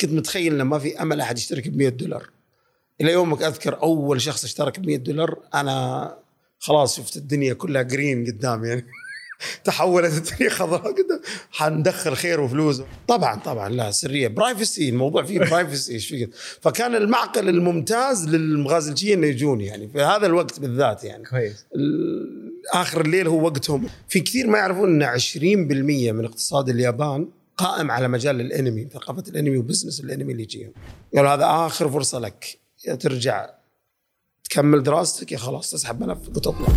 كنت متخيل إنه ما في أمل أحد يشترك ب 100 دولار. إلى يومك أذكر أول شخص اشترك ب 100 دولار أنا خلاص شفت الدنيا كلها green قدامي يعني. تحولت الدنيا خضراء قدام. حندخل خير وفلوس. طبعا طبعا لا سرية. privacy الموضوع فيه privacy إيش فيه؟ فكان المعقل الممتاز للمغازلجيين إنه يجون يعني. في هذا الوقت بالذات يعني. كويس. آخر الليل هو وقتهم. في كثير ما يعرفون إن 20% من اقتصاد اليابان قائم على مجال الانمي ثقافة الانمي و business الانمي اللي يجيهم قالوا هذا آخر فرصة لك يا ترجع تكمل دراستك يا خلاص تسحب ملفك وتطلع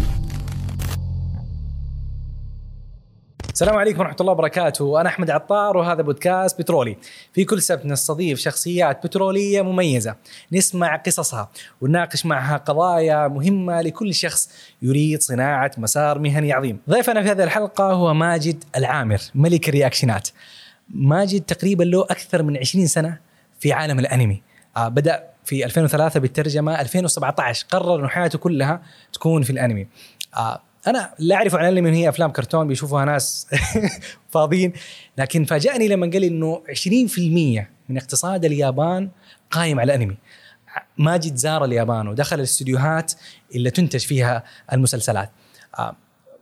السلام عليكم ورحمة الله وبركاته، أنا أحمد عطار وهذا بودكاست بترولي. في كل سبت نستضيف شخصيات بترولية مميزة، نسمع قصصها ونناقش معها قضايا مهمة لكل شخص يريد صناعة مسار مهني عظيم. ضيفنا في هذه الحلقة هو ماجد العامر، ملك الرياكشنات. ماجد تقريبا له أكثر من 20 سنة في عالم الأنمي. آه بدأ في 2003 بالترجمة 2017 قرر أنه حياته كلها تكون في الأنمي. آه أنا لا أعرف عن الأنمي هي أفلام كرتون بيشوفوها ناس فاضيين لكن فاجأني لما قال لي إنه 20% من اقتصاد اليابان قايم على الأنمي ماجد زار اليابان ودخل الاستديوهات اللي تنتج فيها المسلسلات آه،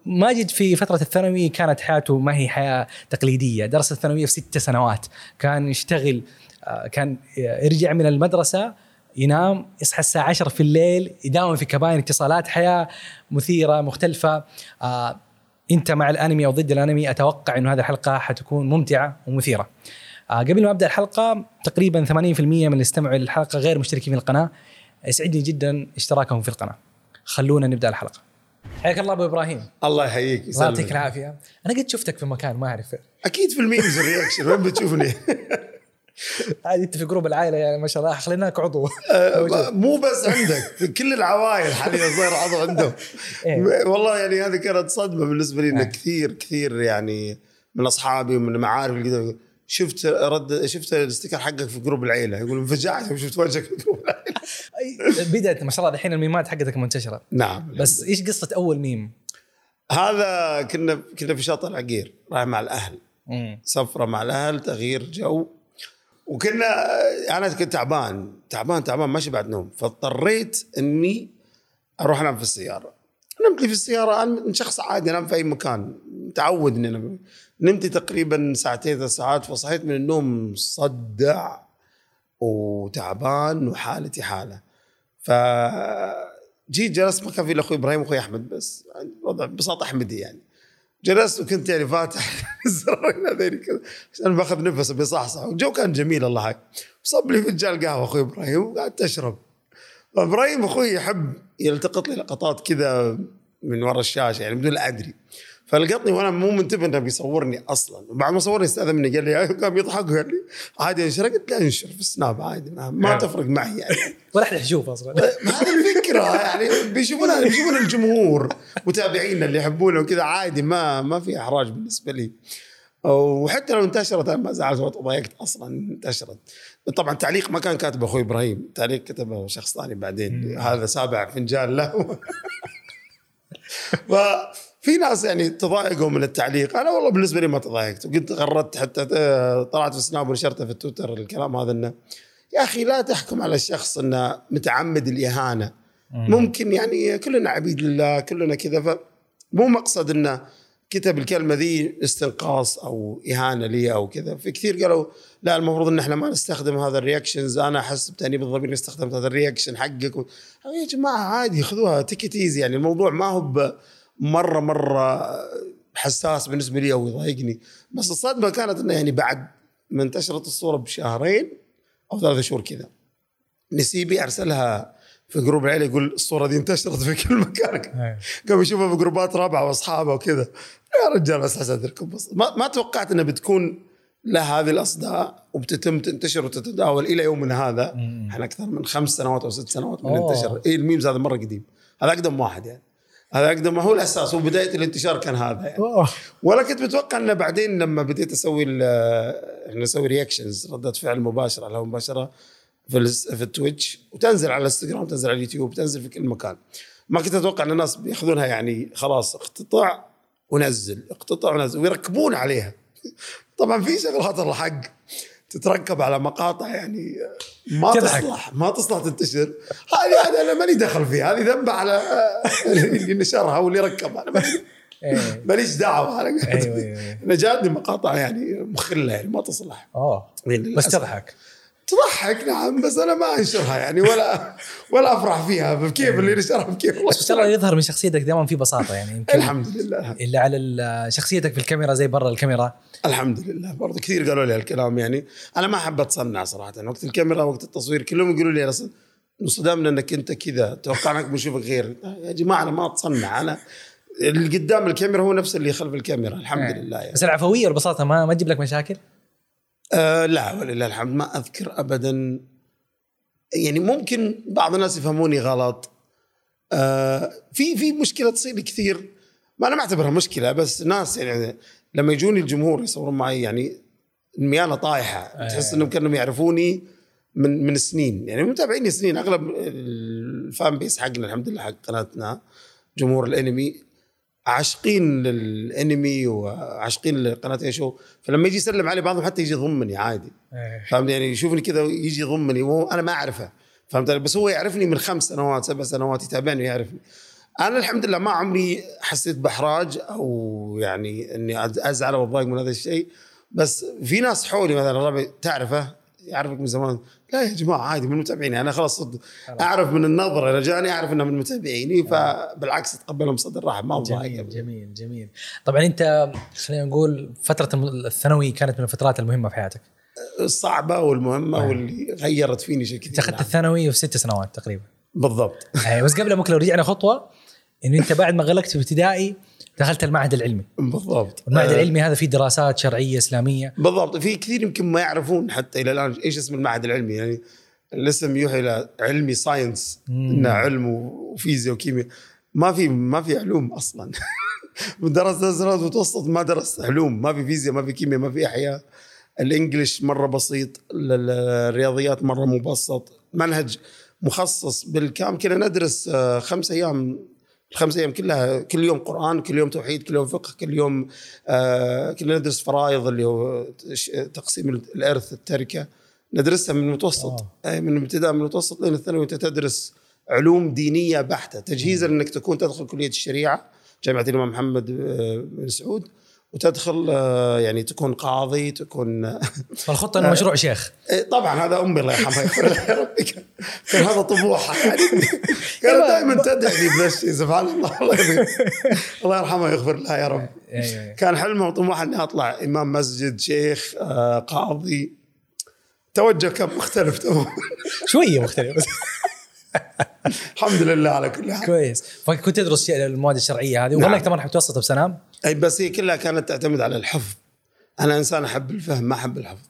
ماجد في فترة الثانوي كانت حياته ما هي حياة تقليدية. درس الثانوية في ست سنوات. كان يشتغل آه، كان يرجع من المدرسة ينام يصحى الساعة 10 في الليل يداوم في كباين اتصالات حياة مثيرة مختلفة. آه انت مع الانمي أو ضد الانمي أتوقع انه هذه الحلقة حتكون ممتعة ومثيرة. آه قبل ما ابدأ الحلقة تقريبا 80% من اللي استمعوا للحلقة غير مشتركين في القناة. يسعدني جدا اشتراكهم في القناة. خلونا نبدأ الحلقة. حياك الله أبو إبراهيم. الله يحييك الله يعطيك يسلمك العافية. أنا قد شفتك في مكان ما اعرف. أكيد في ال memes ال reaction وين بتشوفني؟ عادي انت في group العائلة يعني ما شاء الله خليناك عضو. آه، مو بس عندك كل العوائل حاليا صاير عضو عندهم. إيه. والله يعني هذه كانت صدمة بالنسبة لي ان آه. كثير كثير يعني من أصحابي ومن معارف اللي كذا شفت رد شفت ال sticker حقك في group العيلة يقول انفجعت شفت وجهك في group العيلة. بدات ما شاء الله الحين الميمات حقتك منتشرة. نعم. بس إيش قصة أول ميم؟ هذا كنا كنا في شاطئ العقير رايح مع الأهل. سفرة مع الأهل تغيير جو. وكنا أنا كنت تعبان تعبان تعبان ماشي بعد نوم. فاضطريت إني أروح أنام في السيارة. نمت لي في السيارة أنا من شخص عادي أنام في أي مكان. متعود إني أنام. نمت تقريبا ساعتين ثلاث ساعات فصحيت من النوم مصدع وتعبان وحالتي حالة. ف جيت جلست ما كان في إلا أخوي إبراهيم واخوي أحمد بس. وضع ببساطة أحمدي يعني. جلست وكنت يعني فاتح الزرارين هذين كذا عشان باخذ نفس بيصحصح والجو كان جميل الله حق صب لي فنجان قهوة أخوي إبراهيم وقعدت أشرب. إبراهيم أخوي يحب يلتقط لي لقطات كذا من ورا الشاشة يعني بدون أدري. فلقطني وأنا مو منتبه انه بيصورني أصلا. وبعد ما صورني استأذن مني قال لي قام يضحك وقال لي عادي أنشر. قلت لا أنشر في السناب عادي ما, ما تفرق معي يعني. ولا احد يشوف أصلا. هذه الفكرة يعني. بيشوفونها بيشوفون الجمهور متابعينا اللي يحبونه وكذا عادي ما ما في إحراج بالنسبة لي. وحتى لو انتشرت أنا ما زعلت ولا تضايقت أصلا انتشرت. طبعا تعليق ما كان كاتبه أخوي إبراهيم تعليق كتبه شخص ثاني بعدين. هذا سابع فنجان له. ففي ناس يعني تضايقوا من التعليق. أنا والله بالنسبة لي ما تضايقت. وقلت غردت حتى طلعت في سناب ونشرته في تويتر الكلام هذا إنه يا أخي لا تحكم على الشخص إنه متعمد الاهانه ممكن يعني كلنا عبيد لله كلنا كذا. فمو مقصد إنه كتب الكلمة ذي استنقاص أو إهانة لي أو كذا. في كثير قالوا لا المفروض إن إحنا ما نستخدم هذا ال reactions. أنا أحس بتأنيب الضمير استخدمت هذا ال reaction حقك. و... يا جماعة عادي خذوها take it easy يعني الموضوع ما هو ب- مره مرة حساس بالنسبة لي أو يضايقني. بس الصدمة كانت إنه يعني بعد ما انتشرت الصورة بشهرين أو ثلاثة شهور كذا نسيبي أرسلها في group العيلة يقول الصورة دي انتشرت في كل مكان. قام يشوفها في جروبات رابعة واصحابه وكذا. يا رجال بس صدركم بس. ما, ما توقعت إنها بتكون لها هذه الأصداء وبتتم تنتشر وتتداول إلى يومنا هذا. إحنا أكثر من خمس سنوات أو ست سنوات من أوه. انتشر. اي ال memes هذا مرة قديم. هذا أقدم واحد يعني. هذا أقدم. ما هو الأساس هو بداية الانتشار كان هذا يعني. أوه. ولا كنت متوقع إنه بعدين لما بديت أسوي إحنا نسوي reactions ردة فعل مباشرة على مباشرة في في التويتش وتنزل على الإنستغرام تنزل على اليوتيوب تنزل في كل مكان. ما كنت أتوقع إن الناس بيأخذونها يعني خلاص اقتطع ونزل اقتطع ونزل ويركبون عليها. طبعا في شغلات الله حق تتركب على مقاطع يعني ما تضحك. تصلح ما تصلح تنتشر هذه هذه أنا ماني دخل فيها هذه ذنب على اللي نشرها واللي ركبها أنا إيه. ماليش دعوة أنا أيوه أيوه أيوة. أنا جاتني مقاطع يعني مخلة يعني ما تصلح اوه يعني بس. تضحك تضحك نعم بس أنا ما أنشرها يعني ولا ولا أفرح فيها بكيف اللي نشرها بكيف بس الله يظهر من شخصيتك دائما في بساطة يعني يمكن الحمد لله. اللي على شخصيتك في الكاميرا زي برا الكاميرا. الحمد لله برضو كثير قالوا لي هالكلام يعني. أنا ما أحب أتصنع صراحة وقت الكاميرا وقت التصوير كلهم يقولوا لي أنا انصدمنا إنك أنت كذا توقعنا بنشوفك غير. يا جماعة أنا ما أتصنع أنا اللي قدام الكاميرا هو نفس اللي خلف الكاميرا الحمد إيه. لله يعني. بس العفوية والبساطة ما ما تجيب لك مشاكل؟ آه لا ولله الحمد ما أذكر ابدا. يعني ممكن بعض الناس يفهموني غلط. آه في في مشكلة تصير لي كثير. ما أنا ما أعتبرها مشكلة بس ناس يعني لما يجوني الجمهور يصورون معي يعني الميانة طايحة. تحس إنهم كأنهم يعرفوني من من سنين. يعني متابعيني سنين. أغلب الفان بيس حقنا الحمد لله حق قناتنا جمهور الأنمي. عاشقين للانمي وعاشقين لقناة إيشو. فلما يجي يسلم علي بعضهم حتى يجي يضمني عادي. إيه. فهمت؟ يعني يشوفني كذا يجي يضمني. وهو أنا ما أعرفه. فهمت؟ بس هو يعرفني من خمس سنوات سبع سنوات يتابعني ويعرفني. أنا الحمد لله ما عمري حسيت بإحراج أو يعني إني أزعل أو أتضايق من هذا الشيء. بس في ناس حولي مثلا ربع تعرفه؟ يعرفك من زمان. لا يا جماعة عادي من متابعيني أنا خلاص صد أعرف من النظرة. إذا جاني أعرف انه من متابعيني فبالعكس اتقبلهم بصدر رحب ما جميل جميل جميل. طبعا أنت خلينا نقول فترة الثانوي كانت من الفترات المهمة في حياتك. الصعبة والمهمة واللي غيرت فيني شيء كثير. أنت أخذت الثانوي في ست سنوات تقريبا. بالضبط. بس قبل ممكن لو رجعنا خطوة انه أنت بعد ما غلقت في ابتدائي دخلت المعهد العلمي. بالضبط. المعهد آه، العلمي هذا فيه دراسات شرعية إسلامية. بالضبط. في كثير يمكن ما يعرفون حتى إلى الآن إيش اسم المعهد العلمي. يعني الاسم يوحي إلى علمي science إنه علم وفيزياء وكيمياء. ما في ما في علوم أصلا. درست دراسات متوسط ما درست علوم. ما في فيزياء ما في كيمياء ما في أحياء. ال English مرة بسيط ال- ال- الرياضيات مرة مبسط. منهج مخصص بالكامل كنا ندرس آه، خمس أيام الخمس أيام كلها كل يوم قرآن كل يوم توحيد كل يوم فقه كل يوم آه كنا ندرس فرائض اللي هو تقسيم الإرث التركة. ندرسها من المتوسط. آه. أي من الابتداء من المتوسط لين الثانوي أنت تدرس علوم دينية بحتة. تجهيزا إنك تكون تدخل كلية الشريعة جامعة الإمام محمد آه، بن سعود. وتدخل آه، يعني تكون قاضي تكون فالخطة إنه مشروع شيخ. إيه طبعا هذا أمي الله يرحمها يغفر كان- هذا طموحها يعني كانت دائما تدعي بذا الشيء سبحان الله. الله يرحمها- الله يرحمها ويغفر لها يا رب. أيوة. كان حلمها وطموحها إني أطلع إمام مسجد شيخ آه، قاضي. توجه كان مختلف شوية مختلف. الحمد لله على كل حال. كويس. فكنت تدرس المواد الشرعية هذه نعم. وغلقت مرحله متوسطه بسنام أي بس هي كلها كانت تعتمد على الحفظ. أنا إنسان أحب الفهم ما أحب الحفظ.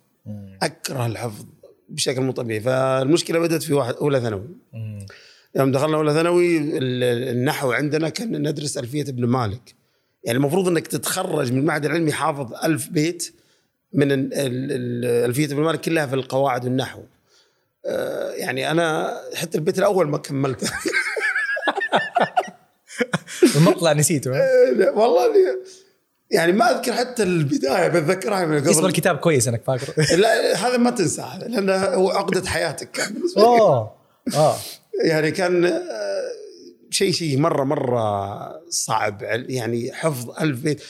أكره الحفظ بشكل مو طبيعي. فالمشكلة بدأت في واحد أولى ثانوي. يوم دخلنا أولى ثانوي ال- النحو عندنا كان ندرس ألفية ابن مالك. يعني المفروض إنك تتخرج من المعهد العلمي حافظ ألف بيت من ال- ال- ال- ألفية ابن مالك كلها في القواعد والنحو. آه، يعني أنا حتى البيت الأول ما كملته. المطلع نسيته؟ لا، والله يعني ما أذكر حتى البداية بتذكرها من اسم قبل الكتاب كويس انك فاكره. لا هذا ما تنسى هذا لأنه هو عقدة حياتك كان بالنسبة أوه آه. يعني كان آه، شيء شيء مرة مرة صعب يعني حفظ ألف بيت.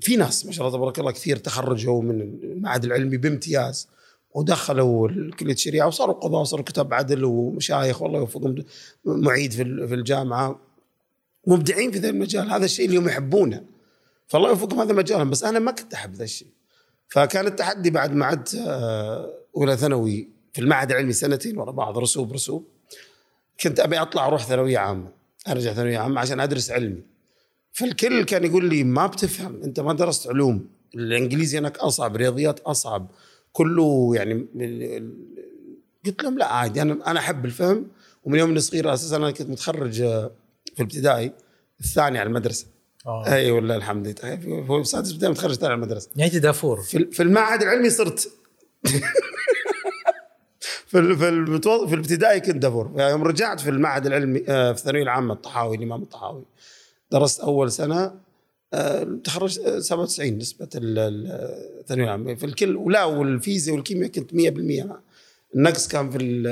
في ناس ما شاء الله تبارك الله كثير تخرجوا من المعهد العلمي بامتياز ودخلوا كليه الشريعة وصاروا قضاء وصاروا كتاب عدل ومشايخ والله يوفقهم معيد في الجامعة. مبدعين في ذا المجال هذا الشيء اللي هم يحبونه. فالله يوفقهم هذا مجالهم بس أنا ما كنت أحب ذا الشيء. فكان التحدي بعد ما عدت آه، أولى ثانوي في المعهد العلمي سنتين ورا بعض رسوب رسوب. كنت أبي أطلع أروح ثانوية عامة أرجع ثانوية عامة عشان أدرس علمي. فالكل كان يقول لي ما بتفهم أنت ما درست علوم الإنجليزي هناك أصعب رياضيات أصعب كله يعني قلت لهم لا عادي أنا أنا أحب الفهم ومن يوم صغير أساسا أنا كنت متخرج آه، في الابتدائي الثاني على المدرسة. آه. أي والله الحمد لله. في في سادس ابتدائي متخرج ثاني على المدرسة. نهايه دافور. في في المعهد العلمي صرت. في في المتو- في الابتدائي كنت دفور يعني يوم رجعت في المعهد العلمي آه، في الثانوية العامة الطحاوي الإمام الطحاوي. درست أول سنة آه، تخرجت آه، 97 نسبة ال- ال- الثانوية العامة. في الكل ولا والفيزياء والكيمياء كنت 100% النقص كان في ال-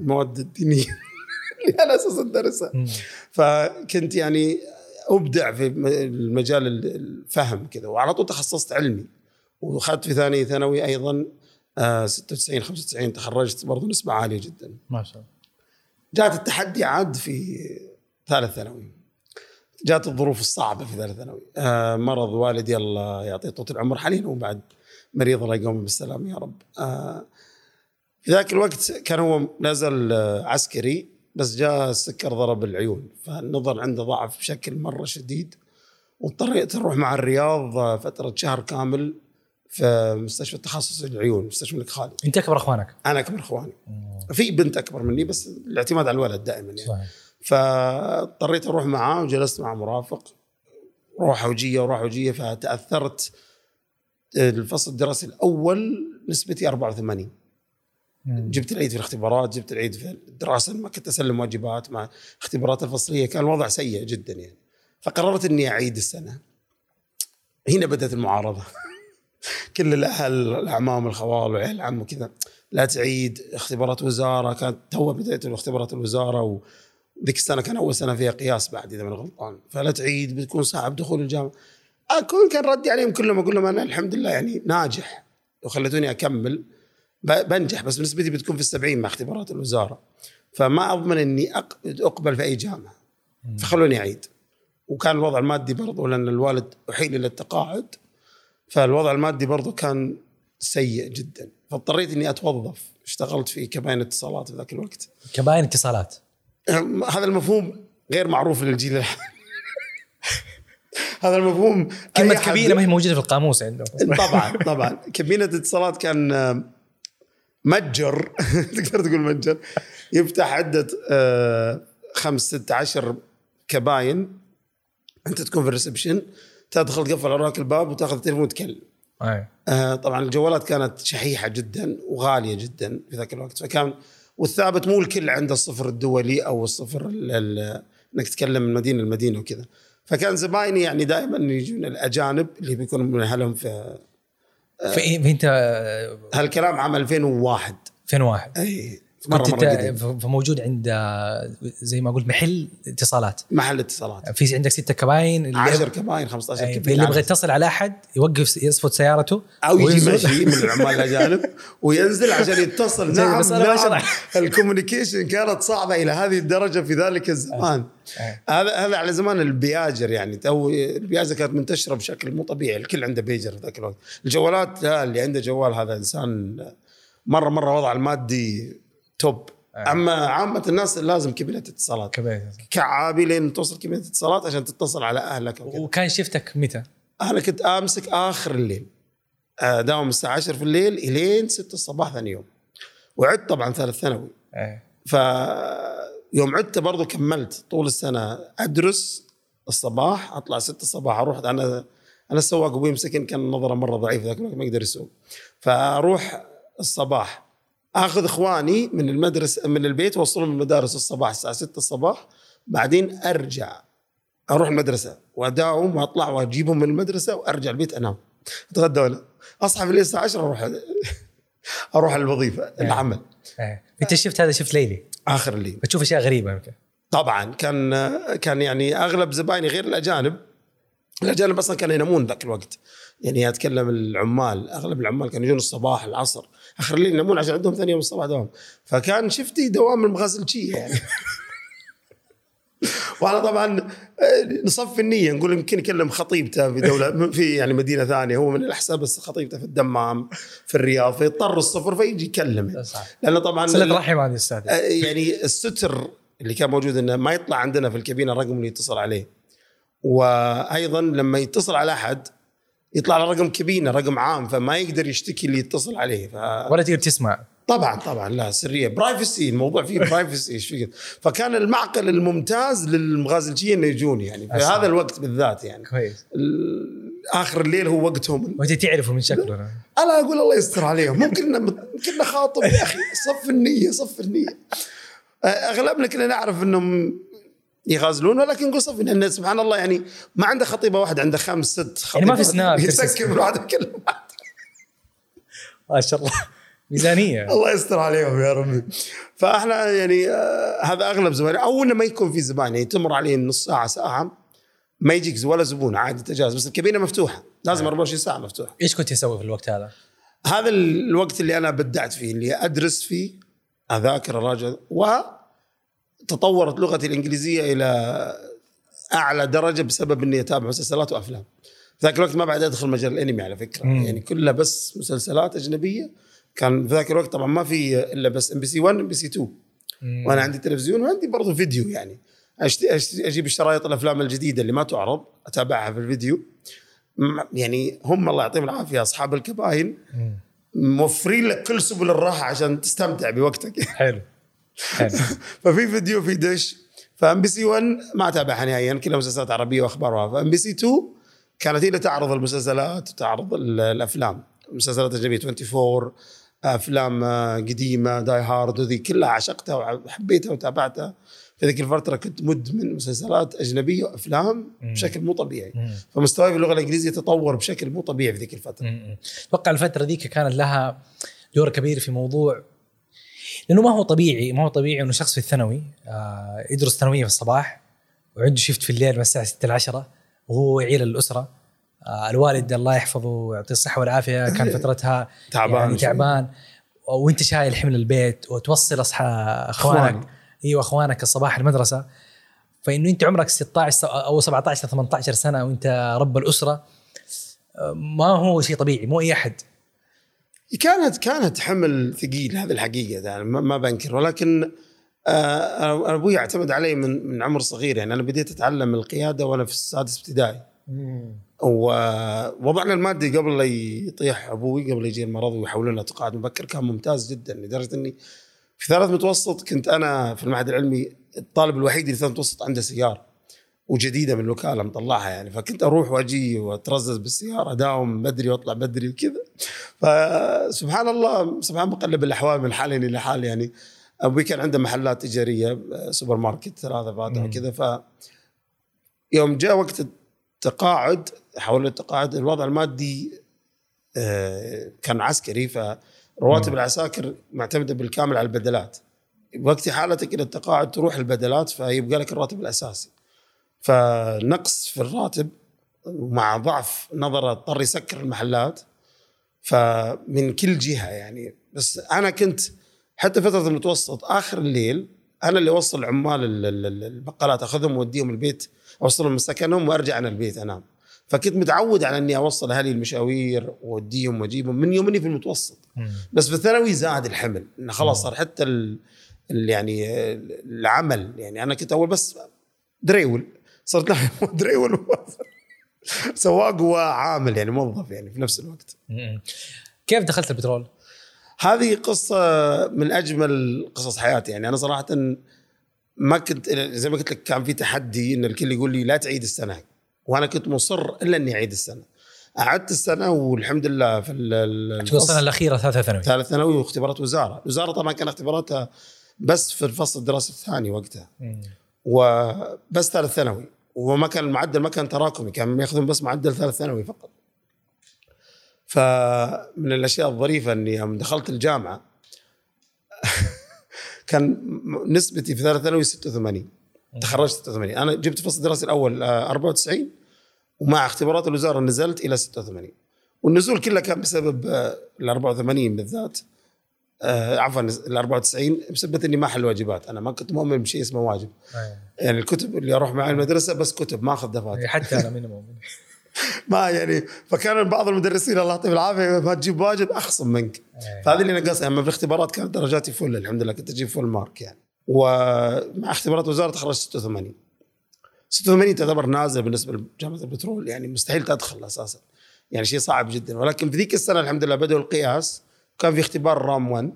المواد الدينية. اللي أنا أساسا درسها مم. فكنت يعني أبدع في المجال ال- الفهم كذا وعلى طول تخصصت علمي. وأخذت في ثاني ثانوي أيضا آه، 96 95 تخرجت برضو نسبة عالية جدا. ما شاء الله. جاءت التحدي عاد في ثالث ثانوي. جاءت الظروف الصعبة في ثالث ثانوي. آه مرض والدي الله يعطيه طول العمر حاليا هو بعد مريض الله يقومه بالسلامه يا رب. آه في ذاك الوقت كان هو نزل آه عسكري. بس جاء السكر ضرب العيون فالنظر عنده ضعف بشكل مرة شديد واضطريت أروح مع الرياض فترة شهر كامل في مستشفى التخصص العيون مستشفى الملك خالد. أنت أكبر أخوانك؟ أنا أكبر أخواني. في بنت أكبر مني بس الاعتماد على الولد دائما يعني. صحيح. فاضطريت أروح معاه وجلست مع مرافق. روحه وجية وروحه وجية فتأثرت الفصل الدراسي الأول نسبتي 84 مم. جبت العيد في الاختبارات جبت العيد في الدراسة ما كنت أسلم واجبات مع اختبارات الفصلية كان الوضع سيء جدا يعني. فقررت إني أعيد السنة. هنا بدأت المعارضة. كل الأهل الأعمام الخوال وعيال العم وكذا. لا تعيد اختبارات وزاره كانت تو بدايه اختبارات الوزارة وذيك السنة كان أول سنة فيها قياس بعد إذا ما غلطان. فلا تعيد بتكون صعب دخول الجامعة. أكون كان ردي عليهم كلهم أقول لهم أنا الحمد لله يعني ناجح لو خليتوني أكمل. بنجح بس نسبتي بتكون في السبعين مع اختبارات الوزارة. فما أضمن إني أقبل في أي جامعة. فخلوني أعيد. وكان الوضع المادي برضو لأن الوالد أحيل إلى التقاعد. فالوضع المادي برضو كان سيء جدا. فاضطريت إني أتوظف. اشتغلت في كباين اتصالات في ذاك الوقت. كباين اتصالات. هذا المفهوم غير معروف للجيل الحالي. هذا المفهوم كلمة كبيرة ما هي موجودة في القاموس عندهم. طبعا طبعا. كابينة اتصالات كان متجر. تقدر تقول متجر. يفتح عدة آه، خمس ست عشر كباين. أنت تكون في الريسبشن تدخل تقفل وراك الباب وتأخذ التليفون وتكلم. أي. آه، طبعا الجوالات كانت شحيحة جدا وغالية جدا في ذاك الوقت. فكان والثابت مو الكل عنده الصفر الدولي أو الصفر ال- ال- إنك تتكلم من مدينة لمدينة وكذا. فكان زبايني يعني دائما يجون الأجانب اللي بيكونوا من أهلهم في في في انت آه، هالكلام عام 2001 2001 اي مرة انت قديم. فموجود عند آه، زي ما قلت محل اتصالات. محل اتصالات. في عندك ستة كباين اللي 10 كباين 15 أي، كباين اللي يبغى يتصل على أحد يوقف يصفط سيارته أو يجي. ماشي من العمال الأجانب وينزل عشان يتصل. نعم بس أنا نعم. بشرح. ال communication كانت صعبة إلى هذه الدرجة في ذلك الزمان. هذا هذا على زمان البياجر يعني. تو البياجر كانت منتشرة بشكل مو طبيعي. الكل عنده بيجر ذاك الوقت. الجوالات لا اللي عنده جوال هذا إنسان مرة مرة وضع المادي توب. أي. أما عامة الناس لازم كابينه اتصالات. كباين كعابي لين توصل كابينه اتصالات عشان تتصل على أهلك وكذا. وكان شفتك متى؟ أنا كنت أمسك آخر الليل. اداوم الساعة 10 في الليل إلين 6 الصباح ثاني يوم. وعدت طبعا ثالث ثانوي. أي. ف يوم عدت برضو كملت طول السنة. أدرس الصباح أطلع 6 الصباح أروح. أنا أنا السواق أبوي مسكين كان نظرة مرة ضعيف ذاك ما يقدر يسوق. فأروح الصباح. آخذ إخواني من المدرسة من البيت واوصلهم المدارس الصباح الساعة 6 الصباح بعدين أرجع. أروح المدرسة وأداوم وأطلع وأجيبهم من المدرسة وأرجع البيت أنام. أتغدى وأنا أصحى في الليل الساعة 10 أروح أروح الوظيفة العمل. أي. أنت شفت هذا شفت ليلي؟ آخر الليل بتشوف أشياء غريبة يمكن طبعا كان كان يعني أغلب زبايني غير الأجانب. الأجانب أصلا كانوا ينامون ذاك الوقت. يعني أتكلم العمال أغلب العمال كانوا يجون الصباح العصر. آخر الليل ينامون عشان عندهم ثاني يوم الصباح دوام. فكان شفتي دوام المغازلجيه يعني. وأنا طبعا آه، نصفي النية نقول يمكن يكلم خطيبته في دولة في يعني مدينة ثانية هو من الاحساء بس خطيبته في الدمام في الرياض فيضطر الصفر فيجي يكلم صح. لأنه طبعا صله رحم هذه أستاذ آه، يعني الستر اللي كان موجود إنه ما يطلع عندنا في الكابينة الرقم اللي يتصل عليه. وأيضا لما يتصل على أحد يطلع على رقم كابينه رقم عام فما يقدر يشتكي اللي يتصل عليه. فطبعا ولا تقدر تسمع. طبعا لا سرية. برايفسي الموضوع فيه برايفسي إيش فيه فكان المعقل الممتاز للمغازلجيه إنه يجون يعني. في. هذا الوقت بالذات يعني. كويس. آخر الليل هو وقتهم. وأنت تعرفه من شكله أنا أقول الله يستر عليهم. ممكن ممكن خاطب. يا أخي صف النية صف النية. أغلبنا كنا نعرف إنهم يغازلون ولكن صفي لأن سبحان الله يعني ما عنده خطيبة واحدة عنده خمس ست خطيبات يعني ما في سناب يسكر الواحده كل ما شاء الله. ميزانية. الله يستر عليهم يا ربي. فإحنا يعني آه هذا أغلب زبائن أو إنه ما يكون في زبائن يعني تمر عليه نص ساعة ساعة ما يجيك ولا زبون عادي تجاوز. بس الكابينة مفتوحة لازم 24 ساعة مفتوحة. إيش كنت تسوي في الوقت هذا؟ هذا الوقت اللي أنا بدعت فيه اللي أدرس فيه أذاكر أراجع وتطورت لغتي الإنجليزية إلى أعلى درجة بسبب إني أتابع مسلسلات وأفلام. ذاك الوقت ما بعد أدخل مجال الأنمي على فكرة. مم. يعني كلها بس مسلسلات أجنبية. كان في ذاك الوقت طبعا ما في إلا بس إم بي سي 1 إم بي سي 2 وأنا عندي تلفزيون وعندي برضو فيديو يعني. أشت- أشت- أجيب الشرايط الأفلام الجديدة اللي ما تعرض أتابعها في الفيديو. يعني هم الله يعطيهم العافية أصحاب الكباين. موفرين لك كل سبل الراحة عشان تستمتع بوقتك. حلو. ففي فيديو في دش فام بي سي 1 ما اتابعها نهائيا كلها مسلسلات عربية واخبار فام بي سي 2 كانت هي اللي تعرض المسلسلات وتعرض ال- الأفلام. مسلسلات أجنبية 24 أفلام آه، قديمة Die Hard وذي كلها عشقتها وحبيتها وتابعتها. في ذيك الفترة كنت مدمن مسلسلات أجنبية وأفلام. بشكل مو طبيعي. فمستواي في اللغة الإنجليزية تطور بشكل مو طبيعي في ذيك الفترة. أتوقع الفترة ذيك كان لها دور كبير في موضوع لأنه ما هو طبيعي ما هو طبيعي إنه شخص في الثانوي آه يدرس ثانوية في الصباح وعنده شيفت في الليل من الساعة 6 ل 10 وهو يعيل الأسرة. آه الوالد الله يحفظه ويعطيه الصحة والعافية كان فترتها تعبان يعني تعبان. وأنت شايل حمل البيت وتوصل أصحى أخوانك. أيوه أخوانك الصباح المدرسة. فإنه أنت عمرك 16 س- أو 17 ل 18 سنة وأنت رب الأسرة آه، ما هو شيء طبيعي مو أي أحد. كانت كانت حمل ثقيل هذه الحقيقة يعني ما بنكر. ولكن آه، أنا أبوي اعتمد علي من من عمر صغير. يعني أنا بديت أتعلم القيادة وأنا في السادس ابتدائي. ووضعنا المادي قبل لا يطيح أبوي قبل يجي المرض ويحولوا لنا تقاعد مبكر. كان ممتاز جدا لدرجة إني في ثالث متوسط كنت أنا في المعهد العلمي الطالب الوحيد اللي في ثالث متوسط عنده سيارة. وجديدة من الوكاله مطلعها يعني. فكنت أروح وأجي وأترزز بالسيارة اداوم بدري وأطلع بدري وكذا. فسبحان الله سبحان مقلب الأحوال من حال إلى حال يعني. أبوي كان عنده محلات تجارية سوبر ماركت ثلاثة فاتح. وكذا ف يوم جاء وقت التقاعد حول التقاعد الوضع المادي آه، كان عسكري. فرواتب. العساكر معتمدة بالكامل على البدلات. وقت حالتك إلى التقاعد تروح البدلات فيبقى لك الراتب الأساسي. فنقص في الراتب ومع ضعف نظرة اضطر يسكر المحلات فمن كل جهة يعني. بس أنا كنت حتى فترة المتوسط آخر الليل أنا اللي أوصل عمال ال- ال- ال- البقالات أخذهم وأوديهم البيت أوصلهم من سكنهم وأرجع أنا البيت أنام. فكنت متعود على إني أوصل أهلي المشاوير وأوديهم وأجيبهم من يوم اني في المتوسط. بس في الثانوي زاد الحمل. انه خلاص صار حتى ال ال- يعني العمل. يعني أنا كنت أول بس دريول. صرت لا دريول سواق وعامل يعني موظف يعني في نفس الوقت. كيف دخلت البترول؟ هذه قصة من أجمل قصص حياتي يعني. أنا صراحة ما كنت زي ما قلت لك كان في تحدي إن الكل يقول لي لا تعيد السنة. وأنا كنت مصر إلا إني أعيد السنة. أعدت السنة والحمد لله في السنة الأخيرة ثالثة ثانوي. ثالث ثانوي واختبارات وزارة. الوزارة طبعا كان اختباراتها بس في الفصل الدراسي الثاني وقتها. مم. وبس ثالث ثانوي. وما كان المعدل ما كان تراكمي كان ياخذون بس معدل ثالث ثانوي فقط. فمن الأشياء الظريفة إني يوم دخلت الجامعة كان نسبتي في ثالث ثانوي 86 تخرجت 86 أنا جبت الفصل الدراسي الأول آه، 94 ومع اختبارات الوزارة نزلت إلى 86 والنزول كله كان بسبب آه، ال 84 بالذات. آه، عفوا ال 94 بسبب إني ما احل واجبات. أنا ما كنت مؤمن بشيء اسمه واجب. أيوة. يعني الكتب اللي أروح معي المدرسة بس كتب ما أخذ دفاتر. حتى أنا من مؤمن. ما يعني فكان بعض المدرسين الله يعطيهم العافية ما تجيب واجب أخصم منك. أيوة. فهذه اللي نقصها اما في الاختبارات كانت درجاتي فل الحمد لله كنت أجيب فل مارك يعني. ومع اختبارات وزارة تخرجت 86 86 تعتبر نازل بالنسبة لجامعة البترول يعني مستحيل تدخل أساسا. يعني شيء صعب جدا. ولكن في ذيك السنة الحمد لله بدأوا القياس. كان في اختبار رام 1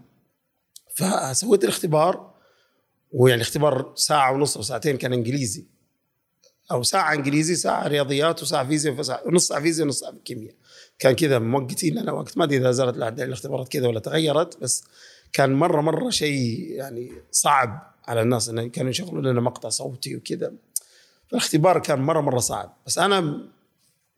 فسويت الاختبار ويعني اختبار ساعة ونص أو ساعتين كان إنجليزي. أو ساعة إنجليزي ساعة رياضيات وساعة فيزياء وساعة نص ساعة فيزياء ونص ساعة كيمياء. كان كذا موقتين لنا وقت. ما أدري إذا زالت الاختبارات كذا ولا تغيرت بس كان مرة مرة شيء يعني صعب على الناس انه كانوا يشغلون لنا مقطع صوتي وكذا. فالاختبار كان مرة مرة صعب بس أنا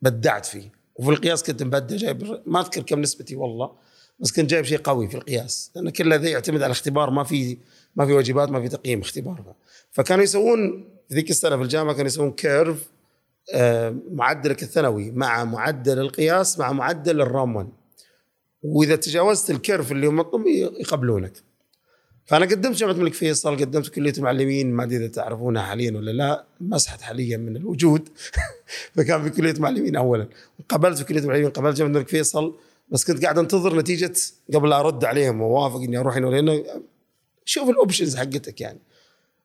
بدعت فيه. وفي القياس كنت مبدع جايب ما أذكر كم نسبتي والله. بس كنت جايب شيء قوي في القياس لأن كل ذي يعتمد على الاختبار ما في ما في واجبات ما في تقييم اختبار. فكانوا يسوون في ذيك السنة في الجامعة كانوا يسوون كيرف آه، معدلك الثانوي مع معدل القياس مع معدل الرام 1 وإذا تجاوزت ال curve اللي هم مطلوب يقبلونك. فأنا قدمت جامعه الملك فيصل قدمت كلية المعلمين ما أدري إذا تعرفونها حاليا ولا لا مسحت حاليا من الوجود. فكان في كلية معلمين اولا. قبلت في كلية المعلمين قبلت جامعه الملك فيصل. بس كنت قاعد انتظر نتيجة قبل لا أرد عليهم ووافق إني أروح هنا لأنه شوف ال options حقتك يعني.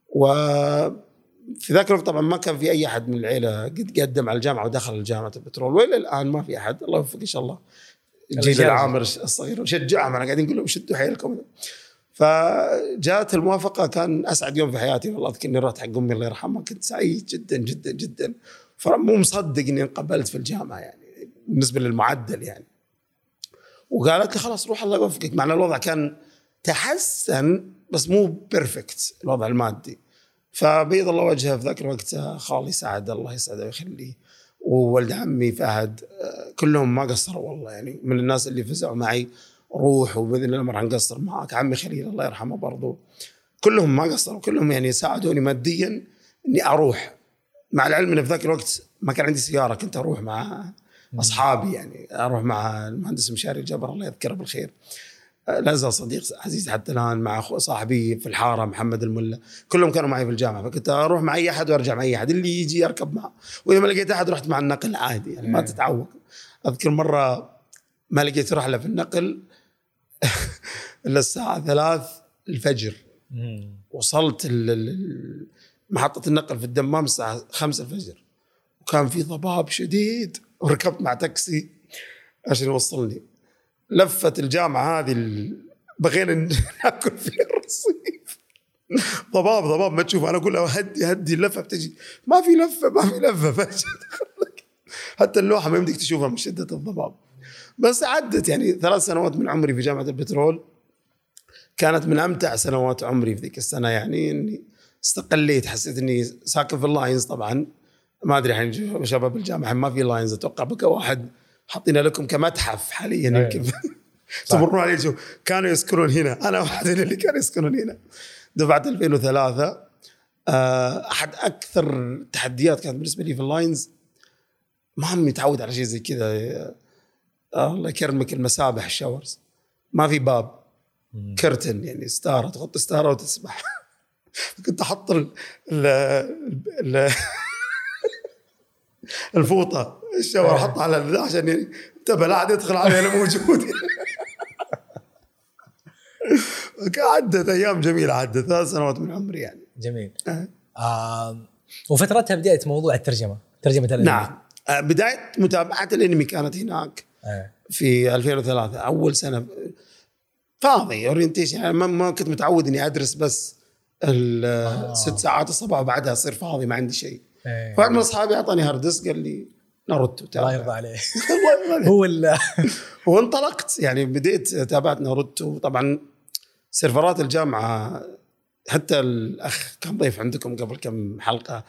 و في ذاك الوقت طبعا ما كان في أي أحد من العيلة قد قدم على الجامعة ودخل جامعه البترول. وإلى الآن ما في أحد. الله يوفق إن شاء الله. الجيل العامر الصغير. ونشجعهم أنا قاعدين نقول لهم شدوا حيلكم فجاءت الموافقة كان أسعد يوم في حياتي والله. أذكر إني رحت حق أمي الله يرحمها. كنت سعيد جدا جدا جدا. فمو مصدق إني انقبلت في الجامعة يعني. بالنسبة للمعدل يعني. وقالت لي خلاص روح الله يوفقك. مع الوضع كان تحسن بس مو بيرفكت الوضع المادي. فبيض الله وجهه في ذاك الوقت خالي سعد الله يسعده ويخليه. وولد عمي فهد كلهم ما قصروا والله. يعني من الناس اللي فزعوا معي روح وبإذن الله ما راح نقصر معك عمي خليل الله يرحمه برضو. كلهم ما قصروا كلهم يعني ساعدوني ماديا إني أروح. مع العلم إن في ذاك الوقت ما كان عندي سيارة كنت أروح مع أصحابي يعني أروح مع المهندس مشاري الجبر الله يذكره بالخير. لا زال صديق عزيز حتى الآن مع صاحبي في الحارة محمد الملا. كلهم كانوا معي في الجامعة فكنت أروح مع أي أحد وأرجع مع أي أحد اللي يجي اركب معه. وإذا ما لقيت أحد رحت مع النقل عادي يعني ما تتعوق. أذكر مرة ما لقيت رحلة في النقل إلا الساعة ثلاث الفجر. وصلت محطة النقل في الدمام الساعة خمسة الفجر. وكان في ضباب شديد. وركبت مع تاكسي عشان يوصلني. لفت الجامعة هذه بغينا ناكل فيها الرصيف. ضباب ضباب ما تشوف. أنا أقول له هدي هدي اللفة بتجي. ما في لفة ما في لفة حتى اللوحة ما يمديك تشوفها من شدة الضباب. بس عدت يعني ثلاث سنوات من عمري في جامعة البترول. كانت من أمتع سنوات عمري في ذيك السنة يعني إني استقليت حسيت إني ساكن في ال lines طبعا. ما أدري الحين شباب الجامعة ما في lines أتوقع. بقى واحد حاطينه لكم كمتحف حاليا أيوة. يمكن. تمرون عليه شوف كانوا يسكنون هنا. أنا واحد اللي كانوا يسكنون هنا. دفعة 2003 آه، أحد أكثر التحديات كانت بالنسبة لي في ال lines ما هم متعود على شيء زي كذا. آه، الله يكرمك المسابح ال showers ما في باب. curtain يعني ستارة تحط ستارة وتسبح. كنت أحط ال ال الفوطة الشاور احطها على عشان انتبه لا احد يدخل علي أنا موجود عدت أيام جميلة عدت ثلاث سنوات من عمري يعني جميل. آه. وفترتها بدايه موضوع الترجمة ترجمة الأنمي نعم آه بدايه متابعة الأنمي كانت هناك أه. في 2003 أول سنة فاضي اورينتيشن يعني ما كنت متعود إني أدرس بس الست آه. ساعات الصباح وبعدها أصير فاضي ما عندي شيء. واحد من أصحابي أعطاني hard disk قال لي ناروتو الله يرضى عليه. هو ال وانطلقت يعني بديت تابعت ناروتو. طبعا سيرفرات الجامعة حتى الأخ كان ضيف عندكم قبل كم حلقة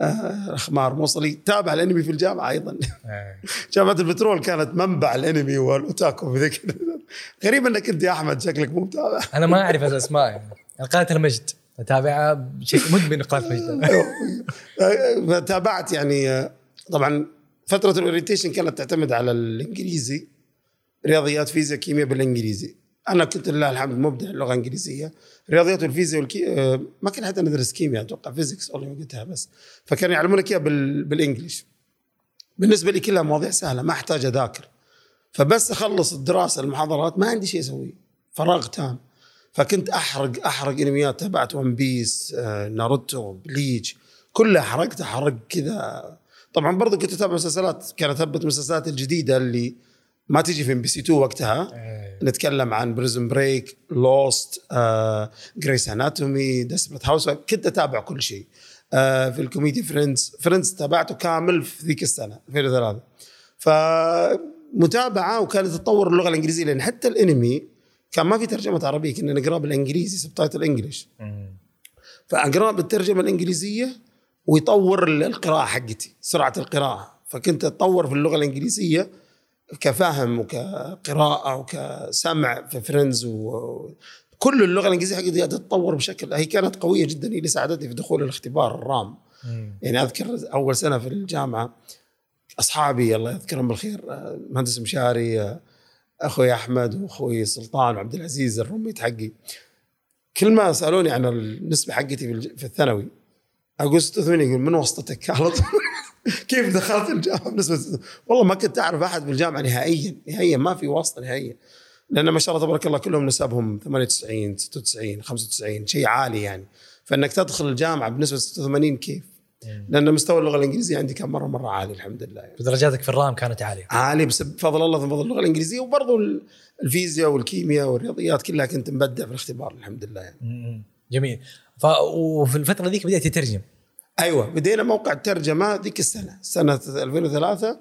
أخ مار موصلي تابع الأنمي في الجامعة أيضا. إيه. جامعة البترول كانت منبع الأنمي والأوتاكو في ذيك غريب إنك أنت يا أحمد شكلك مو متابع. أنا ما أعرف الأسماء يعني. قناه المجد اتابعها بشكل مدمن قناة المجد تابعت يعني طبعا فترة ال orientation كانت تعتمد على الإنجليزي رياضيات فيزياء كيمياء بالإنجليزي. أنا كنت لله الحمد مبدع اللغة الإنجليزية. رياضيات والفيزياء والكي... ما كان حتى ندرس كيمياء أتوقع physics والله وقتها بس. فكانوا يعلمونك إياها بال... بال English بالنسبة لي كلها مواضيع سهلة ما أحتاج أذاكر. فبس أخلص الدراسة المحاضرات ما عندي شيء أسويه. فراغ تام. فكنت أحرق أحرق إنميات تبعت ون بيس آه، ناروتو بليتش كلها حرقتها حرق كذا. طبعا برضو كنت أتابع مسلسلات كانت هبة المسلسلات الجديدة اللي ما تجي في ام بي سي 2 وقتها. أيه. نتكلم عن Prison Break Lost Grey's Anatomy Desperate House كنت أتابع كل شيء. آه في الكوميدي Friends Friends تابعته كامل في ذيك السنة 2003 فمتابعة وكانت تطور اللغة الإنجليزية لأن حتى الأنمي كان ما في ترجمة عربية كنا نقراه بالإنجليزي subtitle English. فاقراه بالترجمة الإنجليزية ويطور القراءة حقتي سرعة القراءة فكنت أتطور في اللغة الإنجليزية كفهم وكقراءة وكسمع في Friends وكل اللغة الإنجليزية حقتي قاعدة تتطور بشكل هي كانت قوية جدا هي اللي ساعدتني في دخول الاختبار الرام مم. يعني أذكر أول سنة في الجامعة أصحابي الله يذكرهم بالخير آه، مهندس مشاري آه، أخوي أحمد وأخوي سلطان وعبد العزيز الروميت حقي كل ما سألوني عن النسبة حقتي في الثانوي أقول 86 يقول من وسطتك؟ على طول. كيف دخلت الجامعة؟ بنسبه 86؟ والله ما كنت أعرف أحد في الجامعة نهائيا نهائيا ما في واسطة نهائيا. لأن ما شاء الله تبارك الله كلهم نسبهم 98 96 95 شيء عالي يعني. فإنك تدخل الجامعة بنسبه 86 كيف؟ لأن مستوى اللغة الإنجليزية عندي كان مرة مرة عالي الحمد لله. يعني. درجاتك في الرام كانت عالية. عالي بفضل الله ثم فضل اللغة الإنجليزية وبرضه ال- الفيزياء والكيمياء والرياضيات كلها كنت مبدع في الاختبار الحمد لله. يعني. جميل. ف وفي الفترة ذيك بديت تترجم. أيوه بدينا موقع الترجمة ذيك السنة سنة 2003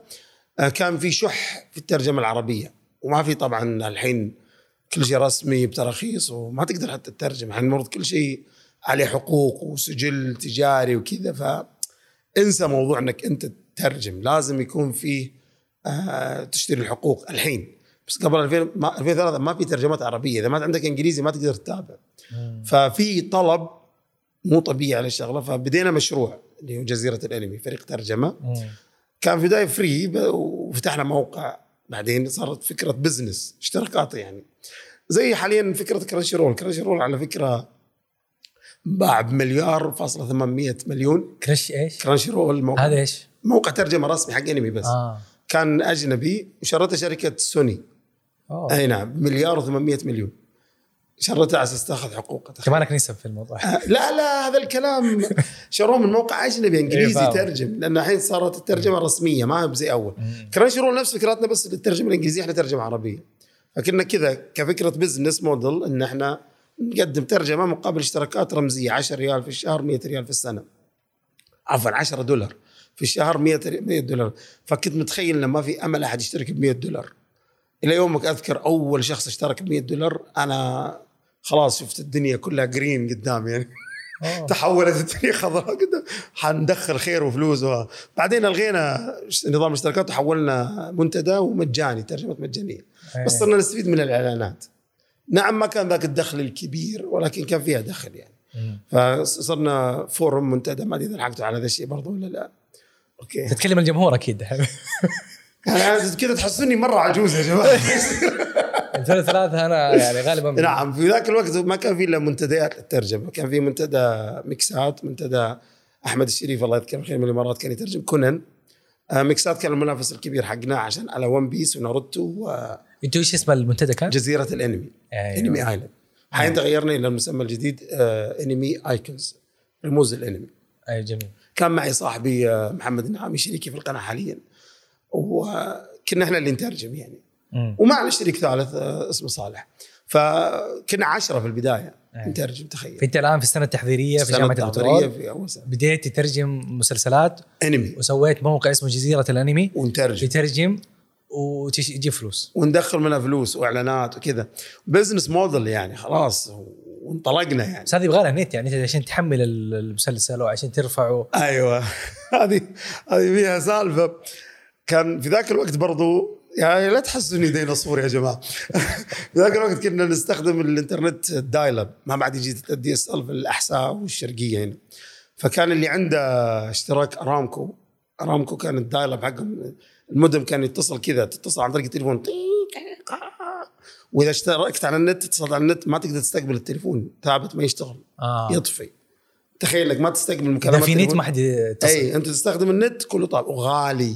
آه، كان في شح في الترجمة العربية. وما في طبعا الحين كل شيء رسمي بتراخيص وما تقدر حتى تترجم الحين المفروض كل شيء عليه حقوق وسجل تجاري وكذا ف انسى موضوع إنك أنت تترجم. لازم يكون فيه آه تشتري الحقوق الحين. بس قبل 2000 ما 2003 ما في ترجمات عربية. إذا ما عندك إنجليزي ما تقدر تتابع. ففي طلب مو طبيعي على الشغلة. فبدينا مشروع اللي هو جزيرة الأنمي فريق ترجمة. مم. كان في بدايه فري وفتحنا موقع. بعدين صارت فكرة business اشتراكات يعني. زي حاليا فكرة Crunchyroll Crunchyroll على فكرة باع بمليار فاصلة 800 مليون. كرش إيش؟ Crunchyroll موقع, هذا إيش؟ موقع ترجمة رسمي حق انمي بس. آه. كان أجنبي وشرته شركة سوني. أوه. أي نعم بمليار و800 مليون. شرتها على أساس تاخذ حقوقها كمالك نسب في الموضوع. آه، لا لا هذا الكلام. شروه من موقع اجنبي إنجليزي إيه، فاهم. ترجم. لأن الحين صارت الترجمة رسمية ما هي زي أول. Crunchyroll نفس فكرتنا بس الترجمة الإنجليزية إحنا ترجمة عربية. فكنا كذا كفكرة business model إن إحنا نقدم ترجمة مقابل اشتراكات رمزية 10 ريال في الشهر 100 ريال في السنة. عفوا 10 دولار. في الشهر 100 ري- 100 دولار. فكنت متخيل إنه ما في أمل أحد يشترك ب 100 دولار. إلى يومك أذكر أول شخص اشترك ب 100 دولار أنا خلاص شفت الدنيا كلها green قدامي يعني. أوه. تحولت الدنيا خضراء كده حندخل خير وفلوس و... بعدين ألغينا نظام الاشتراكات وحولنا منتدى ومجاني ترجمة مجانية. إيه. بس صرنا نستفيد من الإعلانات. نعم ما كان ذاك الدخل الكبير ولكن كان فيها دخل يعني. فصرنا forum منتدى ما أدري إذا لحقتوا على هذا الشيء برضه ولا لا. أوكي. تتكلم الجمهور أكيد. أنا كذا تحسوني مرة عجوز يا جماعة. 2003 أنا يعني غالبا نعم في ذاك الوقت ما كان في إلا منتديات للترجمة. كان في منتدى ميكسات منتدى أحمد الشريف الله يذكره بالخير من الإمارات كان يترجم كونان آه، ميكسات كان المنافس الكبير حقنا عشان على One Piece وناروتو أنتوا إيش اسم المنتدى كان؟ وجزيره الأنمي. أيوة. Anime Island حاليا تغيرنا إلى المسمى الجديد آه، Anime Icons رموز الأنمي. اي جميل. كان معي صاحبي آه، محمد النعامي شريكي في القناة حاليا. وكنا إحنا اللي نترجم يعني. مم. ومعنا شريك ثالث آه، اسمه صالح. فكنا عشرة في البداية أي. نترجم تخيل. فأنت الآن في السنة التحضيرية في جامعة التحضيرية البترول في أول سنة. بديت تترجم مسلسلات. أنمي. وسويت موقع اسمه جزيرة الأنمي. ونترجم. تترجم وتجيب فلوس. وندخل منها فلوس وإعلانات وكذا. business model يعني خلاص وانطلقنا يعني. بس هذه يبغى لها نت يعني عشان تحمل ال- المسلسل وعشان ترفعه. أيوه. هذه هذه فيها سالفة. كان في ذاك الوقت برضو يعني لا تحسوني ديناصور يا جماعة. في ذاك الوقت كنا نستخدم الإنترنت ال dial-up ما بعد يجي ال DSL في الأحساء والشرقية هنا. فكان اللي عنده اشتراك أرامكو. أرامكو كان ال dial-up حقهم المودم كان يتصل كذا تتصل عن طريق التليفون وإذا اشتركت على النت تتصل على النت ما تقدر تستقبل التليفون ثابت ما يشتغل آه. يطفي. تخيل إنك ما تستقبل إذا مكالمات في نت. ما حد يتصل. إي أنت تستخدم النت كله طالع وغالي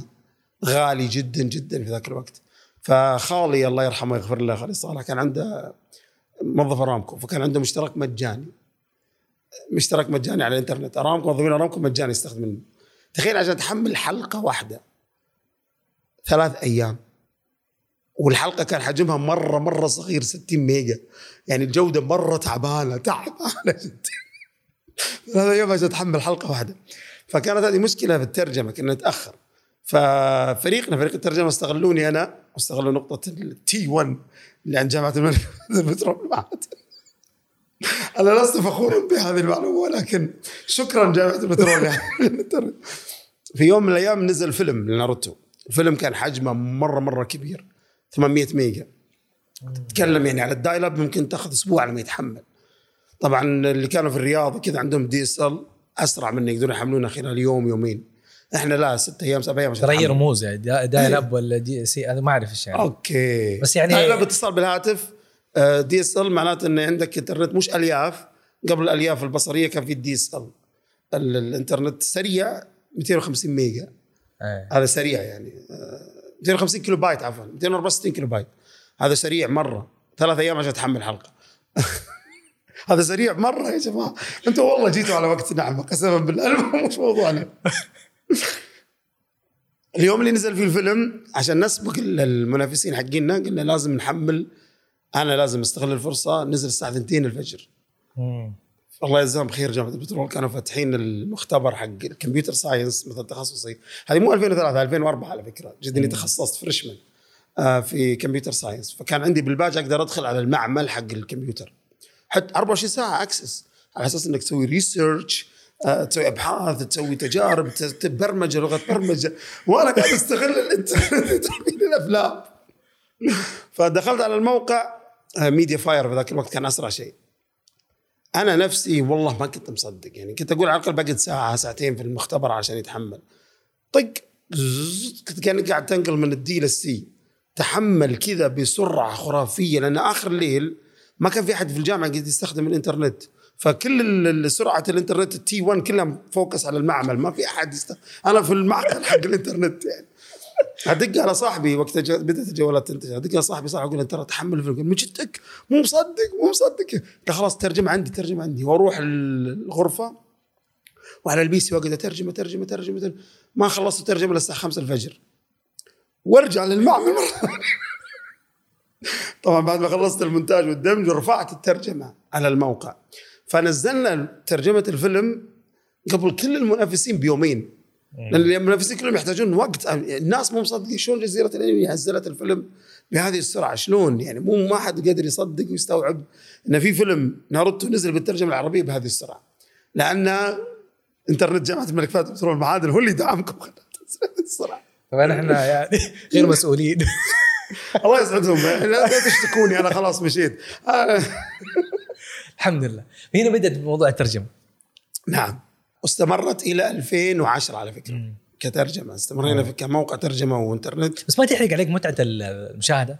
غالي جدا جدا في ذاك الوقت. فخالي الله يرحمه ويغفر له خالي صالح كان عنده موظف أرامكو فكان عنده مشترك مجاني. مشترك مجاني على الإنترنت. أرامكو موظفين أرامكو مجاني يستخدمون. تخيل عشان تحمل حلقة واحدة. ثلاث أيام. والحلقة كان حجمها مرة مرة صغير 60 ميجا. يعني الجودة مرة تعبانة تعبانة جدا. ثلاث أيام عشان تحمل حلقة واحدة. فكانت هذه مشكلة في الترجمة كنا نتأخر. ففريقنا فريق الترجمة استغلوني أنا واستغلوا نقطة ال T 1 اللي عند جامعة الملك فهد أنا لست فخورا بهذه المعلومة ولكن شكرا جامعة البترول في يوم من الأيام نزل فيلم لناروتو. الفيلم كان حجمه مرة مرة كبير 800 ميجا. تتكلم يعني على ال dial-up ممكن تاخذ أسبوع لما يتحمل. طبعا اللي كانوا في الرياض كذا عندهم DSL أسرع منا يقدرون يحملونه خلال يوم يومين. إحنا لا ست أيام سبع أيام عشان ترى هي نحمل. رموز يعني دا- dial-up ولا DSL؟ أنا ما أعرف إيش يعني. أوكي. بس يعني- لا باتصال بالهاتف. DSL معناته إن عندك إنترنت مش ألياف. قبل الألياف البصرية كان في ال DSL الإنترنت سريع 250 ميجا. إيه. هذا سريع يعني. آه، 250 كيلو بايت عفوا 264 كيلو بايت. هذا سريع مرة. ثلاث أيام عشان تحمل حلقة. هذا سريع مرة يا جماعة. أنتم والله جيتوا على وقت نعمة قسما بالله مش موضوعنا. اليوم اللي نزل فيه الفيلم عشان نسبق المنافسين حقينا قلنا لازم نحمل أنا لازم أستغل الفرصة نزل الساعة 2 الفجر. الله يجزاهم بخير جامعة البترول. كانوا فاتحين المختبر حق الكمبيوتر ساينس مثل تخصصي. هذه مو 2003 2004 على فكرة. جد اني تخصصت freshman آه، في computer science. فكان عندي بالباج أقدر أدخل على المعمل حق الكمبيوتر. حتى 24 ساعة access على أساس إنك تسوي research تسوي أبحاث تسوي تجارب تبرمج لغة برمجة. وأنا قاعد أستغل الإنترنت الأفلام. فدخلت على الموقع MediaFire في ذاك الوقت كان أسرع شيء. أنا نفسي والله ما كنت مصدق يعني كنت أقول على الأقل بقعد ساعة ساعتين في المختبر عشان يتحمل. طق كنت كانك قاعد تنقل من ال D لل C تحمل كذا بسرعة خرافية لأن آخر الليل ما كان في أحد في الجامعة قاعد يستخدم الإنترنت. فكل سرعة الإنترنت ال T 1 كلها focus على المعمل ما في أحد يست... أنا في المعقل حق الإنترنت يعني. ادق على صاحبي وقت بدات الجوالات تنتشر ادق على صاحبي صاحبي أقول له ترى تحمل الفيلم من جدك مو مصدق مو مصدق. خلاص ترجمة عندي ترجمة عندي. وأروح ال- الغرفة وعلى ال PC وأقعد أترجم أترجم أترجم. ما خلصت ترجمه للساعه 5 الفجر. وأرجع للمعمل. مره طبعا بعد ما خلصت المونتاج والدمج ورفعت الترجمة على الموقع. فنزلنا ترجمة الفيلم قبل كل المنافسين بيومين. لأن المنافسين كلهم يحتاجون وقت. الناس مو مصدقين شلون جزيرة الأنمي نزلت الفيلم بهذه السرعة. شلون؟ يعني مو ما حد قادر يصدق ويستوعب إن في فيلم ناروتو نزل بالترجمة العربية بهذه السرعة. لأن إنترنت جامعة الملك فهد بترول المعادن هو اللي دعمكم. السرعة. طبعا إحنا يعني غير مسؤولين. الله يسعدهم. لا تشتكوني أنا خلاص مشيت. الحمد لله. هنا بدأت موضوع الترجمة. نعم. واستمرت إلى 2010 على فكرة كترجمة. استمرينا في كموقع ترجمة وإنترنت. بس ما تحرق عليك متعة المشاهدة؟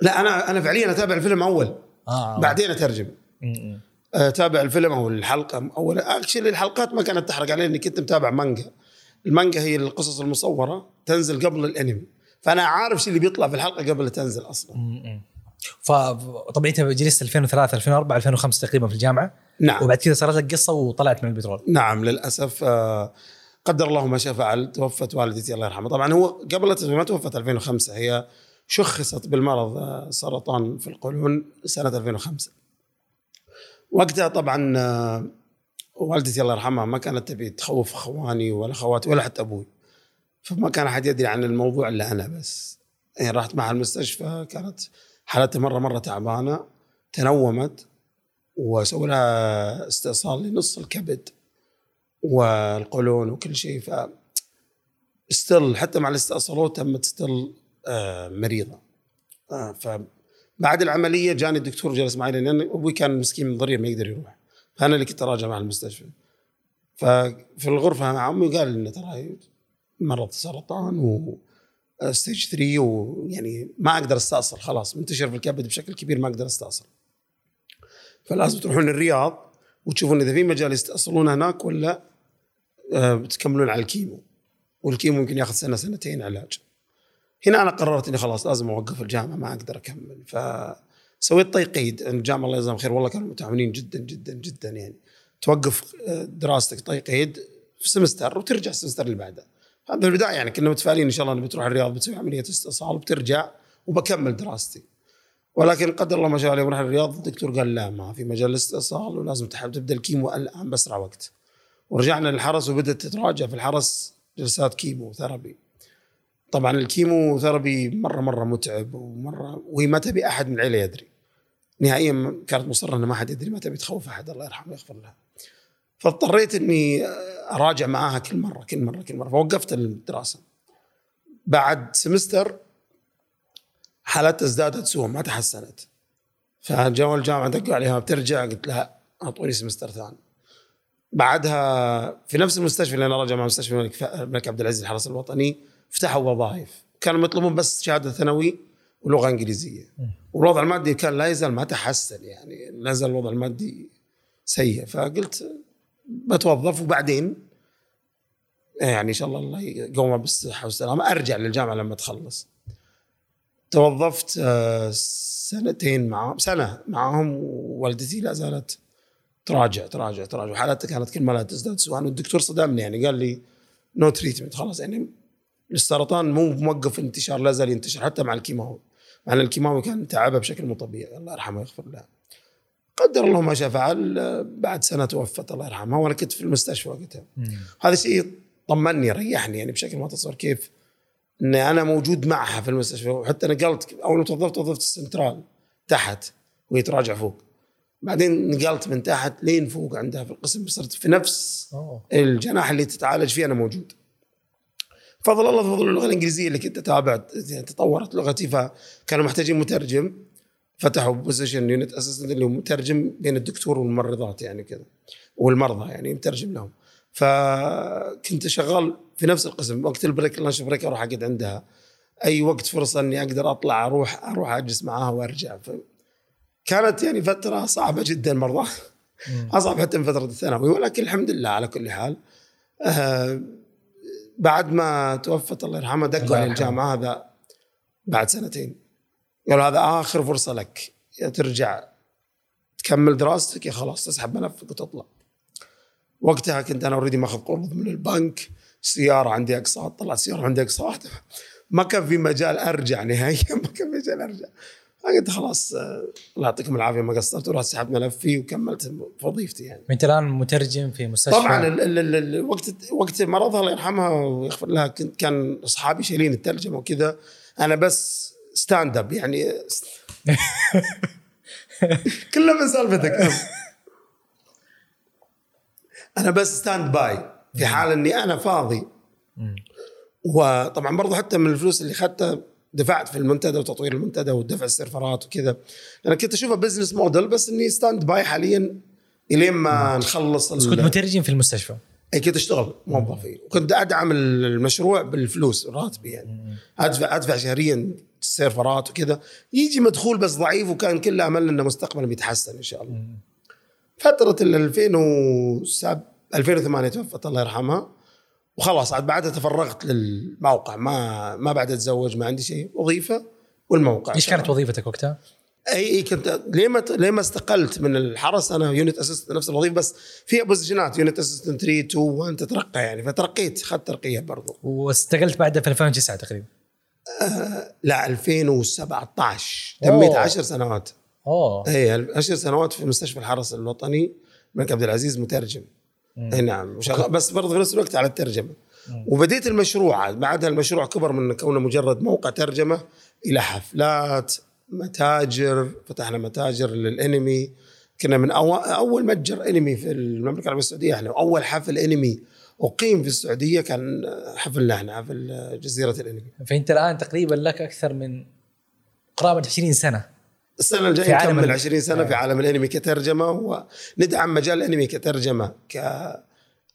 لا أنا أنا فعليا أتابع الفيلم أول. آه بعدين أترجم. أتابع الفيلم أو الحلقة أول. أكشلي الحلقات ما كانت تحرق علي إني كنت متابع مانجا. المانجا هي القصص المصورة تنزل قبل الأنمي. فأنا عارف شو اللي بيطلع في الحلقة قبل تنزل أصلا. م- م. فطبعا انت جلست 2003 2004 2005 تقريبا في الجامعة؟ نعم. وبعد كذا صارت لك قصة وطلعت من البترول. نعم للأسف آه، قدر الله ما شاء فعل توفت والدتي الله يرحمها. طبعا هو قبل ما توفت 2005 هي شخصت بالمرض آه، سرطان في القولون سنة 2005 وقتها طبعا آه، والدتي الله يرحمها ما كانت تبي تخوف أخواني ولا أخواتي ولا حتى أبوي. فما كان أحد يدري عن الموضوع إلا أنا بس. يعني رحت معها المستشفى كانت حالتها مرة مرة تعبانة تنومت وسووا لها استئصال لنص الكبد والقولون وكل شيء ف still حتى مع الاستئصالات تمت still آه، مريضة. آه، فبعد العملية جاني الدكتور جلس معي لأن أبوي كان مسكين ضرير ما يقدر يروح فأنا اللي كنت أراجع مع المستشفى. ففي الغرفة مع أمي قال لي ترى مرض سرطان و stage 3 ويعني ما أقدر أستأصل خلاص منتشر في الكبد بشكل كبير ما أقدر أستأصل. فلازم تروحون الرياض وتشوفون إذا في مجال يستأصلون هناك ولا آه، بتكملون على ال chemo. وال chemo ممكن ياخذ سنة سنتين علاج. هنا أنا قررت إني خلاص لازم أوقف الجامعة ما أقدر أكمل. فسويت طي قيد الجامعة الله يجزاهم خير والله كانوا متعاونين جدا جدا جدا يعني. توقف آه، دراستك طي قيد في semester وترجع ال semester اللي بعده. هذا في البداية يعني كنا متفائلين إن شاء الله اني بتروح الرياض بتسوي عملية استئصال وبترجع وبكمل دراستي. ولكن قدر الله ما شاء الله يوم رحنا الرياض الدكتور قال لا ما في مجال الاستئصال ولازم تحب تبدأ ال chemo الآن باسرع وقت. ورجعنا للحرس وبدأت تتراجع في الحرس جلسات chemotherapy طبعا ال chemotherapy مرة مرة متعب ومرة وهي ما تبي أحد من العيلة يدري. نهائيا كانت مصرة ان ما حد يدري ما تبي تخوف أحد الله يرحمه ويغفر لها فاضطريت إني اراجع معاها كل مرة كل مرة كل مرة. فوقفت الدراسه بعد semester حالتها ازدادت سوء ما تحسنت. فجو الجامعة دقوا علي بترجع قلت لها أعطوني semester ثاني. بعدها في نفس المستشفى اللي أنا راجع مع مستشفى الملك, الملك عبد العزيز الحرس الوطني فتحوا وظائف. كانوا يطلبون بس شهادة ثانوي ولغة إنجليزية. والوضع المادي كان لا يزال ما تحسن يعني لا يزال الوضع المادي سيء. فقلت بتوظف وبعدين يعني إن شاء الله الله يقومها بالصحة والسلامة. أرجع للجامعة لما تخلص. توظفت آه، سنتين معهم سنة معهم ووالدتي لا زالت تراجع تراجع تراجع. وحالتها كانت كل ما لا تزداد سوءا والدكتور صدمني يعني قال لي no treatment خلاص يعني السرطان مو موقف انتشار لا زال ينتشر حتى مع الكيماوي. مع الكيماوي كان تعبها بشكل مو طبيعي الله يرحمه ويغفر له. قدر الله ما شاء فعل بعد سنة توفت الله يرحمها وأنا كنت في المستشفى وقتها. هذا شيء طمني ريحني يعني بشكل ما تصور كيف اني أنا موجود معها في المستشفى. وحتى نقلت أول ما توظفت توظفت السنترال تحت وهي تراجع فوق. بعدين نقلت من تحت لين فوق عندها في القسم صرت في نفس أوه. الجناح اللي تتعالج فيه أنا موجود. فضل الله فضل اللغة الإنجليزية اللي كنت أتابع يعني تطورت لغتي فكانوا محتاجين مترجم. فتحوا position unit assistant اللي هو مترجم بين الدكتور والممرضات يعني كذا والمرضى يعني مترجم لهم. فكنت شغال في نفس القسم وقت ال break ال lunch break أروح أقعد عندها. أي وقت فرصة إني أقدر أطلع أروح أروح أجلس معاها وأرجع. كانت يعني فترة صعبة جدا مرضى. اصعب حتى من فترة الثانوي ولكن الحمد لله على كل حال. آه بعد ما توفت الله يرحمها دقوا على الجامعة هذا بعد سنتين. قالوا هذا آخر فرصة لك. يا ترجع تكمل دراستك يا خلاص تسحب ملفك وتطلع. وقتها كنت أنا اوريدي ماخذ قروض من البنك سيارة عندي اقساط طلعت سيارة عندي اقساط ما كان في مجال أرجع نهائيا ما كان في مجال أرجع. فقلت خلاص الله يعطيكم العافية ما قصرت ورحت سحبت ملفي وكملت وظيفتي يعني. أنت الآن مترجم في مستشفى. طبعا ال ال ال وقت وقت مرضها الله يرحمها ويغفر لها كنت كان أصحابي شايلين الترجمة وكذا. أنا بس stand by يعني كله من سالفتك. أنا بس stand by في حال إني أنا فاضي. وطبعا برضو حتى من الفلوس اللي اخذتها دفعت في المنتدى وتطوير المنتدى ودفع السيرفرات وكذا. أنا كنت اشوفها business model بس إني stand by حاليا إلين ما نخلص بس كنت مترجم في المستشفى. اي كنت أشتغل موظفي وكنت ادعم المشروع بالفلوس راتبي يعني. أدفع أدفع شهريا سيرفرات وكذا. يجي مدخول بس ضعيف وكان كل أمل إنه مستقبلا بيتحسن إن شاء الله. فترة ال 2007 2008 توفت الله يرحمها. وخلاص عاد بعدها تفرغت للموقع. ما ما بعد أتزوج ما عندي شيء وظيفة والموقع. إيش كانت وظيفتك وقتها؟ اي أي كنت ليه ما ليه ما استقلت من الحرس؟ أنا unit assistant نفس الوظيفة بس فيها بوزيشنات unit assistant 3 2 1 تترقى يعني. فترقيت اخذت ترقية برضو. واستقلت بعدها في 2009 تقريبا. آه لا 2017 تميت 10 سنوات. أوه. اي 10 سنوات في مستشفى الحرس الوطني الملك عبد العزيز مترجم. اي نعم بس برضه في نفس الوقت على الترجمة. وبديت المشروع. بعدها المشروع كبر من كونه مجرد موقع ترجمة إلى حفلات متاجر فتحنا متاجر للانمي. كنا من أول, أول متجر انمي في المملكة العربية السعودية إحنا أول حفل انمي أقيم في السعودية كان حفلنا إحنا حفل جزيرة الانمي. فأنت الآن تقريبا لك أكثر من قرابة 20 سنة. السنة الجاية نكمل 20 سنة في عالم الانمي كترجمة وندعم مجال الانمي كترجمة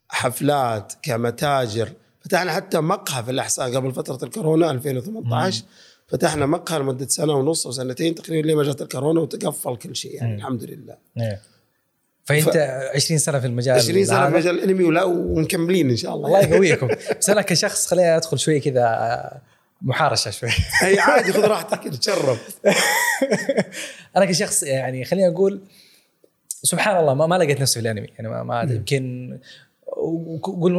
كحفلات كمتاجر. فتحنا حتى مقهى في الاحساء قبل فترة الكورونا 2018 فتحنا مقهى لمدة سنة ونص أو سنتين تقريبا لما جت الكورونا وتقفل كل شيء يعني مم. الحمد لله. إيه. فأنت ف... 20 سنة في المجال 20 سنة في مجال الإنمي ولا ومكملين إن شاء الله. الله يقويكم. بس أنا كشخص خليني أدخل شوي كذا محارشة شوي. أي عادي خذ راحتك تشرف أنا كشخص يعني خليني أقول سبحان الله ما, ما لقيت نفسي في الأنمي. يعني ما, ما يمكن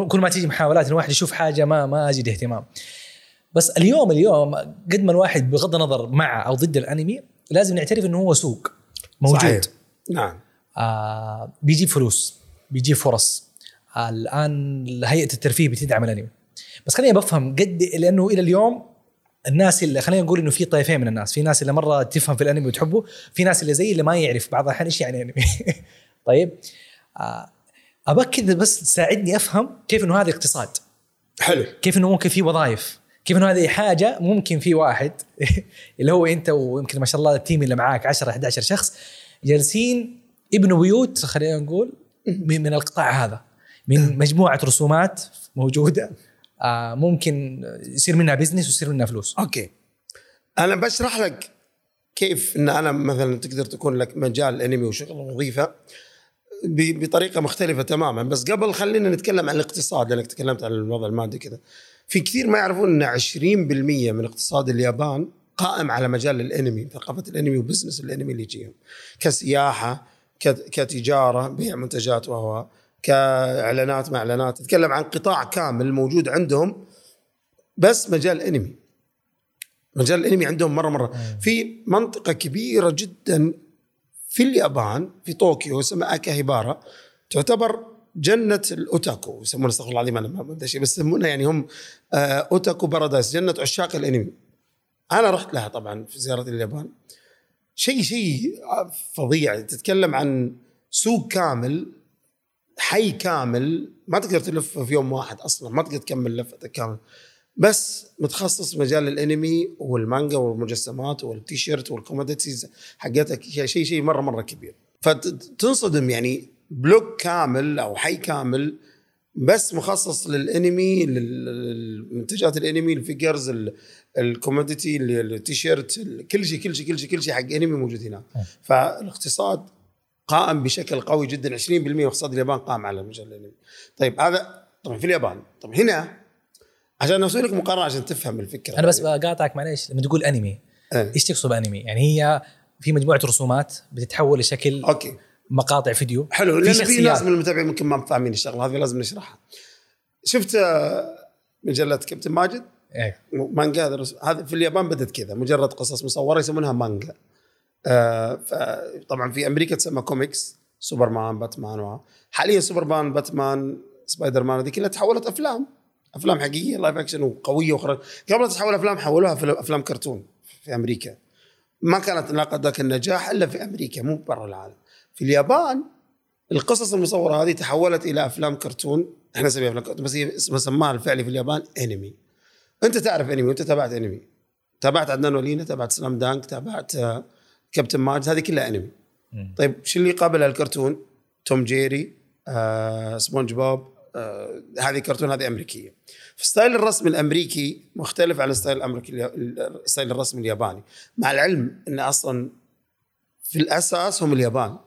كل ما تيجي محاولات الواحد يشوف حاجة ما ما أجد اهتمام. بس اليوم اليوم قد ما الواحد بغض النظر مع أو ضد الأنمي لازم نعترف إنه هو سوق موجود. صحيح. نعم. آه بيجيب فلوس بيجيب فرص. آه الآن هيئة الترفيه بتدعم الأنمي. بس خليني بفهم قد لأنه إلى اليوم الناس اللي خلينا نقول إنه في طيفين من الناس في ناس اللي مرة تفهم في الأنمي وتحبه في ناس اللي زي اللي ما يعرف بعض الأحيان إيش يعني أنمي. طيب. آه، أبغى كذا بس تساعدني أفهم كيف إنه هذا اقتصاد. حلو. كيف إنه ممكن في وظائف. كيف إنه هذه حاجة ممكن في واحد اللي هو أنت ويمكن ما شاء الله التيم اللي معاك 10 11 شخص جالسين يبنوا بيوت خلينا نقول من, من القطاع هذا من مجموعة رسومات موجودة آه ممكن يصير منها business ويصير منها فلوس. okay. أنا بشرح لك كيف إن أنا مثلا تقدر تكون لك مجال انمي وشغل وظيفه بطريقة مختلفة تماما. بس قبل خلينا نتكلم عن الاقتصاد لأنك تكلمت عن الوضع المادي كذا في كثير ما يعرفون إن 20% من اقتصاد اليابان قائم على مجال الانمي ثقافة الانمي وبزنس الانمي اللي يجيهم. كسياحة كت- كتجارة بيع منتجات وهو كإعلانات مع إعلانات. تتكلم عن قطاع كامل موجود عندهم بس مجال انمي مجال الانمي عندهم مرة مرة. في منطقة كبيرة جدا في اليابان في طوكيو اسمها أكيهابارا تعتبر جنة الأوتاكو يسمونها استغفر الله العظيم أنا ما بدي شيء بس يسمونها يعني هم آه، otaku paradise جنة عشاق الأنمي. أنا رحت لها طبعا في زيارة اليابان. شيء شيء فظيع. تتكلم عن سوق كامل حي كامل ما تقدر تلفه في يوم واحد أصلا ما تقدر تكمل لفتك كامل. بس متخصص مجال الأنمي والمانجا والمجسمات وال T-shirt وال commodities حقتك شيء شيء مرة مرة كبير. فتنصدم يعني block كامل أو حي كامل بس مخصص للانمي لل- للمنتجات ال anime ال figures ال- ال commodity ال- التيشيرت ال- كل شيء كل شيء كل شيء كل شيء حق انمي موجود هناك فالاقتصاد قائم بشكل قوي جدا. 20% من اقتصاد اليابان قائم على مجال الانمي. طيب هذا طبعا في اليابان. طب هنا عشان أسوي لك مقارنة عشان تفهم الفكرة. أنا بس بقاطعك معليش. لما تقول أنمي إيه. إيش تقصد بأنمي؟ يعني هي في مجموعة رسومات بتتحول لشكل okay. مقاطع فيديو. حلو في لأن في. ناس من المتابعين ممكن ما فاهمين الشغلة هذه لازم نشرحها. شفت آه، مجلة كابتن ماجد؟ إيه. مانجا هذا في اليابان بدت كذا مجرد قصص مصورة يسمونها مانجا. آه طبعا في أمريكا تسمى كوميكس سوبرمان باتمان و... حاليا سوبرمان باتمان سبايدر مان هذه كلها تحولت أفلام. أفلام حقيقية live action وقوية وخرج قبل تتحول أفلام حولوها في أفلام كرتون في أمريكا. ما كانت ذاك النجاح إلا في أمريكا مو برا العالم. في اليابان القصص المصورة هذه تحولت إلى أفلام كرتون. إحنا نسميها أفلام كرتون بس هي اسمها سماها الفعلي في اليابان أنمي. أنت تعرف أنمي وانت تابعت أنمي. تابعت عدنان ولينا تابعت سلام دانك تابعت آه، كابتن ماجد هذه كلها أنمي. طيب شو اللي يقابلها الكرتون؟ توم جيري آه، سبونج بوب هذه كرتون هذه أمريكية. ف style الرسم الأمريكي مختلف عن ال style الأمريكي style الرسم الياباني. مع العلم إن أصلا في الأساس هم اليابان.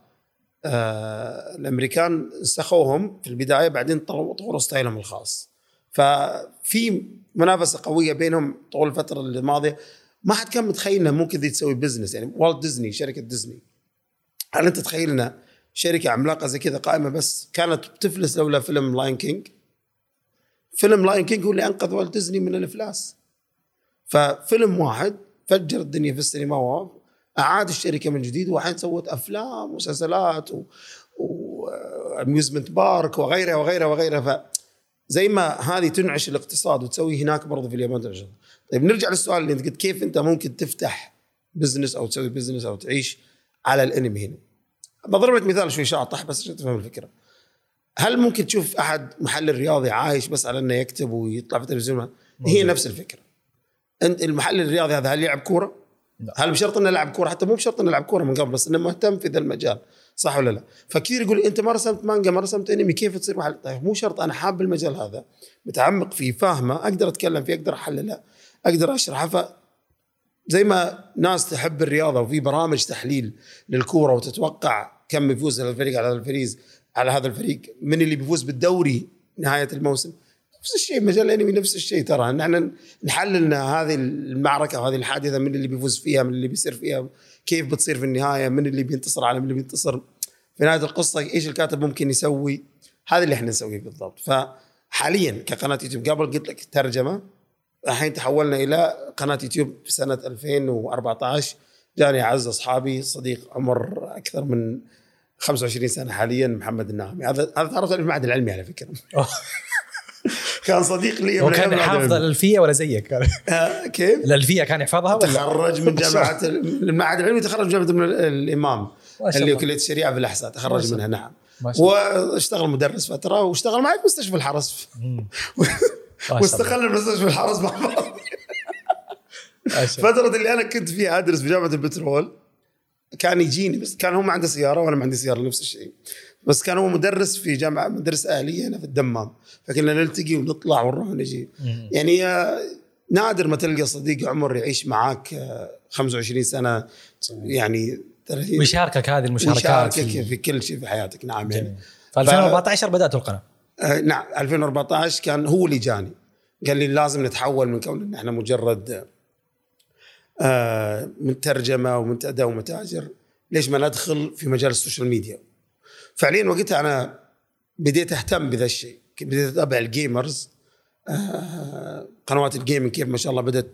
آه الأمريكان نسخوهم في البداية بعدين طوروا style هم الخاص. ففي منافسة قوية بينهم طول الفترة الماضية. ما حد كان متخيل انها ممكن تسوي business يعني والت ديزني شركة ديزني هل أنت تتخيل ان شركة عملاقة زي كذا قائمة بس كانت بتفلس لولا فيلم Lion King فيلم Lion King هو اللي أنقذ والت ديزني من الإفلاس. ففيلم واحد فجر الدنيا في السينما و- أعاد الشركة من جديد والحين سوت أفلام ومسلسلات و amusement park وغيرها وغيرها وغيرها. ف زي ما هذه تنعش الاقتصاد وتسوي هناك برضه في اليابان تنعش. طيب نرجع للسؤال اللي أنت قلت كيف أنت ممكن تفتح business أو تسوي business أو تعيش على الأنمي هنا؟ بضرب لك مثال شوي شاطح بس عشان تفهم الفكرة. هل ممكن تشوف أحد محلل رياضي عايش بس على إنه يكتب ويطلع في التلفزيون؟ هي نفس الفكرة. أنت المحلل الرياضي هذا هل يلعب كورة؟ لا. هل بشرط إنه يلعب كورة؟ حتى مو بشرط إنه يلعب كورة من قبل بس إنه مهتم في ذا المجال صح ولا لا؟ فكثير يقول أنت ما رسمت مانجا ما رسمت أنمي كيف تصير محل طيب مو شرط أنا حاب المجال هذا متعمق فيه فاهمه أقدر أتكلم فيه أقدر أحلله أقدر أشرحه. ف زي ما ناس تحب الرياضة وفي برامج تحليل للكورة وتتوقع كم يفوز هذا الفريق على هذا الفريق على هذا الفريق من اللي بيفوز بالدوري نهاية الموسم. نفس الشيء مجال الأنمي نفس الشيء ترى. نحن نحلل هذه المعركة وهذه الحادثة من اللي بيفوز فيها من اللي بيصير فيها كيف بتصير في النهاية من اللي بينتصر على من اللي بينتصر. في نهاية القصة إيش الكاتب ممكن يسوي؟ هذا اللي إحنا نسويه بالضبط. فحاليا كقناة يوتيوب قبل قلت لك ترجمه الحين تحولنا إلى قناة يوتيوب في سنة 2014 جاني اعز أصحابي صديق عمر أكثر من 25 سنة حاليا محمد الناعمي هذا هذا تعرفت عليه في المعهد العلمي على فكرة كان صديق لي هو من كان أيام حافظ. الألفية ولا زيك؟ آه، كيف؟ الألفية كان يحفظها ولا؟ تخرج من جامعة المعهد العلمي تخرج من جامعه الإمام اللي. كلية الشريعة في الاحساء تخرج منها نعم. واشتغل مدرس فترة واشتغل معي في مستشفى الحرس. واستقل المستشفى الحرس مع بعض فترة اللي أنا كنت فيها أدرس في جامعة البترول كان يجيني بس كان هو ما عنده سيارة وأنا ما عندي سيارة نفس الشيء. بس كان هو مدرس في جامعة مدرس أهلية هنا في الدمام. فكنا نلتقي ونطلع ونروح ونجي. يعني آه، نادر ما تلقى صديق عمر يعيش معاك آه، 25 سنة يعني 30 ويشاركك هذه المشاركات في- في كل شيء في حياتك. نعم. يعني. في 2014 بدأت القناة؟ آه، نعم. 2014 كان هو اللي جاني. قال لي لازم نتحول من كون إن إحنا مجرد آه، من ترجمة ومنتدى ومتاجر ليش ما ندخل في مجال ال social media؟ فعليا وقتها أنا بديت أهتم بذا الشيء. بديت أتابع ال gamers. آه، قنوات ال gaming كيف ما شاء الله بدأت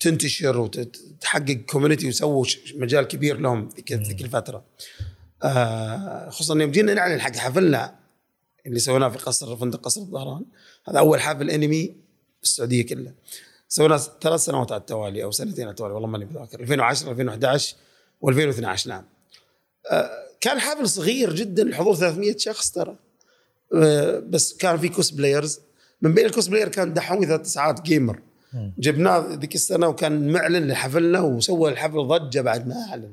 تنتشر وتحقق community وسووا مجال كبير لهم ذيك ذيك الفترة آه، خصوصا يوم جينا نعلن حق حفلنا اللي سويناه في قصر فندق قصر الظهران. هذا أول حفل انمي في السعودية كلها سويناه ثلاث سنوات على التوالي أو سنتين على التوالي والله ماني متذكر. 2010 2011 و2012 نعم. آه، كان حفل صغير جدا الحضور 300 شخص ترى. آه، بس كان في cosplayers. من بين ال cosplayer كان دحومي ثلاث ساعات gamer. جبناه ذيك السنة وكان معلن لحفلنا وسوى الحفل ضجة بعد ما أعلن.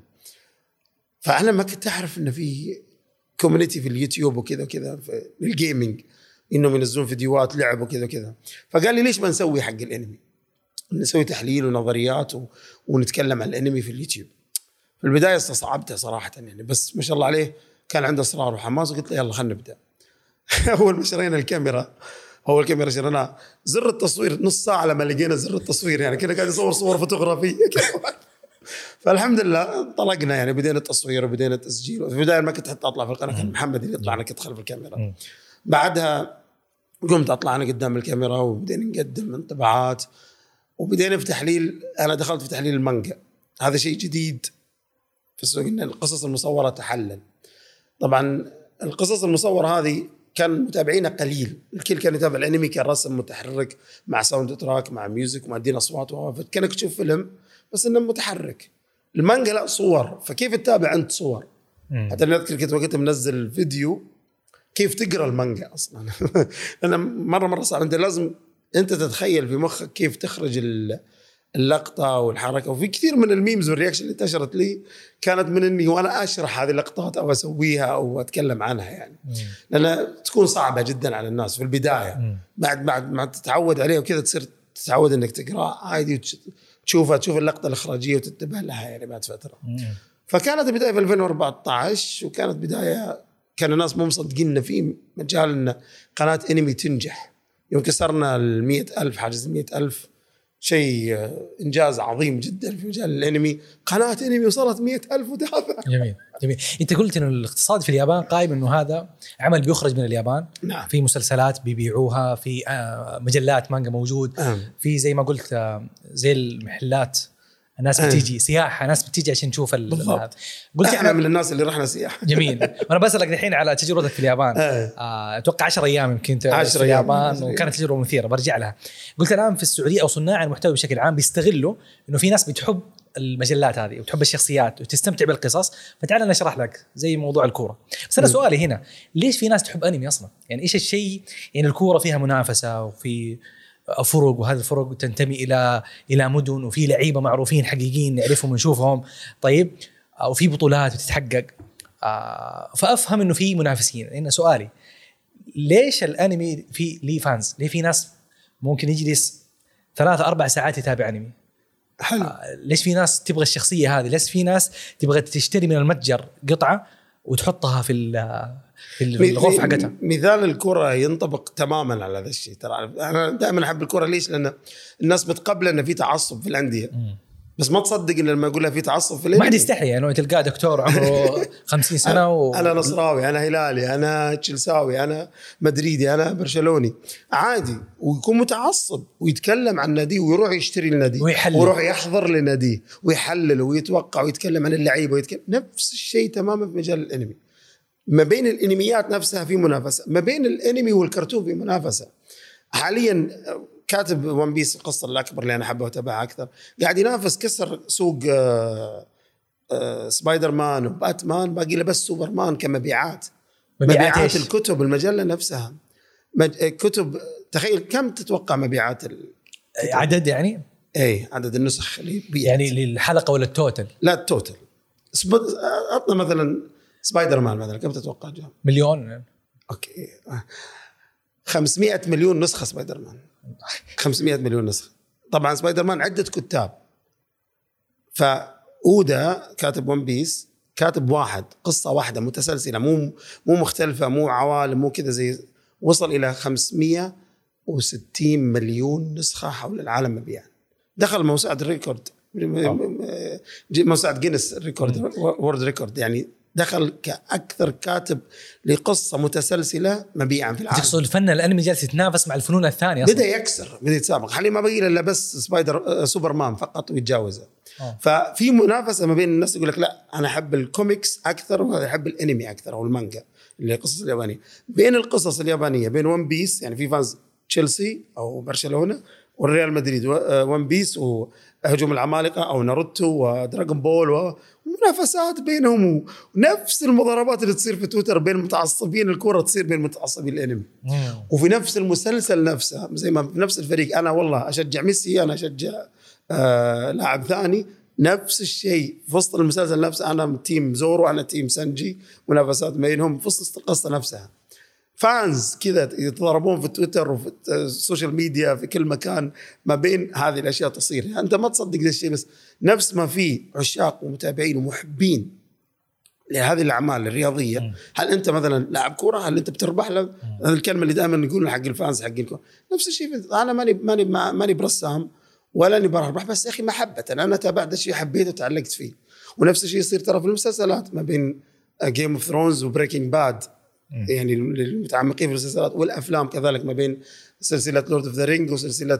فأنا ما كنت أعرف إنه في community في اليوتيوب وكذا وكذا في- لل gaming إنهم ينزلون فيديوهات لعب وكذا وكذا. فقال لي ليش ما نسوي حق الانمي؟ نسوي تحليل ونظريات و... ونتكلم عن الأنمي في اليوتيوب. في البداية استصعبته صراحة يعني بس ما شاء الله عليه كان عنده إصرار وحماس وقلت له يلا خلينا نبدأ. أول ما شرينا الكاميرا أول كاميرا شريناها زر التصوير نص ساعة لما لقينا زر التصوير يعني كنا قاعد نصور صور فوتوغرافية. فالحمد لله انطلقنا يعني بدينا التصوير وبدينا التسجيل. في البداية ما كنت حتى أطلع في القناة كان محمد اللي يطلع أنا كنت خلف الكاميرا. بعدها قمت أطلع أنا قدام الكاميرا وبدينا نقدم انطباعات. وبدينا في تحليل أنا دخلت في تحليل المانجا. هذا شيء جديد في السوق إن القصص المصورة تحلل. طبعا القصص المصورة هذه كان متابعينها قليل. الكل كان يتابع الأنمي كرسم متحرك مع soundtrack مع music ومؤدين أصوات فكانك تشوف فيلم بس إنه متحرك. المانجا لا صور فكيف تتابع أنت صور؟ مم. حتى أنا أذكر كنت وقتها منزل فيديو كيف تقرأ المانجا أصلا. أنا مرة مرة صعب انت لازم أنت تتخيل في مخك كيف تخرج ال- اللقطة والحركة وفي كثير من ال memes وال reaction اللي انتشرت لي كانت من إني وأنا أشرح هذه اللقطات أو أسويها أو أتكلم عنها يعني. لأنها تكون صعبة جدا على الناس في البداية. بعد بعد ما تتعود عليها وكذا تصير تتعود إنك تقرأ عادي تشوفها تشوف اللقطة الإخراجية وتنتبه لها يعني بعد فترة. فكانت البداية في 2014 وكانت بداية كان الناس مو مصدقين إن في مجال إن قناة أنمي تنجح يوم كسرنا ال ألف حاجز ال ألف شيء آه، إنجاز عظيم جدا في مجال الأنمي. قناة أنمي وصلت 100 ألف متابع جميل جميل. أنت قلت إنه الاقتصاد في اليابان قائم إنه هذا عمل بيخرج من اليابان. نعم. في مسلسلات بيبيعوها في آه، مجلات مانجا موجود. آه. في زي ما قلت آه، زي المحلات الناس آه. بتيجي سياحة ناس بتيجي عشان تشوف ال- بالضبط. قلت إحنا من الناس اللي رحنا سياحة جميل وأنا بسألك الحين على تجربتك في اليابان آه. آه، أتوقع 10 أيام يمكن ت- 10 في اليابان 10 أيام. وكانت تجربة مثيرة برجع لها قلت الآن في السعودية أو صناع المحتوى بشكل عام بيستغلوا إنه في ناس بتحب المجلات هذه وتحب الشخصيات وتستمتع بالقصص فتعال نشرح لك زي موضوع الكورة بس أنا. سؤالي هنا ليش في ناس تحب أنمي أصلا يعني إيش الشيء يعني الكورة فيها منافسة وفي فرق وهذه الفرق تنتمي إلى إلى مدن وفي لعيبة معروفين حقيقيين نعرفهم ونشوفهم طيب آه، وفي بطولات بتتحقق آه، فأفهم إنه في منافسين هنا سؤالي ليش الأنمي في ليه فانز؟ ليه في ناس ممكن يجلس ثلاث أربع ساعات يتابع أنمي؟ حلو آه، ليش في ناس تبغى الشخصية هذه؟ ليش في ناس تبغى تشتري من المتجر قطعة وتحطها في ال- في الغرفة حقتها؟ مثال الكرة ينطبق تماما على هذا الشيء ترى أنا دائما أحب الكرة ليش؟ لأن الناس بتقبل إن في تعصب في الأندية. بس ما تصدق إن لما أقول لها في تعصب في ما حد يستحي يعني تلقاه دكتور عمره 50 سنة و... أنا نصراوي أنا هلالي أنا تشيلساوي أنا مدريدي أنا برشلوني. عادي ويكون متعصب ويتكلم عن ناديه ويروح يشتري النادي ويحلل. ويروح يحضر لناديه ويحلل ويتوقع ويتكلم عن اللعيبه ويتكلم. نفس الشيء تماما في مجال الإنمي. ما بين الإنميات نفسها في منافسة ما بين الإنمي والكرتون في منافسة. حاليا كاتب ون بيس القصة الأكبر اللي أنا احبها واتابعها أكثر. قاعد ينافس كسر سوق آه، آه، سبايدر مان وباتمان باقي له بس سوبرمان كمبيعات. مبيعات, إيش؟ الكتب المجلة نفسها. مج- كتب تخيل كم تتوقع مبيعات ال... عدد يعني؟ اي عدد النسخ اللي بيعت. يعني للحلقة ولا ال total لا ال total سب... عطنا مثلا سبايدر مان مثلا كم تتوقع جاب؟ مليون. okay. 500 مليون نسخة سبايدر مان 500 مليون نسخة. طبعا سبايدر مان عدة كتاب. فأودا كاتب ون بيس كاتب واحد قصة واحدة متسلسلة مو مو مختلفة مو عوالم مو كذا زي وصل إلى 560 مليون نسخة حول العالم مبيعا. دخل موسوعه ال record موسوعه جينيس record world record يعني دخل كأكثر كاتب لقصة متسلسلة مبيعا في العالم. تقصد الفن الأنمي جالس يتنافس مع الفنون الثانية أصلا؟ بدأ يكسر بدأ يتسابق. حاليا ما بقي الا بس سبايدر آه، سوبرمان فقط ويتجاوزه. آه. ففي منافسة ما بين الناس يقول لك لا أنا أحب الكوميكس أكثر وهذا يحب الأنمي أكثر أو المانجا اللي هي القصص اليابانية. بين القصص اليابانية بين ون بيس يعني في fans تشيلسي أو برشلونة والريال مدريد ون بيس وهجوم العمالقة أو ناروتو ودراغون بول ومنافسات بينهم ونفس المضاربات اللي تصير في تويتر بين متعصبين الكره تصير بين متعصبين الأنمي. وفي نفس المسلسل نفسه زي ما في نفس الفريق أنا والله أشجع ميسي أنا أشجع آه لاعب ثاني. نفس الشيء في وسط المسلسل نفسه أنا team زورو أنا team سانجي. منافسات بينهم في وسط القصة نفسها. fans كذا يتضاربون في تويتر وفي ال social media في كل مكان ما بين هذه الأشياء تصير. يعني أنت ما تصدق ذا الشيء بس نفس ما في عشاق ومتابعين ومحبين لهذه الأعمال الرياضية. هل أنت مثلا لاعب كوره هل أنت بتربح له؟ هذه الكلمة اللي دائما نقولها حق ال fans حق الكوره نفس الشيء أنا ماني ماني ما- ماني برسام ولا أني بربح بس يا أخي محبة. أنا تابعت الشيء حبيته وتعلقت فيه. ونفس الشيء يصير ترى في المسلسلات ما بين Game of Thrones و Breaking Bad يعني للمتعمقين في المسلسلات والأفلام كذلك ما بين سلسلة Lord of the Rings وسلسلة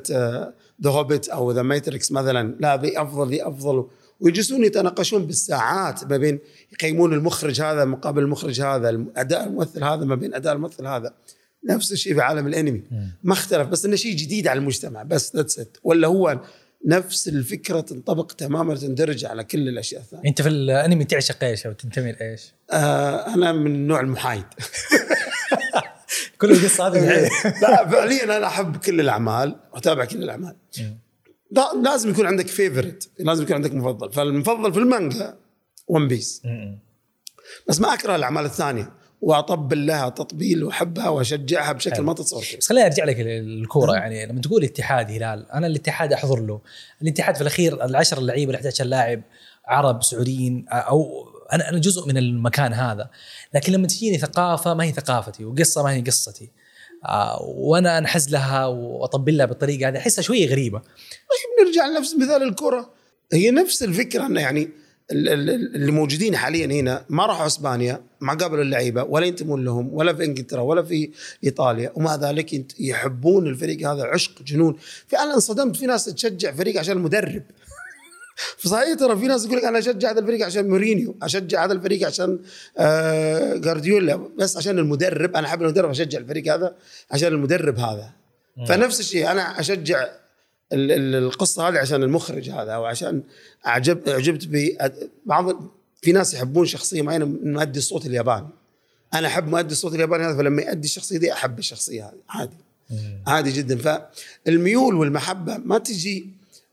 The Hobbit أو The Matrix مثلا. لا ذي أفضل ذي أفضل. ويجلسون يتناقشون بالساعات ما بين يقيمون المخرج هذا مقابل المخرج هذا اداء الممثل هذا ما بين أداء الممثل هذا. نفس الشيء في عالم الأنمي. ما اختلف بس إنه شيء جديد على المجتمع. بس that's it ولا هو نفس الفكرة تنطبق تماما تندرج على كل الأشياء الثانية. أنت في الأنمي تعشق إيش أو تنتمي لايش؟ آه أنا من النوع المحايد. كل القصة هذه يعني. لا فعليا أنا أحب كل الأعمال واتابع كل الأعمال. لا- لازم يكون عندك favorite لازم يكون عندك مفضل. فالمفضل في المانجا ون بيس. بس ما أكره الأعمال الثانية. وأطبل لها تطبيل واحبها وأشجعها بشكل ما تتصور بس خليني أرجع لك للكوره يعني لما تقول اتحاد هلال أنا الاتحاد أحضر له. الاتحاد في الأخير العشر اللعيبة ال 11 لاعب عرب سعوديين أو أنا أنا جزء من المكان هذا. لكن لما تجيني ثقافة ما هي ثقافتي وقصة ما هي قصتي. آه وأنا أنحز لها وأطبل لها بالطريقة هذه أحسها شوية غريبة. طيب نرجع لنفس مثال الكرة. هي نفس الفكرة إنه يعني اللي موجودين حاليا هنا ما راحوا إسبانيا ما قابلوا اللعيبة ولا ينتمون لهم ولا في إنجلترا ولا في إيطاليا ومع ذلك يحبون الفريق هذا عشق جنون. فعلا انصدمت في ناس تشجع فريق عشان المدرب فصحيح ترى في ناس يقول لك أنا أشجع هذا الفريق عشان مورينيو أشجع هذا الفريق عشان آه جارديولا بس عشان المدرب. أنا أحب المدرب أشجع الفريق هذا عشان المدرب هذا. فنفس الشيء أنا أشجع القصة هذه عشان المخرج هذا أو عشان اعجب أعجبت ب بعض في ناس يحبون شخصية معينة من مؤدي الصوت الياباني. أنا أحب مؤدي الصوت الياباني هذا فلما يؤدي الشخصية دي أحب الشخصية هذه عادي. عادي جدا. فالميول والمحبة ما تجي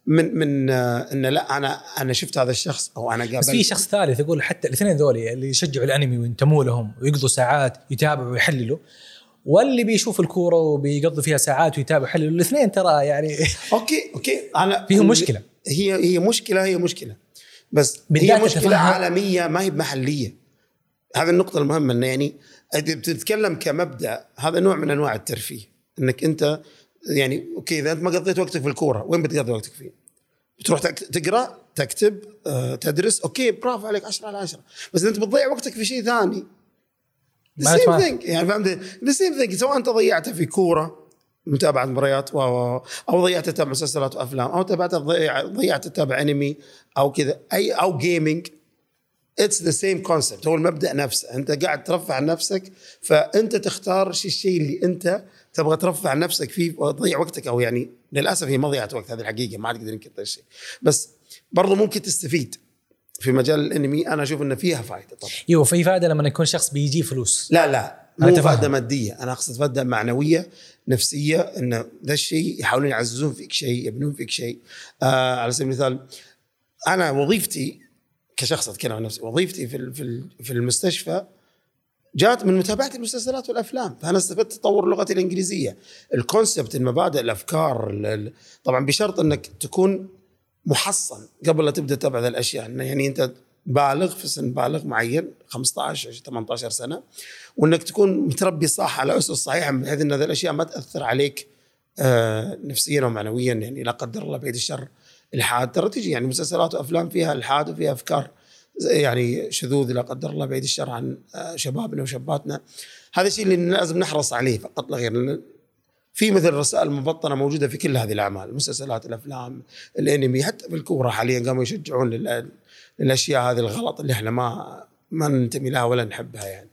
من من آه، إن لا أنا أنا شفت هذا الشخص أو أنا قابلت بس في شخص ثالث يقول حتى الاثنين ذولي اللي يشجعوا الأنمي وينتموا لهم ويقضوا ساعات يتابعوا ويحللوا. واللي بيشوف الكورة وبيقضي فيها ساعات ويتابع ويحلل الاثنين ترى يعني okay okay. أنا فيهم مشكلة. هي هي مشكلة هي مشكلة. بس هي مشكلة تتفهم- عالمية ما هي بمحليه هذه النقطة المهمة إنه يعني بتتكلم كمبدأ هذا نوع من أنواع الترفيه. إنك أنت يعني okay إذا أنت ما قضيت وقتك في الكورة وين بتقضي وقتك فيه؟ بتروح تقرأ تكتب آه، تدرس okay برافو عليك 10 على 10 بس أنت بتضيع وقتك في شيء ثاني ما same. thing يعني فهمت؟ the same thing سواء أنت ضيعته في كورة متابعة مباريات و... أو ضيعت تتابع مسلسلات وأفلام أو تابعت ضيع... ضيعت تتابع انمي أو كذا اي أو gaming it's the same concept هو المبدأ نفسه. أنت قاعد ترفه عن نفسك فأنت تختار الشيء اللي أنت تبغى ترفه عن نفسك فيه وتضيع وقتك أو يعني للأسف هي مضيعه وقت هذه الحقيقة ما تقدر إنك الشيء بس برضو ممكن تستفيد. في مجال الانمي أنا أشوف انه فيها فائده طبعا. أيوه في فائده لما يكون شخص بيجي فلوس. لا لا مو أتفهم. فائده مادية. أنا أقصد فائده معنوية نفسية إن ذا الشيء يحاولون يعززون فيك شيء يبنون فيك شيء. آه على سبيل المثال أنا وظيفتي كشخص أتكلم عن نفسي وظيفتي في في ال- في المستشفى جات من متابعة المسلسلات والأفلام. فأنا استفدت تطور لغتي الإنجليزية. الكونسبت المبادئ الأفكار ال- ال- طبعا بشرط إنك تكون محصن قبل لا تبدأ ذا الأشياء. يعني أنت بالغ في سن بالغ معين 15 20 18 سنة وإنك تكون متربي صح على أسس صحيحة بحيث إن هذه الأشياء ما تأثر عليك آه، نفسيا ومعنويا يعني لا قدر الله بعيد الشر الحاد. ترى تجي يعني مسلسلات وأفلام فيها الحاد وفيها أفكار يعني شذوذ لا قدر الله بعيد الشر عن آه، شبابنا وشاباتنا. هذا الشيء اللي لازم نحرص عليه فقط لا غير. في مثل رسائل مبطنة موجودة في كل هذه الأعمال المسلسلات الأفلام الأنمي حتى في الكورة حاليا قاموا يشجعون لل- للأشياء هذه الغلط اللي إحنا ما ما ننتمي لها ولا نحبها يعني.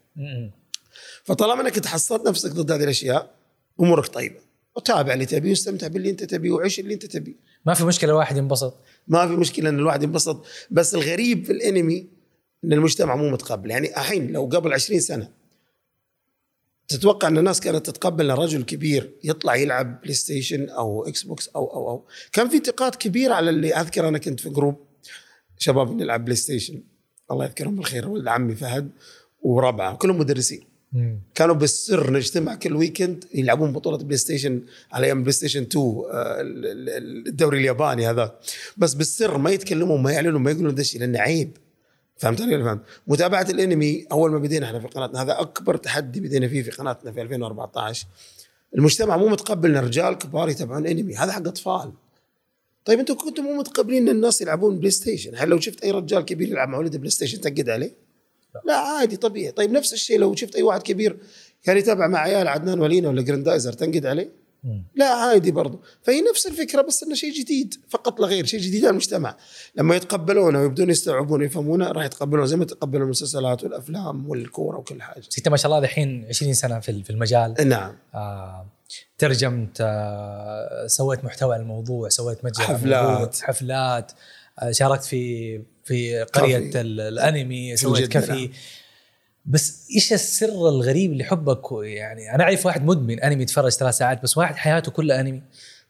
فطالما إنك تحصنت نفسك ضد هذه الأشياء أمورك طيبة. وتابع اللي تبيه واستمتع باللي أنت تبيه وعيش اللي أنت تبيه. ما في مشكلة الواحد ينبسط. ما في مشكلة إن الواحد ينبسط. بس الغريب في الأنمي إن المجتمع مو متقبل. يعني الحين لو قبل 20 سنة تتوقع أن الناس كانت تتقبل إن رجل كبير يطلع يلعب بلاي ستيشن أو إكس بوكس أو أو أو. كان في انتقاد كبير على اللي أذكر أنا كنت في group شباب نلعب بلاي ستيشن الله يذكرهم بالخير ولد عمي فهد وربعه كلهم مدرسين. م. كانوا بالسر نجتمع كل weekend يلعبون بطولة PlayStation على أيام PlayStation 2 آه، ال- ال- الدوري الياباني هذا بس بالسر ما يتكلمون ما يعلنون ما يقولون ذا الشيء لأنه عيب. فهمت علي ولا فهمت؟ متابعة الانمي أول ما بدينا إحنا في قناتنا هذا أكبر تحدي بدينا فيه في قناتنا في 2014 المجتمع مو متقبل إن رجال كبار يتابعون انمي هذا حق أطفال. طيب أنتم كنتم مو متقبلين إن الناس يلعبون PlayStation؟ هل لو شفت أي رجال كبير يلعب مع ولده PlayStation تقد عليه؟ لا. عادي طبيعي. طيب نفس الشيء لو شفت أي واحد كبير كان يتابع مع عيال عدنان ولينا ولا جراندايزر تنقد عليه. لا عادي برضو. فهي نفس الفكرة بس إنه شيء جديد فقط لا غير شيء جديد على المجتمع. لما يتقبلونه ويبدون يستوعبون ويفهمونه راح يتقبلونه زي ما تقبلوا المسلسلات والأفلام والكورة وكل حاجة. أنت ما شاء الله دحين 20 سنة في في المجال. نعم. آه ترجمت آه سويت محتوى على الموضوع سويت متجر حفلات. حفلات. آه شاركت في في قرية كافي. الأنمي سويت كافيه. نعم. بس إيش السر الغريب لحبك يعني أنا أعرف واحد مدمن أنمي يتفرج ثلاث ساعات بس واحد حياته كلها أنمي.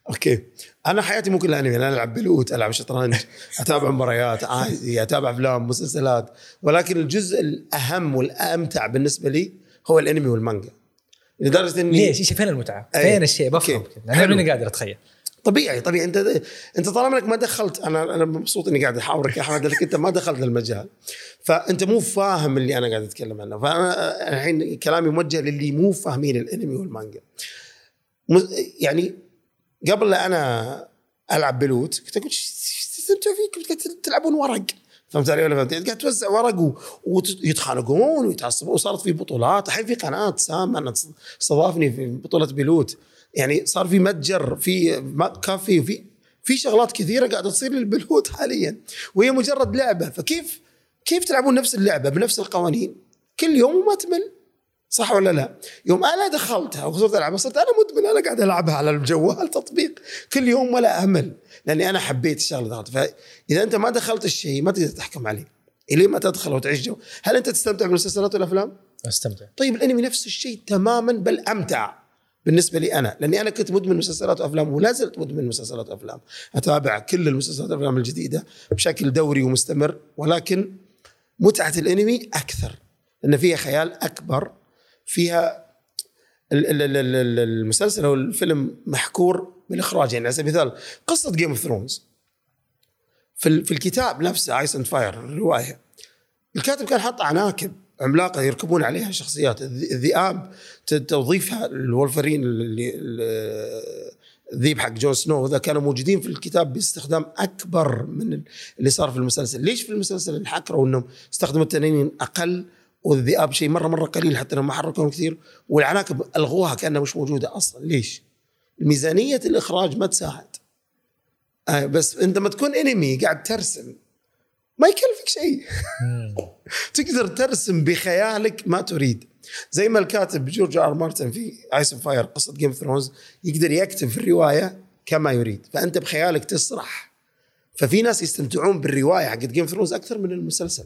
okay. أنا حياتي مو كلها أنمي أنا ألعب بلوت ألعب شطرنج أتابع مباريات عادي أتابع أفلام مسلسلات. ولكن الجزء الأهم والأمتع بالنسبة لي هو الأنمي والمانجا. لدرجة إني ليش؟ إيش فين المتعة؟ أي. فين الشيء؟ بفهم. أنا قادر أتخيل. طبيعي طبيعي. انت انت طالما انك ما دخلت أنا أنا مبسوط اني قاعد احاورك. يا احمد لانك انت ما دخلت المجال. فانت مو فاهم اللي أنا قاعد اتكلم عنه. فانا الحين كلامي موجه للي مو فاهمين الانمي والمانجا. يعني قبل أنا العب بلوت كنت أقول "إيش تستمتع فيك؟ قاعد تلعبون ورق. فهمت علي ولا فهمت؟ قاعد توزع ورق ويتخانقون ويتعصبون. وصارت في بطولات. الحين في قناة سام أنا استضافني في بطولة بلوت. يعني صار في متجر في ما- كافي وفي في شغلات كثيرة قاعدة تصير للبلوت حاليا وهي مجرد لعبة. فكيف كيف تلعبون نفس اللعبة بنفس القوانين؟ كل يوم وما تمل صح ولا لا؟ يوم أنا دخلتها وصرت ألعبها صرت أنا مدمن أنا قاعد ألعبها على الجوال تطبيق. كل يوم ولا أمل لأني أنا حبيت الشغلة دخلت فإذا أنت ما دخلت الشيء ما تقدر تحكم عليه. الين ما تدخل وتعيش جو. هل أنت تستمتع بالمسلسلات والأفلام؟ أستمتع. طيب الأنمي نفس الشيء تماما بل أمتع. بالنسبة لي أنا لأني أنا كنت مدمن مسلسلات وأفلام ولا زلت مدمن مسلسلات وأفلام. أتابع كل المسلسلات والأفلام الجديدة بشكل دوري ومستمر ولكن متعة الأنمي أكثر لأن فيها خيال أكبر فيها ال- ال- ال- ال- ال- المسلسل أو الفيلم محكور بالإخراج. يعني على سبيل المثال قصة Game of Thrones في الكتاب نفسه Ice and Fire الرواية الكاتب كان حاط عناكب. عملاقة يركبون عليها شخصيات. الذ- الذئاب توظيفها الولفرين اللي الذيب حق جون سنو ذا كانوا موجودين في الكتاب باستخدام أكبر من اللي صار في المسلسل، ليش في المسلسل انحكروا إنهم استخدموا التنانين أقل والذئاب شيء مره مرة قليل حتى إنهم ما حركوهم كثير؟ والعناكب ألغوها كأنها مش موجودة أصلا، ليش؟ ميزانيه الإخراج ما تساعد. آه بس أنت لما تكون انمي قاعد ترسم. ما يكلفك شيء. تقدر ترسم بخيالك ما تريد. زي ما الكاتب جورج آر مارتن في Ice of Fire قصه Game Thrones يقدر يكتب في الرواية كما يريد فأنت بخيالك تسرح. ففي ناس يستمتعون بالرواية حقت Game Thrones أكثر من المسلسل.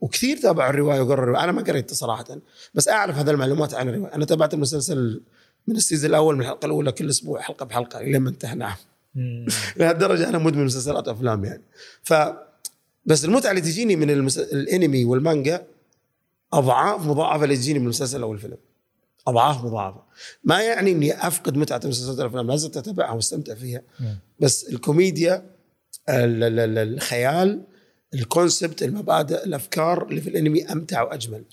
وكثير تابعوا الرواية وقروا الرواية. أنا ما قريتها صراحة. بس أعرف هذه المعلومات عن الرواية. أنا تابعت المسلسل من ال season الأول من الحلقة الأولى كل أسبوع حلقة بحلقة لين ما انتهى. نعم. لهالدرجة أنا مدمن مسلسلات أفلام يعني. ف بس المتعة اللي تجيني من المس... الانمي والمانجا أضعاف مضاعفة اللي تجيني من المسلسل أو الفيلم. أضعاف مضاعفة. ما يعني إني أفقد متعة المسلسلات والأفلام لازم أتابعها وأستمتع فيها. بس الكوميديا ال- ال- ال- الخيال الكونسبت المبادئ الأفكار اللي في الانمي أمتع وأجمل.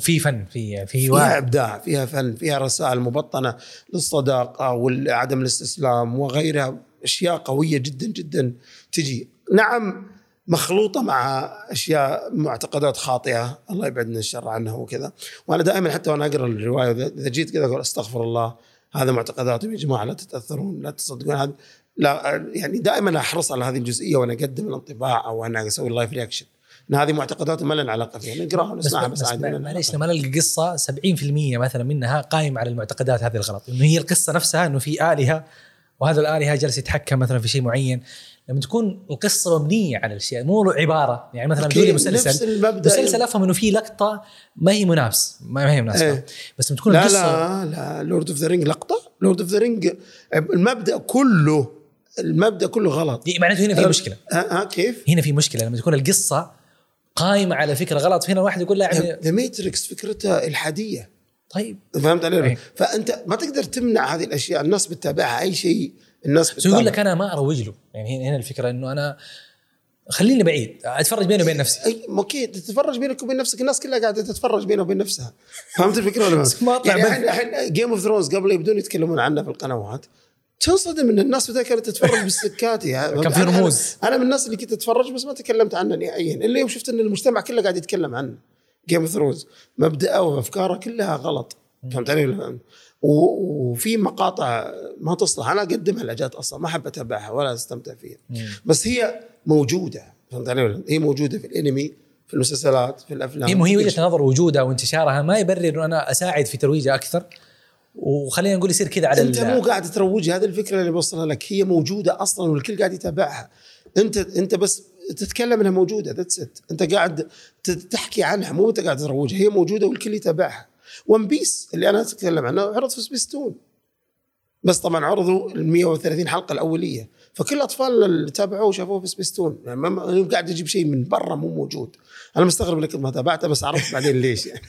في فن في في فيها إبداع فيها فن فيها رسائل مبطنة للصداقة وعدم الاستسلام وغيرها أشياء قوية جدا جدا تجي. نعم مخلوطة مع أشياء معتقدات خاطئة. الله يبعدنا الشر عنها وكذا. وأنا دائما حتى وأنا أقرأ الرواية إذا جيت كذا أقول أستغفر الله هذا معتقداتهم يا جماعة لا تتأثرون لا تصدقون هذا لا يعني دائما أحرص على هذه الجزئية وأنا أقدم الانطباع أو أنا أسوي ال live reaction إن هذه معتقدات ما لنا علاقة فيها. نقراها ونسمعها بس, معليش. لما نلقى قصة 70% مثلا منها قايمه على المعتقدات هذه الغلط. إنه هي القصة نفسها إنه في آلهة وهذا الآلهة جالس يتحكم مثلا في شيء معين. لما تكون القصة مبنيه على الأشياء مو عبارة. يعني مثلا نفس مسلسل مسلسل أفهم إنه في لقطة ما هي منافس ما هي مناسبه إيه. بس لما تكون لا القصة لا لا Lord of the Rings لقطة. Lord of the Rings المبدأ كله المبدأ كله غلط. معناته هنا في مشكلة. ها, ها كيف؟ هنا في مشكلة. لما تكون القصة قائمة على فكرة غلط فينا الواحد يقول لا يعني The Matrix فكرتها إلحادية. طيب. فهمت علي؟ إيه. فأنت ما تقدر تمنع هذه الأشياء الناس بتتابعها أي شيء. الناس بس يقول. لك أنا ما أروج له. يعني هنا- هنا الفكرة إنه أنا خليني بعيد. أتفرج بيني وبين نفسي. أي okay تتفرج بينك وبين نفسك. الناس كلها قاعدة تتفرج بينها وبين نفسها. فهمت الفكرة ولا ما؟ يعني. الحين الحين Game of Thrones قبل يبدون يتكلمون عنه في القنوات تنصدم إن الناس بدها كانت تتفرج بالسكات يعني كان في رموز. أنا من الناس اللي كنت أتفرج بس ما تكلمت عنه نهائيا. إلا يوم شفت إن المجتمع كله قاعد يتكلم عنه. Game of Thrones مبدأه وأفكاره كلها غلط. فهمت علي ولا؟ وفي مقاطع ما تصلح. أنا اقدمها لا جات أصلا ما احب اتابعها ولا أستمتع فيها. بس هي موجودة. فهمت علي ولا؟ هي موجودة في الأنمي في المسلسلات في الأفلام. هي هي وجهة. نظر وجودها وانتشارها. ما يبرر إنه أنا أساعد في ترويجها أكثر. وخلينا نقول يصير كذا على أنت مو قاعد تروجها هذه الفكرة اللي بوصلها لك. هي موجودة أصلا والكل قاعد يتابعها. انت أنت بس تتكلم إنها موجودة. that's it أنت قاعد تحكي عنها. مو أنت قاعد تروجها. هي موجودة والكل يتابعها. One Piece اللي أنا أتكلم عنه عرض في سبيستون بس طبعا عرضوا ال 130 حلقة الأولية. فكل الأطفال اللي تابعوه شافوه في سبيستون يعني ما- قاعد يجيب شيء من برا مو موجود. أنا مستغرب انك ما تابعته بس عرفت بعدين ليش. يعني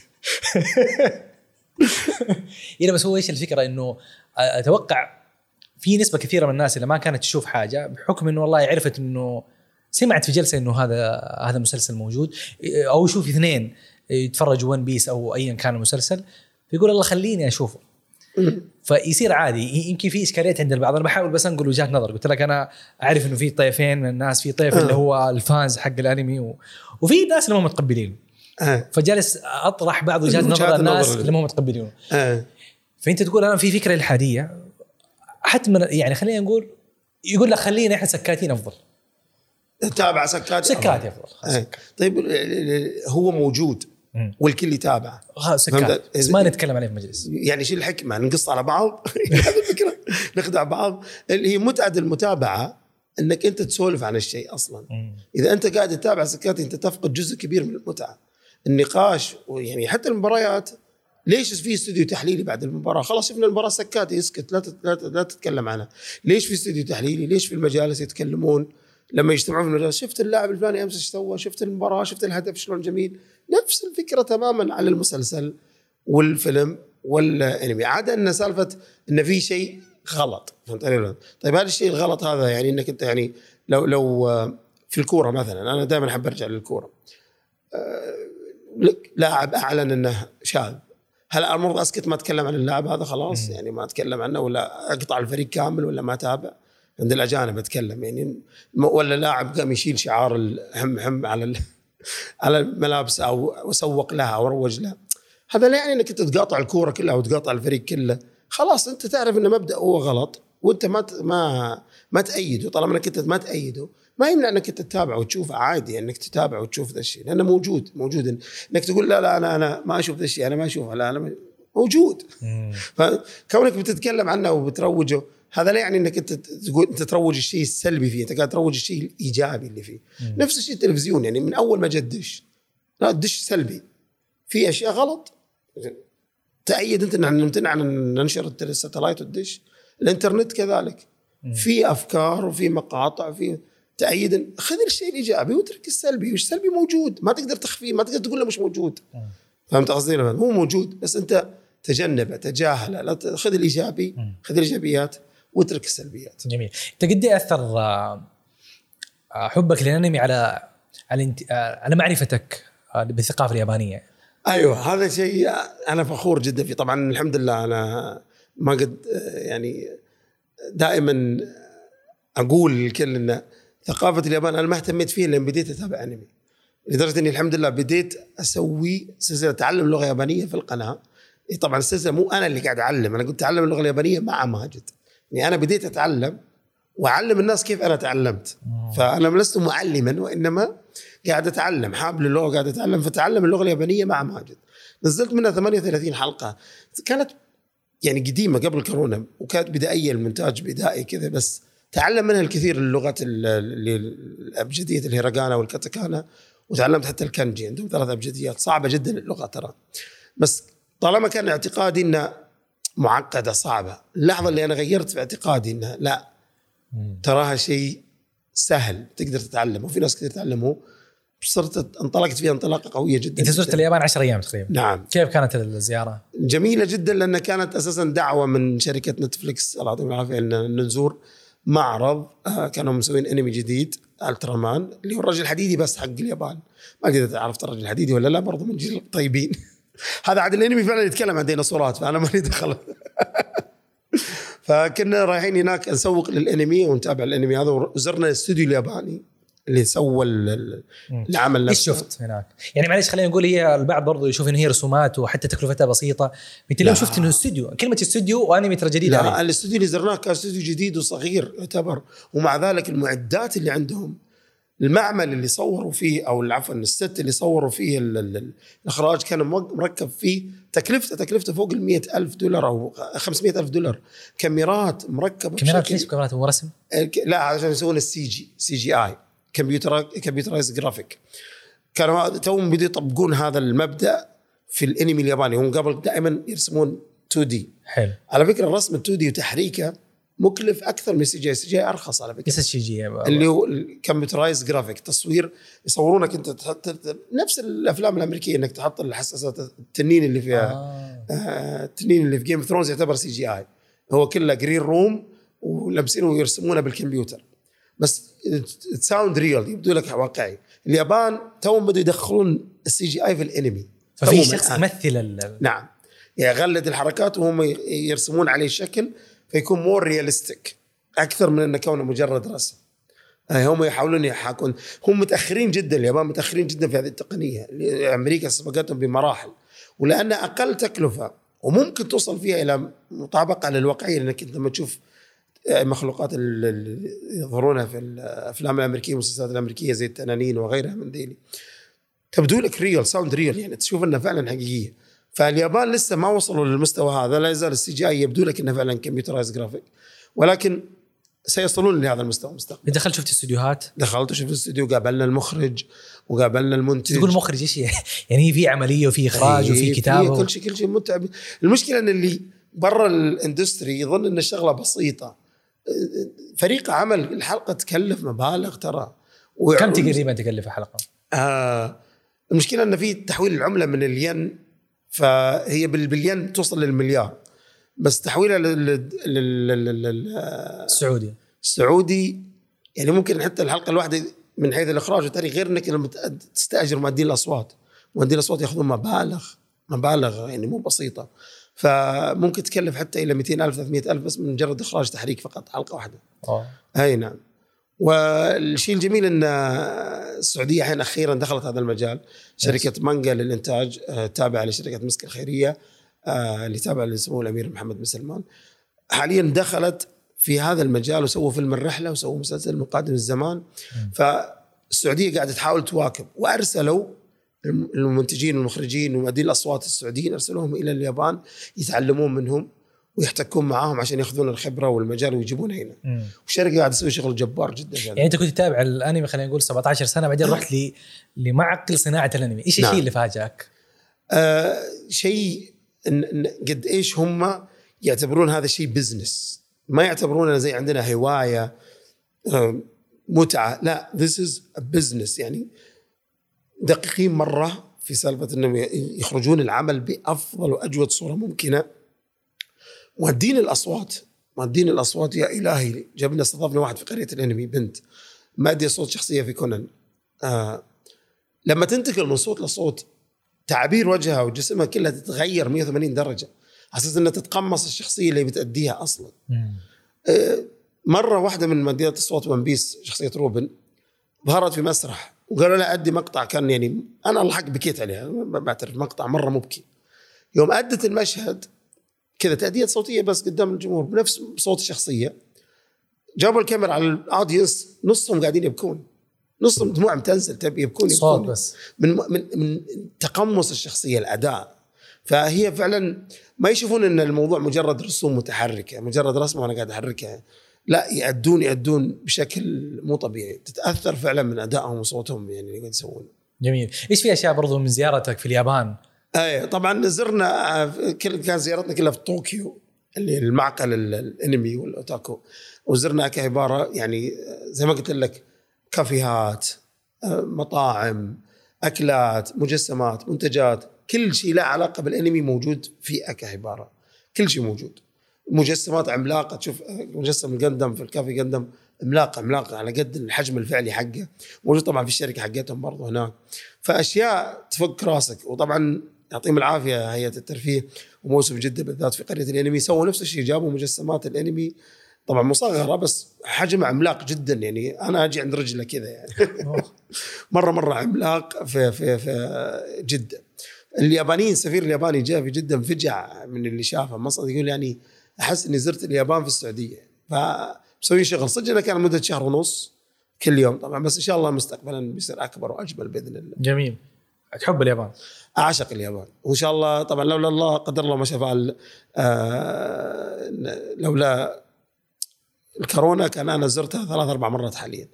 يعني بس هو إيش الفكرة؟ إنه أتوقع في نسبة كثيرة من الناس اللي ما كانت تشوف حاجة بحكم إنه والله عرفت إنه سمعت في جلسة إنه هذا هذا مسلسل موجود. أو يشوف اثنين. يتفرجوا One Piece أو ايا كان المسلسل فيقول الله خليني أشوفه فيصير عادي يمكن في إشكاليات عند البعض أنا بحاول بس أنقل وجهات نظر قلت لك أنا أعرف إنه في طيفين من الناس في طيف اللي هو الفانز حق الأنمي و... وفي ناس اللي ما متقبلينه آه. فجالس أطرح بعض وجهات نظر الناس. اللي هم متقبلينه آه. فأنت تقول أنا في فكرة إلحادية حتما يعني خلينا نقول يقول لك خلينا إحنا سكاتين أفضل تابع سكات سكات أفضل خلاص. آه. طيب هو موجود. والكل يتابعه؟ سكات بس ما نتكلم عليه في مجلس يعني شو الحكمة نقص على بعض. هذه الفكرة. نخدع بعض. اللي هي متعة المتابعة إنك أنت تسولف عن الشيء أصلا. إذا أنت قاعد تتابع سكات أنت تفقد جزء كبير من المتعة. النقاش ويعني حتى المباريات ليش في استوديو تحليلي بعد المباراة؟ خلاص شفنا المباراة سكات اسكت لا لا تتكلم عنها. ليش في استوديو تحليلي؟ ليش في المجالس يتكلمون؟ لما يجتمعون في المجالس شفت اللاعب الفلاني أمس إيش سوى؟ شفت المباراة شفت الهدف شلون جميل؟ نفس الفكرة تماما على المسلسل والفيلم والأنمي. عدا إن سالفة إن في شيء غلط فهمت علي؟ طيب هذا الشيء الغلط هذا يعني إنك أنت يعني لو لو آه، في الكورة مثلا أنا دائما أحب أرجع للكورة. آه، لك لاعب أعلن إنه شاذ هل المفروض أسكت ما أتكلم عن اللاعب هذا؟ خلاص يعني ما أتكلم عنه ولا أقطع الفريق كامل ولا ما أتابع؟ عند الأجانب أتكلم يعني ولا لاعب قام يشيل شعار الهم هم على على الملابس أو وسوق لها أو روج لها. هذا لا يعني إنك أنت تقاطع الكورة كلها وتقاطع الفريق كله. خلاص أنت تعرف إن مبدا هو غلط وأنت ما ت- ما ما تأيده. طالما إنك أنت ما تأيده ما يمنع إنك أنت تتابع وتشوفه عادي إنك تتابع وتشوف ذا الشيء لأنه موجود موجود. إنك تقول لا لا أنا أنا ما أشوف ذا الشيء أنا ما أشوفه لا أنا موجود. فكونك بتتكلم عنه وبتروجه هذا لا يعني إنك أنت تقول أنت تروج الشيء السلبي فيه أنت قاعد تروج الشيء الإيجابي اللي فيه. نفس الشيء التلفزيون يعني من أول ما جاء الدش لا الدش سلبي. في أشياء غلط. تأيد أنت ان نمتنع عن ننشر الساتلايت والدش. الإنترنت كذلك. في أفكار وفي مقاطع في تأيد خذ الشيء الإيجابي واترك السلبي. والسلبي موجود. ما تقدر تخفيه. ما تقدر تقول له مش موجود. فهمت قصدي؟ هو موجود بس أنت تجنبه تجاهله. لا خذ الإيجابي. خذ الإيجابيات. واترك السلبيات. جميل. انت قد اثر آه، آه، حبك للانمي على على آه، على معرفتك بالثقافة اليابانية. أيوه هذا شيء أنا فخور جدا فيه. طبعا الحمد لله أنا ما قد يعني دائما أقول للكل إن ثقافة اليابان أنا ما اهتميت فيها لأن بديت أتابع أنمي. لدرجة إني الحمد لله بديت أسوي سلسلة تعلم لغه يابانيه في القناة. طبعا السلسلة مو أنا اللي قاعد أعلم أنا كنت اتعلم اللغة اليابانية مع ماجد. يعني أنا بديت أتعلم وأعلم الناس كيف أنا تعلمت. فأنا لست معلما وإنما قاعد أتعلم. حاب للغة قاعد أتعلم فتعلم اللغة اليابانية مع ماجد. نزلت منها 38 حلقة. كانت يعني قديمة قبل كورونا وكانت بدائية المونتاج بدائي كذا بس تعلم منها الكثير اللغات الأبجدية الهيراغانا والكاتاكانا وتعلمت حتى الكانجي. عندهم ثلاث أبجديات. صعبة جدا اللغة ترى. بس طالما كان اعتقادي انها معقدة صعبة. اللحظة اللي أنا غيرت في اعتقادي إنها لا. تراها شيء سهل تقدر تتعلمه. وفي ناس كثير تعلموه. صرت انطلقت فيها انطلاقة قوية جدا أنت زرت. اليابان 10 أيام تقريبا. نعم. كيف كانت الزيارة؟ جميلة جدا لأن كانت أساسا دعوة من شركة نتفلكس الله يعطيهم العافية إن نزور معرض آه، كانوا مسوين أنمي جديد الترا مان اللي هو الرجل الحديدي بس حق اليابان. ما ادري اذا عرفت الرجل الحديدي ولا لا برضه من جيل الطيبين. هذا عاد الانمي فعلا يتكلم عن ديناصورات فأنا مالي دخل. فكنا رايحين هناك نسوق للانمي ونتابع الانمي. هذا وزرنا الاستوديو الياباني اللي سوى ال- ال- العمل إيش نفسه. شفت هناك؟ يعني معليش خلينا نقول هي البعض برضو يشوف إن هي رسومات وحتى تكلفتها بسيطة. أنت لا. شفت إنه استوديو؟ كلمة استوديو وأنمي ترى جديد لا عليه. الاستوديو اللي زرناه كان استوديو جديد وصغير يعتبر. ومع ذلك المعدات اللي عندهم المعمل اللي صوروا فيه أو عفوا ال set اللي صوروا فيه ال- ال- الإخراج كان مركب فيه تكلفته تكلفته فوق ال ألف دولار أو 500 ألف دولار. كاميرات مركبة كاميرات ليش كاميرات مو رسم؟ لا عشان يسوون ال CG CGI computer computerized graphic. كانوا توهم بدوا يطبقون هذا المبدأ في الانمي الياباني. هم قبل دائما يرسمون 2 D حلو. على فكرة الرسم ال 2 D وتحريكه مكلف أكثر من السي جي السي جي أرخص على فكرة. ال CG G اللي هو ال computerized graphic تصوير يصورونك أنت تحط نفس الأفلام الأمريكية إنك تحط الحساسات التنين اللي فيها آه. آه، التنين اللي في Game of Thrones يعتبر CGI. هو كله green room ولابسينه ويرسمونه بالكمبيوتر. بس sound real يبدو لك واقعي. اليابان توهم بدوا يدخلون ال CGI في الانمي. ففي شخص. يمثل ال- نعم. يقلد الحركات وهم يرسمون عليه شكل فيكون more realistic أكثر من إنه كونه مجرد رسم. آه، هم يحاولون يحاكون. هم متأخرين جدا اليابان متأخرين جدا في هذه التقنية. أمريكا سبقتهم بمراحل. ولانها أقل تكلفة وممكن توصل فيها إلى مطابقة للواقعية لأنك أنت لما تشوف آه، مخلوقات ال- اللي يظهرونها في الأفلام الأمريكية والمسلسلات الأمريكية زي التنانين وغيرها من ذي اللي تبدو لك real sound real يعني تشوف إنها فعلا حقيقية. فاليابان لسه ما وصلوا للمستوى هذا لا يزال ال CGI يبدو لك إنه فعلا computerized graphic. ولكن سيصلون لهذا المستوى مستقبلا. دخلت شفت استديوهات؟ دخلت وشفت الاستوديو قابلنا المخرج وقابلنا المنتج. تقول مخرج إيش؟ يعني في عملية وفي إخراج وفي إيه، كتابة كل شيء كل شيء متعب المشكلة إن اللي برا الاندستري يظن إن الشغلة بسيطة. فريق عمل الحلقة تكلف مبالغ ترى. كم تقريبا تكلف الحلقة؟ آه المشكلة إن في تحويل العملة من الين فهي بال- بالين توصل للمليار. بس تحويلها لل- لل- لل- لل- السعودي السعودي يعني ممكن حتى الحلقة الواحدة من حيث الإخراج والتاريخ غير إنك لما تستأجر مؤدين الأصوات. مؤدين الأصوات يأخذون مبالغ مبالغ يعني مو بسيطة. فممكن تكلف حتى إلى 200000 300000 بس من مجرد إخراج تحريك فقط حلقة واحدة. أوه. أي نعم. والشيء الجميل إن السعودية الحين أخيرا دخلت هذا المجال. شركة مانجا للإنتاج آه، تابعة لشركة مسك الخيرية آه، اللي تابعة يسموه الأمير محمد بن سلمان. حاليا دخلت في هذا المجال وسووا فيلم الرحلة وسووا مسلسل من قادم الزمان فالسعودية قاعدة تحاول تواكب. وأرسلوا المنتجين والمخرجين ومؤدين الأصوات السعوديين أرسلوهم إلى اليابان يتعلمون منهم. ويحتكون معاهم عشان ياخذون الخبرة والمجال ويجيبونها هنا مم. والشركة قاعدة تسوي شغل جبار جدا هذا. يعني أنت كنت تتابع الأنمي خلينا نقول 17 سنة بعدين رحت لي لمعقل صناعة الأنمي، إيش الشيء نعم. اللي فاجأك؟ آه شيء قد إيش هم يعتبرون هذا الشيء بزنس ما يعتبرونه زي عندنا هواية آه متعة لا is a business يعني دقيقين مرة في سالفة إنهم يخرجون العمل بأفضل وأجود صورة ممكنة مؤدين الأصوات. مؤدين الأصوات يا إلهي؟ جبنا استضفنا واحد في قرية الأنمي بنت. ماديه صوت شخصية في كونان آه لما تنتقل من صوت لصوت تعابير وجهها وجسمها كلها تتغير 180 درجة. على أساس إنها تتقمص الشخصية اللي بتأديها أصلا. آه، مرة واحدة من مؤديات اصوات One Piece شخصية روبن ظهرت في مسرح وقالوا لها أدي مقطع كان يعني أنا ألحق بكيت عليها ما بعترف مقطع مرة مبكي. يوم أدت المشهد كذا تأدية صوتية بس قدام الجمهور بنفس صوت الشخصيه جابوا الكاميرا على ال audience نصهم قاعدين يبكون. نصهم دموعهم تنزل تبي يبكون صوت يبكون بس. من من من تقمص الشخصية الأداء. فهي فعلا ما يشوفون إن الموضوع مجرد رسوم متحركة مجرد رسمة وأنا قاعد أحركها. لا يأدون يأدون بشكل مو طبيعي. تتأثر فعلا من أدائهم وصوتهم يعني اللي قاعد يسوونه. جميل، إيش في أشياء برضو من زيارتك في اليابان؟ اي طبعا زرنا آه، كل كان زيارتنا كلها في طوكيو اللي المعقل ال- الانمي والأوتاكو. وزرنا كعبارة يعني آه، زي ما قلت لك كافيهات آه، مطاعم أكلات مجسمات منتجات كل شيء له علاقة بالانمي موجود في اكا عباره كل شيء موجود. مجسمات عملاقة تشوف مجسم الجندم في الكافي جندم عملاق عملاق على قد الحجم الفعلي حقه. موجود طبعا في الشركة حقتهم برضه هناك. فأشياء تفك راسك. وطبعا يعطيهم العافية هيئة الترفيه وموسم جدة بالذات في قرية الأنمي. سووا نفس الشيء جابوا مجسمات الأنمي. طبعا مصغرة بس حجم عملاق جدا يعني. أنا أجي عند رجلة كذا يعني. مرة مرة عملاق في في في جدة. اليابانيين السفير الياباني جاء في جدة انفجع من اللي شافه. مصعد يقول يعني أحس إني زرت اليابان في السعودية. فمسوي شغل. صدق انه كان مده شهر ونص كل يوم طبعا. بس إن شاء الله مستقبلا بيصير أكبر وأجمل بإذن الله. جميل. تحب اليابان؟ أعشق اليابان. وإن شاء الله طبعا لولا الله قدر الله ما شاء فعل آه لولا الكورونا كان أنا زرتها ثلاث أربع مرات حاليا.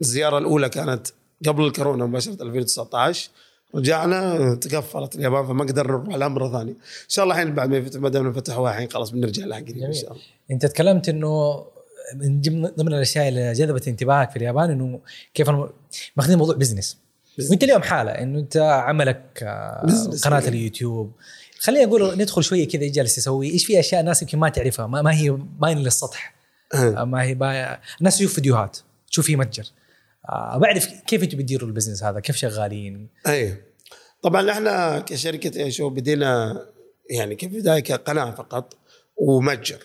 الزيارة الأولى كانت قبل الكورونا مباشرة 2019 رجعنا تقفلت اليابان فما قدرنا نروح لها مرة ثانية. إن شاء الله الحين بعد ما ما دام فتحوها الحين خلاص بنرجع لها قريب إن. شاء الله. أنت تكلمت إنه من ضمن الأشياء اللي جذبت انتباهك في اليابان إنه كيف ماخذين business business. وانت اليوم حالة إنه أنت عملك آه، business. قناة اليوتيوب. خلينا نقول ندخل شوية كذا جالس تسوي إيش في أشياء الناس يمكن ما تعرفها؟ ما, ما هي باينه للسطح. آه. آه، ما هي باي... الناس تشوف فيديوهات تشوف فيه متجر آه، بعرف كيف أنتم بتديروا ال business هذا؟ كيف شغالين؟ اي طبعا إحنا كشركة إيش هو بدينا يعني كبداية كقناة فقط ومتجر.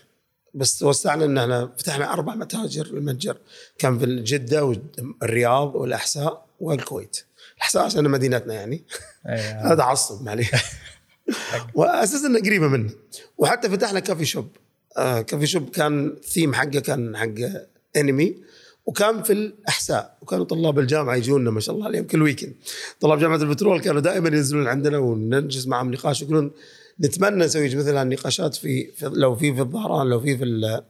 بس توسعنا إن إحنا فتحنا أربع متاجر للمتجر كان في جدة والرياض والأحساء والكويت. الاحساء عشان مدينتنا يعني. أيوة. هذا عصب معليش واساسا قريبة منه وحتى فتحنا coffee shop. آه coffee shop كان ثيم حقه كان حق انمي وكان في الأحساء. وكانوا طلاب الجامعة يجونا ما شاء الله عليهم كل weekend طلاب جامعة البترول كانوا دائما ينزلون عندنا وننجز معهم نقاش يقولون نتمنى نسوي مثل هالنقاشات في, في لو في في الظهران لو في في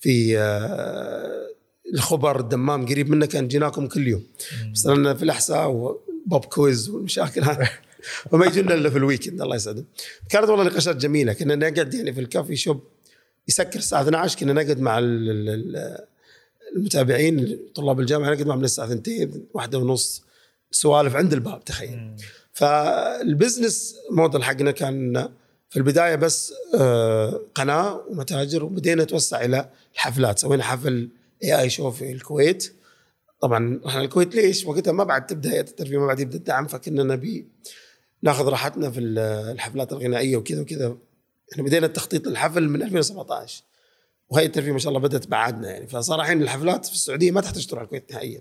في آه، الخبر الدمام قريب منا كان جيناكم كل يوم. بس في الأحساء و pop quiz والمشاكل هذه. فما يجونا إلا في ال weekend الله يسعدهم. كانت والله نقاشات جميلة. كنا نقعد يعني في ال coffee shop يسكر الساعة 12 كنا نقعد مع ال- ال- ال- المتابعين طلاب الجامعة نقعد معهم من الساعة 2 واحدة ونص سوالف عند الباب تخيل. فال business model حقنا كان في البداية بس آه، قناة ومتاجر وبدينا نتوسع إلى الحفلات. سوينا حفل اي اي شو في الكويت. طبعا إحنا الكويت ليش؟ وقتها ما بعد تبدأ هيئة الترفيه ما بعد يبدأ الدعم فكنا نبي ناخذ راحتنا في ال- الحفلات الغنائية وكذا وكذا. إحنا بدينا التخطيط للحفل من 2017 وهيئة الترفيه ما شاء الله بدأت بعدنا يعني. فصار الحين الحفلات في السعودية ما تحتاج تروح الكويت نهائيا.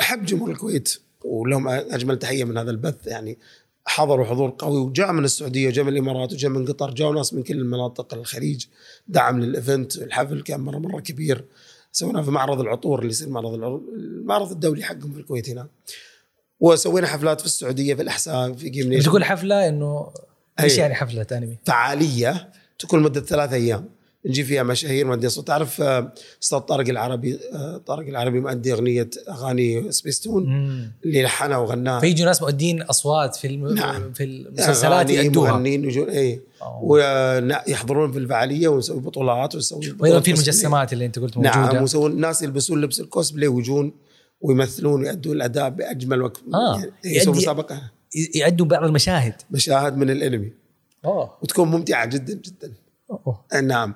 أحب جمهور الكويت ولهم أجمل تحية من هذا البث يعني. حضروا حضور قوي وجاء من السعودية وجاء من الإمارات وجاء من قطر جاء ناس من كل المناطق الخليج. دعم لل event الحفل كان مرة مرة كبير. سويناه في معرض العطور اللي يصير معرض العطور المعرض الدولي حقهم في الكويت هنا وسوينا حفلات في السعودية في الأحساء في Game Nation بتقول حفلة إنه إيش. يعني حفلة انمي؟ فعالية تكون مدة ثلاث أيام نجي فيها مشاهير مؤدي صوت. تعرف آه، أستاذ طارق العربي آه، طارق العربي مؤدي أغنية أغاني سبيستون. اللي لحنها وغناها. فيجوا ناس مؤدين أصوات في الم... نعم. في المسلسلات يأدوها. مغنيين وجو- اي أوه. ويحضرون في الفعالية ونسوي بطولات ونسوي وأيضا في. المجسمات اللي أنت قلت موجودة. نعم ويسوون الناس يلبسون لبس الكوسبلاي ويجون ويمثلون ويأدون الأداء بأجمل وقت. آه. يعني يسوون مسابقة. يأدوا بعض المشاهد. مشاهد من الأنمي. أوه. وتكون ممتعة جدا جدا. أوه. نعم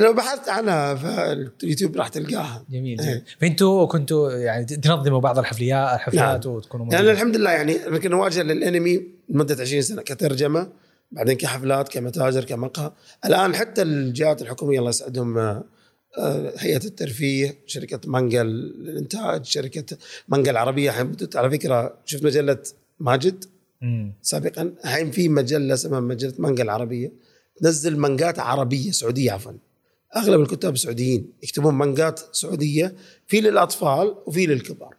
لو بحثت عنها في اليوتيوب راح تلقاها جميل إيه. جميل فأنتوا كنتوا يعني تنظموا بعض الحفليات الحفلات نعم. وتكونوا يعني. الحمد لله يعني كنا نواجه للأنمي لمدة 20 سنة كترجمة بعدين كحفلات كمتاجر كمقهى الآن حتى الجهات الحكومية الله يسعدهم آه، آه، هيئة الترفيه شركة مانجا للإنتاج شركة مانجا العربيه على فكرة شفت مجلة ماجد مم. سابقا الحين في مجلة اسمها مجلة مانجا العربيه تنزل مانجات عربية سعودية عفوا. أغلب الكتاب سعوديين يكتبون مانجات سعودية في للأطفال وفي للكبار.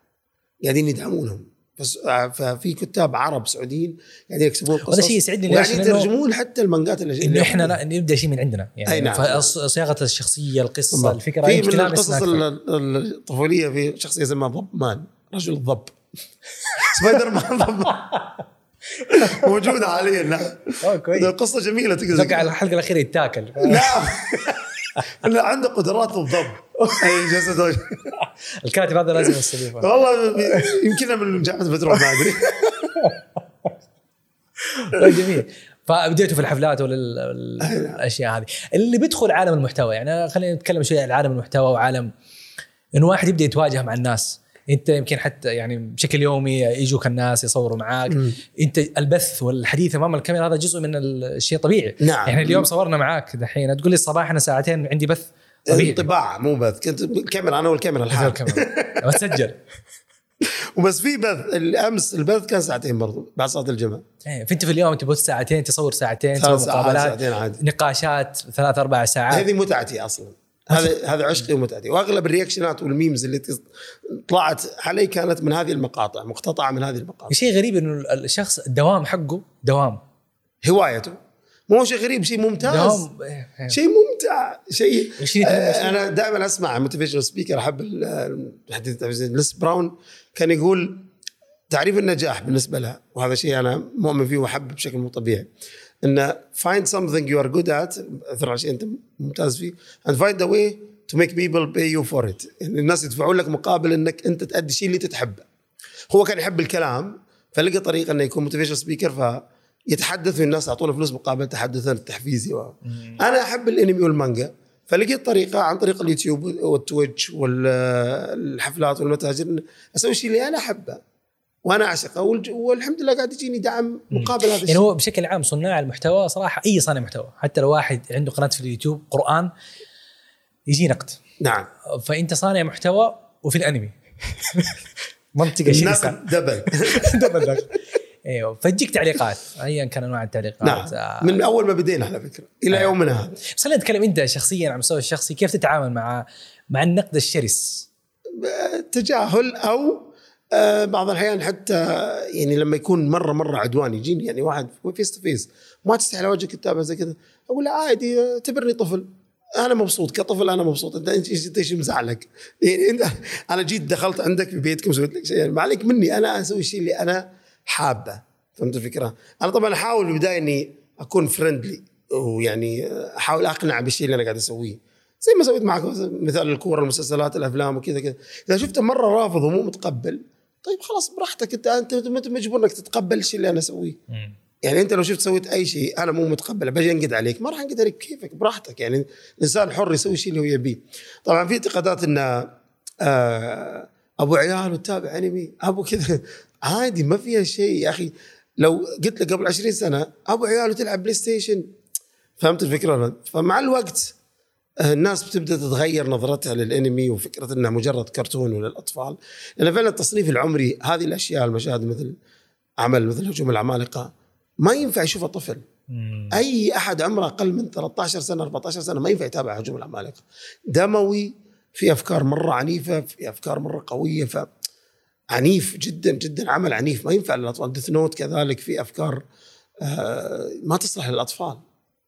قاعدين يدعمونهم. بس آه، ففي كتاب عرب سعوديين قاعدين يكتبون قصص وهذا شيء يسعدني ليش؟ لأنه- يترجمون حتى المانجات اللي إنه إحنا نبدا شيء من عندنا. يعني أي نعم. فصياغه الشخصية القصة بالضبط. الفكرة في من القصص الطفولية في شخصية اسمها ضب man رجل الضب سبايدر مان ضب موجوده حاليا نعم. كويس. القصة جميلة تقدر أتوقع الحلقة الأخيرة يتاكل. نعم لا عنده قدرات الضب. أي جسد الكاتب هذا لازم نستضيفه والله يمكن من جامعة بترول ما أدري. طيب جميل. فبديتوا في الحفلات والأشياء هذه. اللي بيدخل عالم المحتوى يعني خلينا نتكلم شوي عن عالم المحتوى وعالم إنه واحد يبدأ يتواجه مع الناس. انت يمكن حتى يعني بشكل يومي يجوك الناس يصوروا معاك. مم. انت البث والحديث امام الكاميرا هذا جزء من الشيء الطبيعي نعم. يعني اليوم صورنا معاك دحين تقول لي الصباح أنا ساعتين عندي بث طبيعي. انطباع مو بث. كنت الكاميرا أنا والكاميرا مثل الحال الكاميرا بتسجل وبس في بث الأمس البث كان ساعتين برضو بعد صلاة الجمعة. إيه، فأنت في اليوم تبث ساعتين تصور ساعتين ساعات مقابلات ساعتين عادي. نقاشات ثلاث أربع ساعات. هذه متعتي أصلا. هذا هذا عشقي ومتعتي. وأغلب ال reactionات وال memes اللي طلعت علي كانت من هذه المقاطع مقتطعة من هذه المقاطع. شيء غريب إنه الشخص الدوام حقه دوام. هوايته. مو شيء غريب شيء ممتاز. دوام إيه، إيه. شيء ممتع شيء آه، أنا دائما أسمع motivational speaker أحب ال- الحديث Les Brown كان يقول تعريف النجاح بالنسبة له وهذا شيء أنا مؤمن فيه وأحبه بشكل مو طبيعي. إن find something you are good at أثر على شيء أنت ممتاز فيه and find a way to make people pay you for it. يعني الناس يدفعون لك مقابل إنك أنت تأدي الشيء اللي تتحبه هو كان يحب الكلام فلقى طريقة إنه يكون motivation speaker فيتحدث والناس يعطونه فلوس مقابل تحدثا التحفيزي. و... أنا أحب الأنمي والمانجا فلقيت طريقة عن طريق اليوتيوب والتويتش والحفلات والمتاجر أسوي الشيء اللي أنا أحبه. وأنا والج- والحمد لله قاعد يجيني دعم مقابل هذا يعني الشيء. هو بشكل عام صناع المحتوى صراحة أي صانع محتوى حتى لو واحد عنده قناة في اليوتيوب قرآن يجي نقد. نعم. فأنت صانع محتوى وفي الأنمي. منطقة شرسه double. double نقد. أيوه. فتجيك تعليقات. ايا كان أنواع التعليقات. نعم. آه. من أول ما بدينا على فكرة إلى آه. يومنا هذا. بس خلينا نتكلم أنت شخصيا على المستوى الشخصي كيف تتعامل مع مع النقد الشرس؟ تجاهل أو آه، بعض الأحيان حتى يعني لما يكون مرة مرة عدوان يجيني يعني واحد face to face ما تستحي على وجهك كتابه زي كذا أقول له عادي اعتبرني طفل. أنا مبسوط كطفل أنا مبسوط. أنت انت إيش مزعلك؟ يعني انت أنا جيت دخلت عندك في بيتكم سويت لك شيء يعني ما عليك مني أنا أسوي الشيء اللي أنا حابه. فهمت الفكرة؟ أنا طبعا أحاول في البدايه إني أكون friendly ويعني أحاول أقنع بالشيء اللي أنا قاعد أسويه. زي ما سويت معك مثال الكورة المسلسلات الأفلام وكذا كذا. إذا شفته مرة رافض ومو متقبل طيب خلاص براحتك. انت انت انت مجبور انك تتقبل الشيء اللي أنا اسويه. يعني انت لو شفت سويت أي شيء أنا مو متقبله. باجي أنقد عليك. ما راح أنقد عليك كيفك؟ براحتك. يعني الانسان حر يسوي الشيء اللي هو يبيه. طبعا في اعتقادات إن آه أبو عيال وتتابع أنمي أبو كذا. عادي ما فيها شيء. يا أخي لو قلت لك قبل 20 سنة أبو عيال وتلعب بلاي ستيشن فهمت الفكرة؟ فمع الوقت الناس بتبدأ تتغير نظرتها للأنمي وفكرة انه مجرد كرتون وللأطفال. لأن فعلا التصنيف العمري هذه الأشياء المشاهد مثل عمل مثل هجوم العمالقة ما ينفع يشوفه طفل مم. أي أحد عمره أقل من 13 سنة 14 سنة ما ينفع يتابع هجوم العمالقة. دموي في أفكار مرة عنيفة في أفكار مرة قوية ف عنيف جدا جدا عمل عنيف. ما ينفع للأطفال. Death Note كذلك في أفكار آه، ما تصلح للأطفال.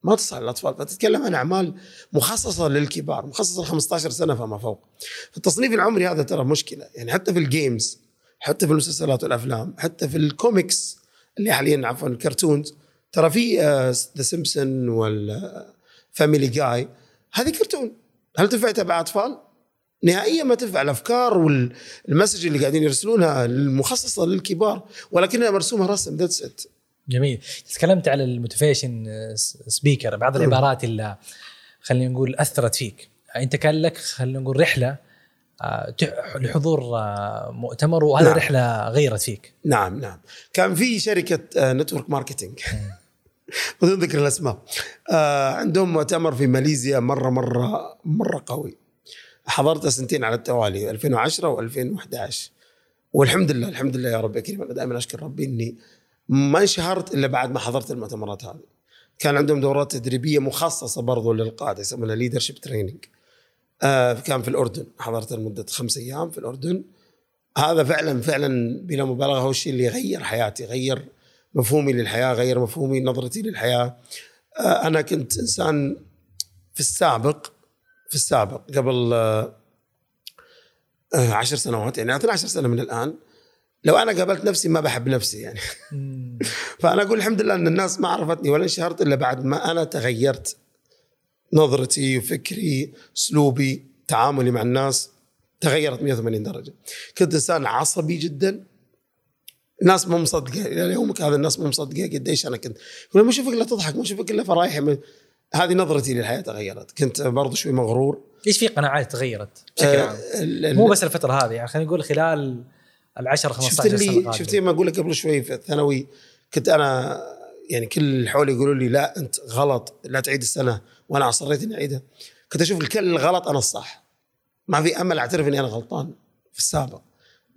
ما تصلح للأطفال فتتكلم عن أعمال مخصصة للكبار مخصصة ل 15 سنة فما فوق. فالتصنيف العمري هذا ترى مشكلة يعني حتى في ال games حتى في المسلسلات والأفلام حتى في الكوميكس اللي حاليا عفوا ال cartoons ترى في The Simpsons وال Family Guy هذه كرتون هل تنفع تبع أطفال؟ نهائيا ما تنفع. الأفكار وال message اللي قاعدين يرسلونها المخصصة للكبار ولكنها مرسومة رسم that's it جميل. تكلمت على ال motivation speaker بعض العبارات اللي خلينا نقول أثرت فيك. أنت كان لك خلينا نقول رحلة آه، لحضور آه، مؤتمر وهذه نعم. الرحلة غيرت فيك. نعم نعم. كان في شركة network marketing بدون ذكر الأسماء. آه، عندهم مؤتمر في ماليزيا مرة مرة مرة قوي. حضرته سنتين على التوالي 2010 و2011 والحمد لله الحمد لله يا رب. يا كريم أنا دائما أشكر ربي إني ما انشهرت إلا بعد ما حضرت المؤتمرات هذه. كان عندهم دورات تدريبية مخصصة برضو للقادة يسمونها leadership training آه كان في الأردن حضرت لمدة خمس أيام في الأردن. هذا فعلا فعلا بلا مبالغة هو الشيء اللي غير حياتي غير مفهومي للحياة غير مفهومي نظرتي للحياة. آه أنا كنت إنسان في السابق في السابق قبل آه، عشر سنوات يعني 12 سنة من الآن. لو أنا قابلت نفسي ما بحب نفسي يعني. فأنا أقول الحمد لله إن الناس ما عرفتني ولا انشهرت إلا بعد ما أنا تغيرت نظرتي وفكري أسلوبي تعاملي مع الناس تغيرت 180 درجة. كنت إنسان عصبي جدا. الناس مو مصدقة إلى يومك هذا الناس مو مصدقة قديش أنا كنت. يقول ما اشوفك الا تضحك ما اشوفك إلا فرايح من- هذه نظرتي للحياة تغيرت. كنت برضو شوي مغرور. إيش في قناعات تغيرت بشكل آه، عام؟ ال- مو بس الفترة هذه يعني خلينا نقول خلال ال 10 شفت 15 سنة اللي. شفت ما أقول لك قبل شوي في الثانوي كنت أنا يعني كل اللي حولي يقولوا لي لا أنت غلط لا تعيد السنة وأنا أصريت إني أعيدها. كنت أشوف الكل الغلط أنا الصح. ما في أمل أعترف إني أنا غلطان في السابق.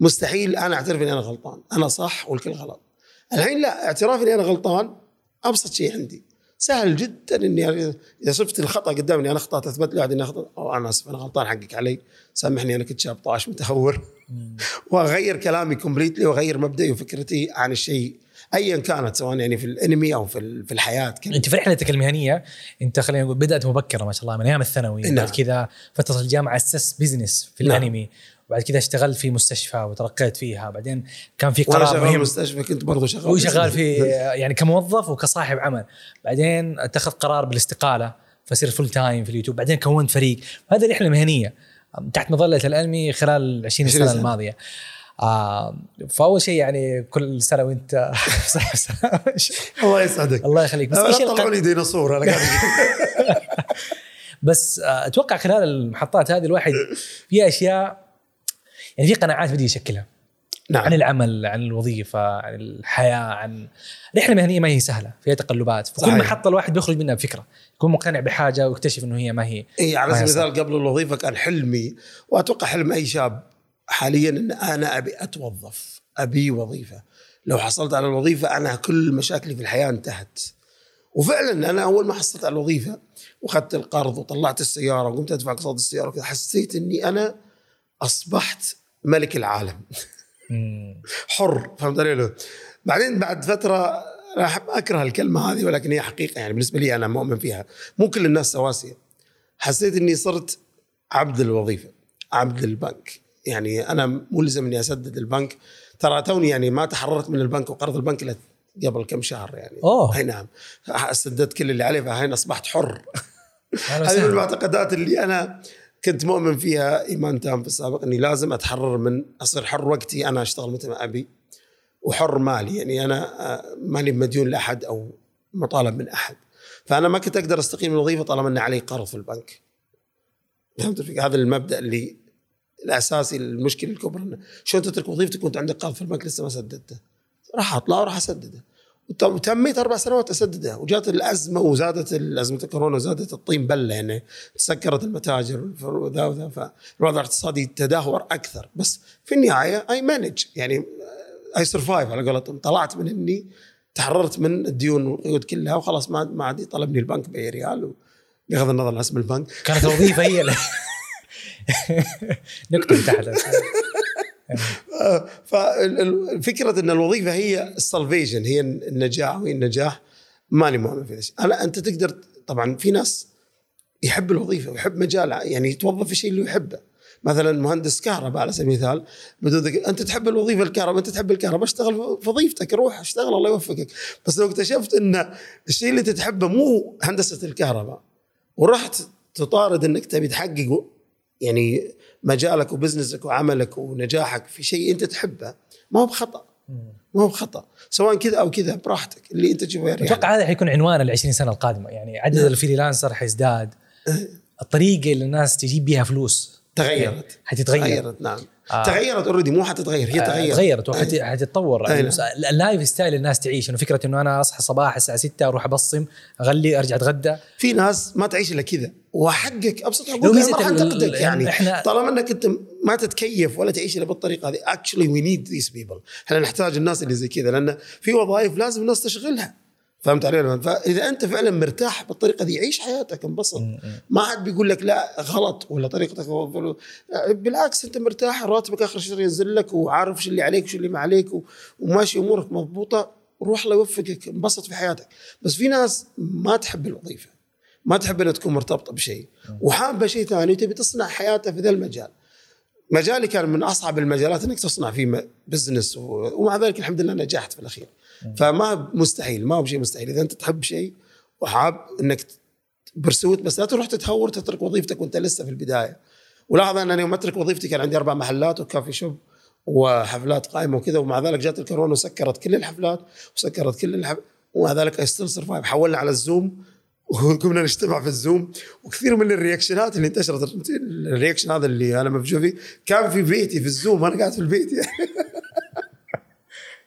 مستحيل أنا أعترف إني أنا غلطان. أنا صح والكل غلط. الحين لا اعتراف إني أنا غلطان أبسط شيء عندي. سهل جدا إني إذا شفت الخطأ قدامي أنا اخطات أثبت لي إني أخطأ. أو أنا أسف أنا غلطان حقك علي. سامحني أنا كنت شاب طاش متهور. وأغير كلامي كومبليتلي وأغير مبدئي وفكرتي عن الشيء ايا كانت سواء يعني في الأنمي أو في في الحياة كذا. أنت في رحلتك المهنية أنت خلينا نقول بدأت مبكرة ما شاء الله من أيام الثانوي نعم. بعد كذا فترة الجامعة أسست business في نعم. الأنمي وبعد كذا اشتغلت في مستشفى وترقيت فيها بعدين كان في قرار شغال في مهم. مستشفى كنت برضو شغال هو شغال في يعني كموظف وكصاحب عمل. بعدين اتخذ قرار بالاستقالة فصير full time في اليوتيوب بعدين كونت فريق. هذه رحلة مهنية. تحت مظلة الأنمي خلال 20 20 سنة سنة. الماضية. آه فأول شيء يعني كل سنة وانت الله يسعدك. الله يخليك. بس إيش لي ديناصور أنا قاعد بس آه، أتوقع خلال المحطات هذه الواحد في اشياء يعني في قناعات بدي يشكلها. عن نعم العمل عن الوظيفة عن الحياة عن رحلة مهنية ما هي سهلة فيها تقلبات في كل. محطه الواحد بيخرج منها بفكرة يكون مقتنع بحاجة ويكتشف إنه هي ما هي إي على سبيل. المثال قبل الوظيفة كان حلمي وأتوقع حلم أي شاب حاليا إن أنا أبي أتوظف أبي وظيفة لو حصلت على الوظيفة أنا كل مشاكلي في الحياة انتهت وفعلا أنا أول ما حصلت على الوظيفة وأخذت القرض وطلعت السيارة وقمت أدفع اقساط السيارة وكذا حسيت إني أنا أصبحت ملك العالم. حر فهمت علي؟ بعدين بعد فترة أنا أحب أكره الكلمة هذه ولكن هي حقيقة يعني بالنسبة لي أنا مؤمن فيها. مو كل الناس سواسية. حسيت إني صرت عبد الوظيفة عبد البنك. يعني أنا ملزم إني أسدد البنك. ترى توني يعني ما تحررت من البنك وقرض البنك إلا قبل كم شهر يعني. أوه. أي نعم. سددت كل اللي عليه فالحين أصبحت حر. هذه من. المعتقدات اللي أنا كنت مؤمن فيها إيمان تام في السابق إني لازم أتحرر من أصير حر وقتي أنا أشتغل متى ما أبي وحر مالي يعني أنا آه، ماني مديون لأحد أو مطالب من أحد. فأنا ما كنت أقدر أستقيل من الوظيفة طالما ان علي قرض في البنك. فهمت هذا المبدأ اللي الأساسي المشكلة الكبرى شلون تترك وظيفتك وأنت عندك قرض في البنك لسه ما سددته؟ راح أطلع وراح أسدده. وتميت أربع سنوات اسدده وجات الأزمة وزادت أزمة الكورونا وزادت الطين بلة يعني. تسكرت المتاجر وذا وذا. فالوضع الاقتصادي تدهور أكثر. بس في النهاية اي مانج يعني اي سرفايف على قولتهم. طلعت من اني تحررت من الديون والقيود كلها وخلاص ما ما عاد يطلبني البنك بأي ريال بغض النظر عن اسم البنك. كانت الوظيفه هي نكتب تحت. ففكره إن الوظيفة هي السلفيشن هي النجاح وهي النجاح ماني مؤمن في هذا أنا أنت تقدر طبعا في ناس يحب الوظيفة ويحب مجال يعني يتوظف في الشيء اللي يحبه. مثلا مهندس كهرباء على سبيل المثال بدون ذكر أنت تحب الوظيفة الكهرباء أنت تحب الكهرباء اشتغل في وظيفتك روح اشتغل الله يوفقك. بس لو اكتشفت إن الشيء اللي تحبه مو هندسة الكهرباء ورحت تطارد إنك تبي تحقق يعني مجالك وبزنسك وعملك ونجاحك في شيء أنت تحبه ما هو بخطأ. ما هو بخطأ. سواء كذا أو كذا براحتك. اللي أنت تشوفه يريحك. أتوقع هذا حيكون عنوان ال 20 سنة القادمة. يعني عدد نعم. الفريلانسر حيزداد. الطريقة اللي الناس تجيب بها فلوس. تغيرت. حتتغير. تغيرت نعم. آه. آه. تغيرت already مو حتتغير هي آه، تغيرت. تغيرت وحتتطور أي يعني نعم. ال lifestyle الناس تعيش. إنه فكرة إنه أنا أصحى الصباح الساعة 6 أروح أبصم أشتغل أرجع أتغدى. في ناس ما تعيش إلا كذا. وحقك أبسط لو حقوق ميزة ما راح يعني. إحنا- طالما إنك أنت ما تتكيف ولا تعيش إلا بالطريقة هذه actually we need these people إحنا نحتاج الناس اللي زي كذا لأن في وظائف لازم الناس تشغلها. فهمت علي؟ فإذا أنت فعلا مرتاح بالطريقة دي عيش حياتك انبسط. ما حد بيقول لك لا غلط ولا طريقتك. غلط. بالعكس أنت مرتاح راتبك آخر الشهر ينزل لك وعارف شو اللي عليك وشو اللي ما عليك وماشي أمورك مضبوطة. روح الله يوفقك انبسط في حياتك. بس في ناس ما تحب الوظيفة ما تحب إنها تكون مرتبطة بشيء وحابة شيء ثاني وتبي تصنع حياتها في ذا المجال. مجالي كان من أصعب المجالات إنك تصنع فيه business ومع ذلك الحمد لله نجحت في الأخير. فما مستحيل ما هو شيء مستحيل. إذا أنت تحب شيء وحاب إنك pursue it بس لا تروح تتهور تترك وظيفتك وأنت لسه في البداية. ولاحظ ان أنا يوم أترك وظيفتي كان عندي أربع محلات و coffee shop وحفلات قائمة وكذا ومع ذلك جات الكورونا وسكرت كل الحفلات وسكرت كل الحفلات ومع ذلك I still survive حولنا على الزوم وقمنا نجتمع في الزوم وكثير من الرياكشنات اللي انتشرت ال reaction هذا اللي أنا مفجوع فيه كان في بيتي في الزوم أنا قاعد في البيت. يعني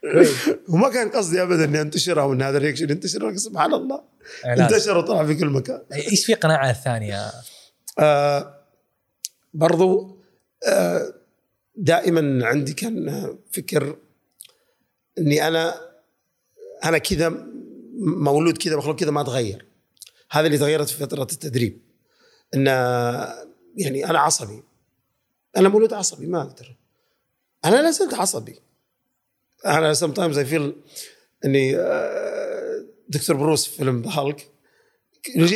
وما كان قصدي ابدا إني أنتشر أو إن هذا الرياكشن ينتشر ولكن سبحان الله إعلان. انتشر وطلع في كل مكان. إيش في قناعة الثانية؟ آه برضو آه دائما عندي كان فكر إني أنا أنا كذا مولود كذا مخلوق كذا ما أتغير. هذا اللي تغيرت في فترة التدريب. إن يعني أنا عصبي. أنا مولود عصبي ما أقدر. أنا لا زلت عصبي. أنا sometimes I feel إني آه، دكتور بروس في فيلم هالك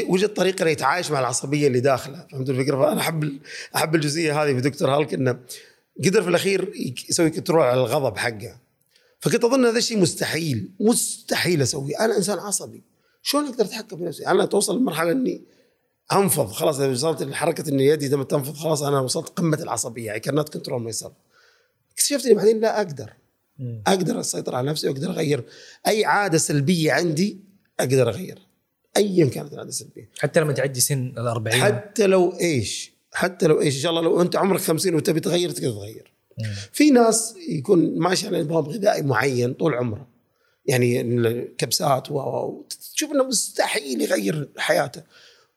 وجد طريقه انه يتعايش مع العصبية اللي داخله فهمت الفكرة؟ فأنا أحب أحب الجزئية هذه في دكتور هالك إنه قدر في الأخير يسوي control على الغضب حقه. فكنت أظن هذا الشيء مستحيل مستحيل أسويه. أنا إنسان عصبي. شلون أقدر أتحكم في نفسي؟ أنا توصل لمرحلة إني أنفض خلاص إذا وصلت لحركة إن يدي تنفض خلاص أنا وصلت قمة العصبية. اي كانت كنترول ماي سيلف اكتشفت إني بعدين لا أقدر. أقدر أسيطر على نفسي وأقدر أغير. أي عادة سلبية عندي أقدر اغيرها ايا كانت العادة السلبية. حتى لما تعدي سن ال 40 حتى لو إيش؟ حتى لو إيش؟ إن شاء الله لو أنت عمرك 50 وتبي تغير تقدر تغير. في ناس يكون ماشي على نظام غذائي معين طول عمره. يعني الكبسات و تشوف إنه مستحيل يغير حياته.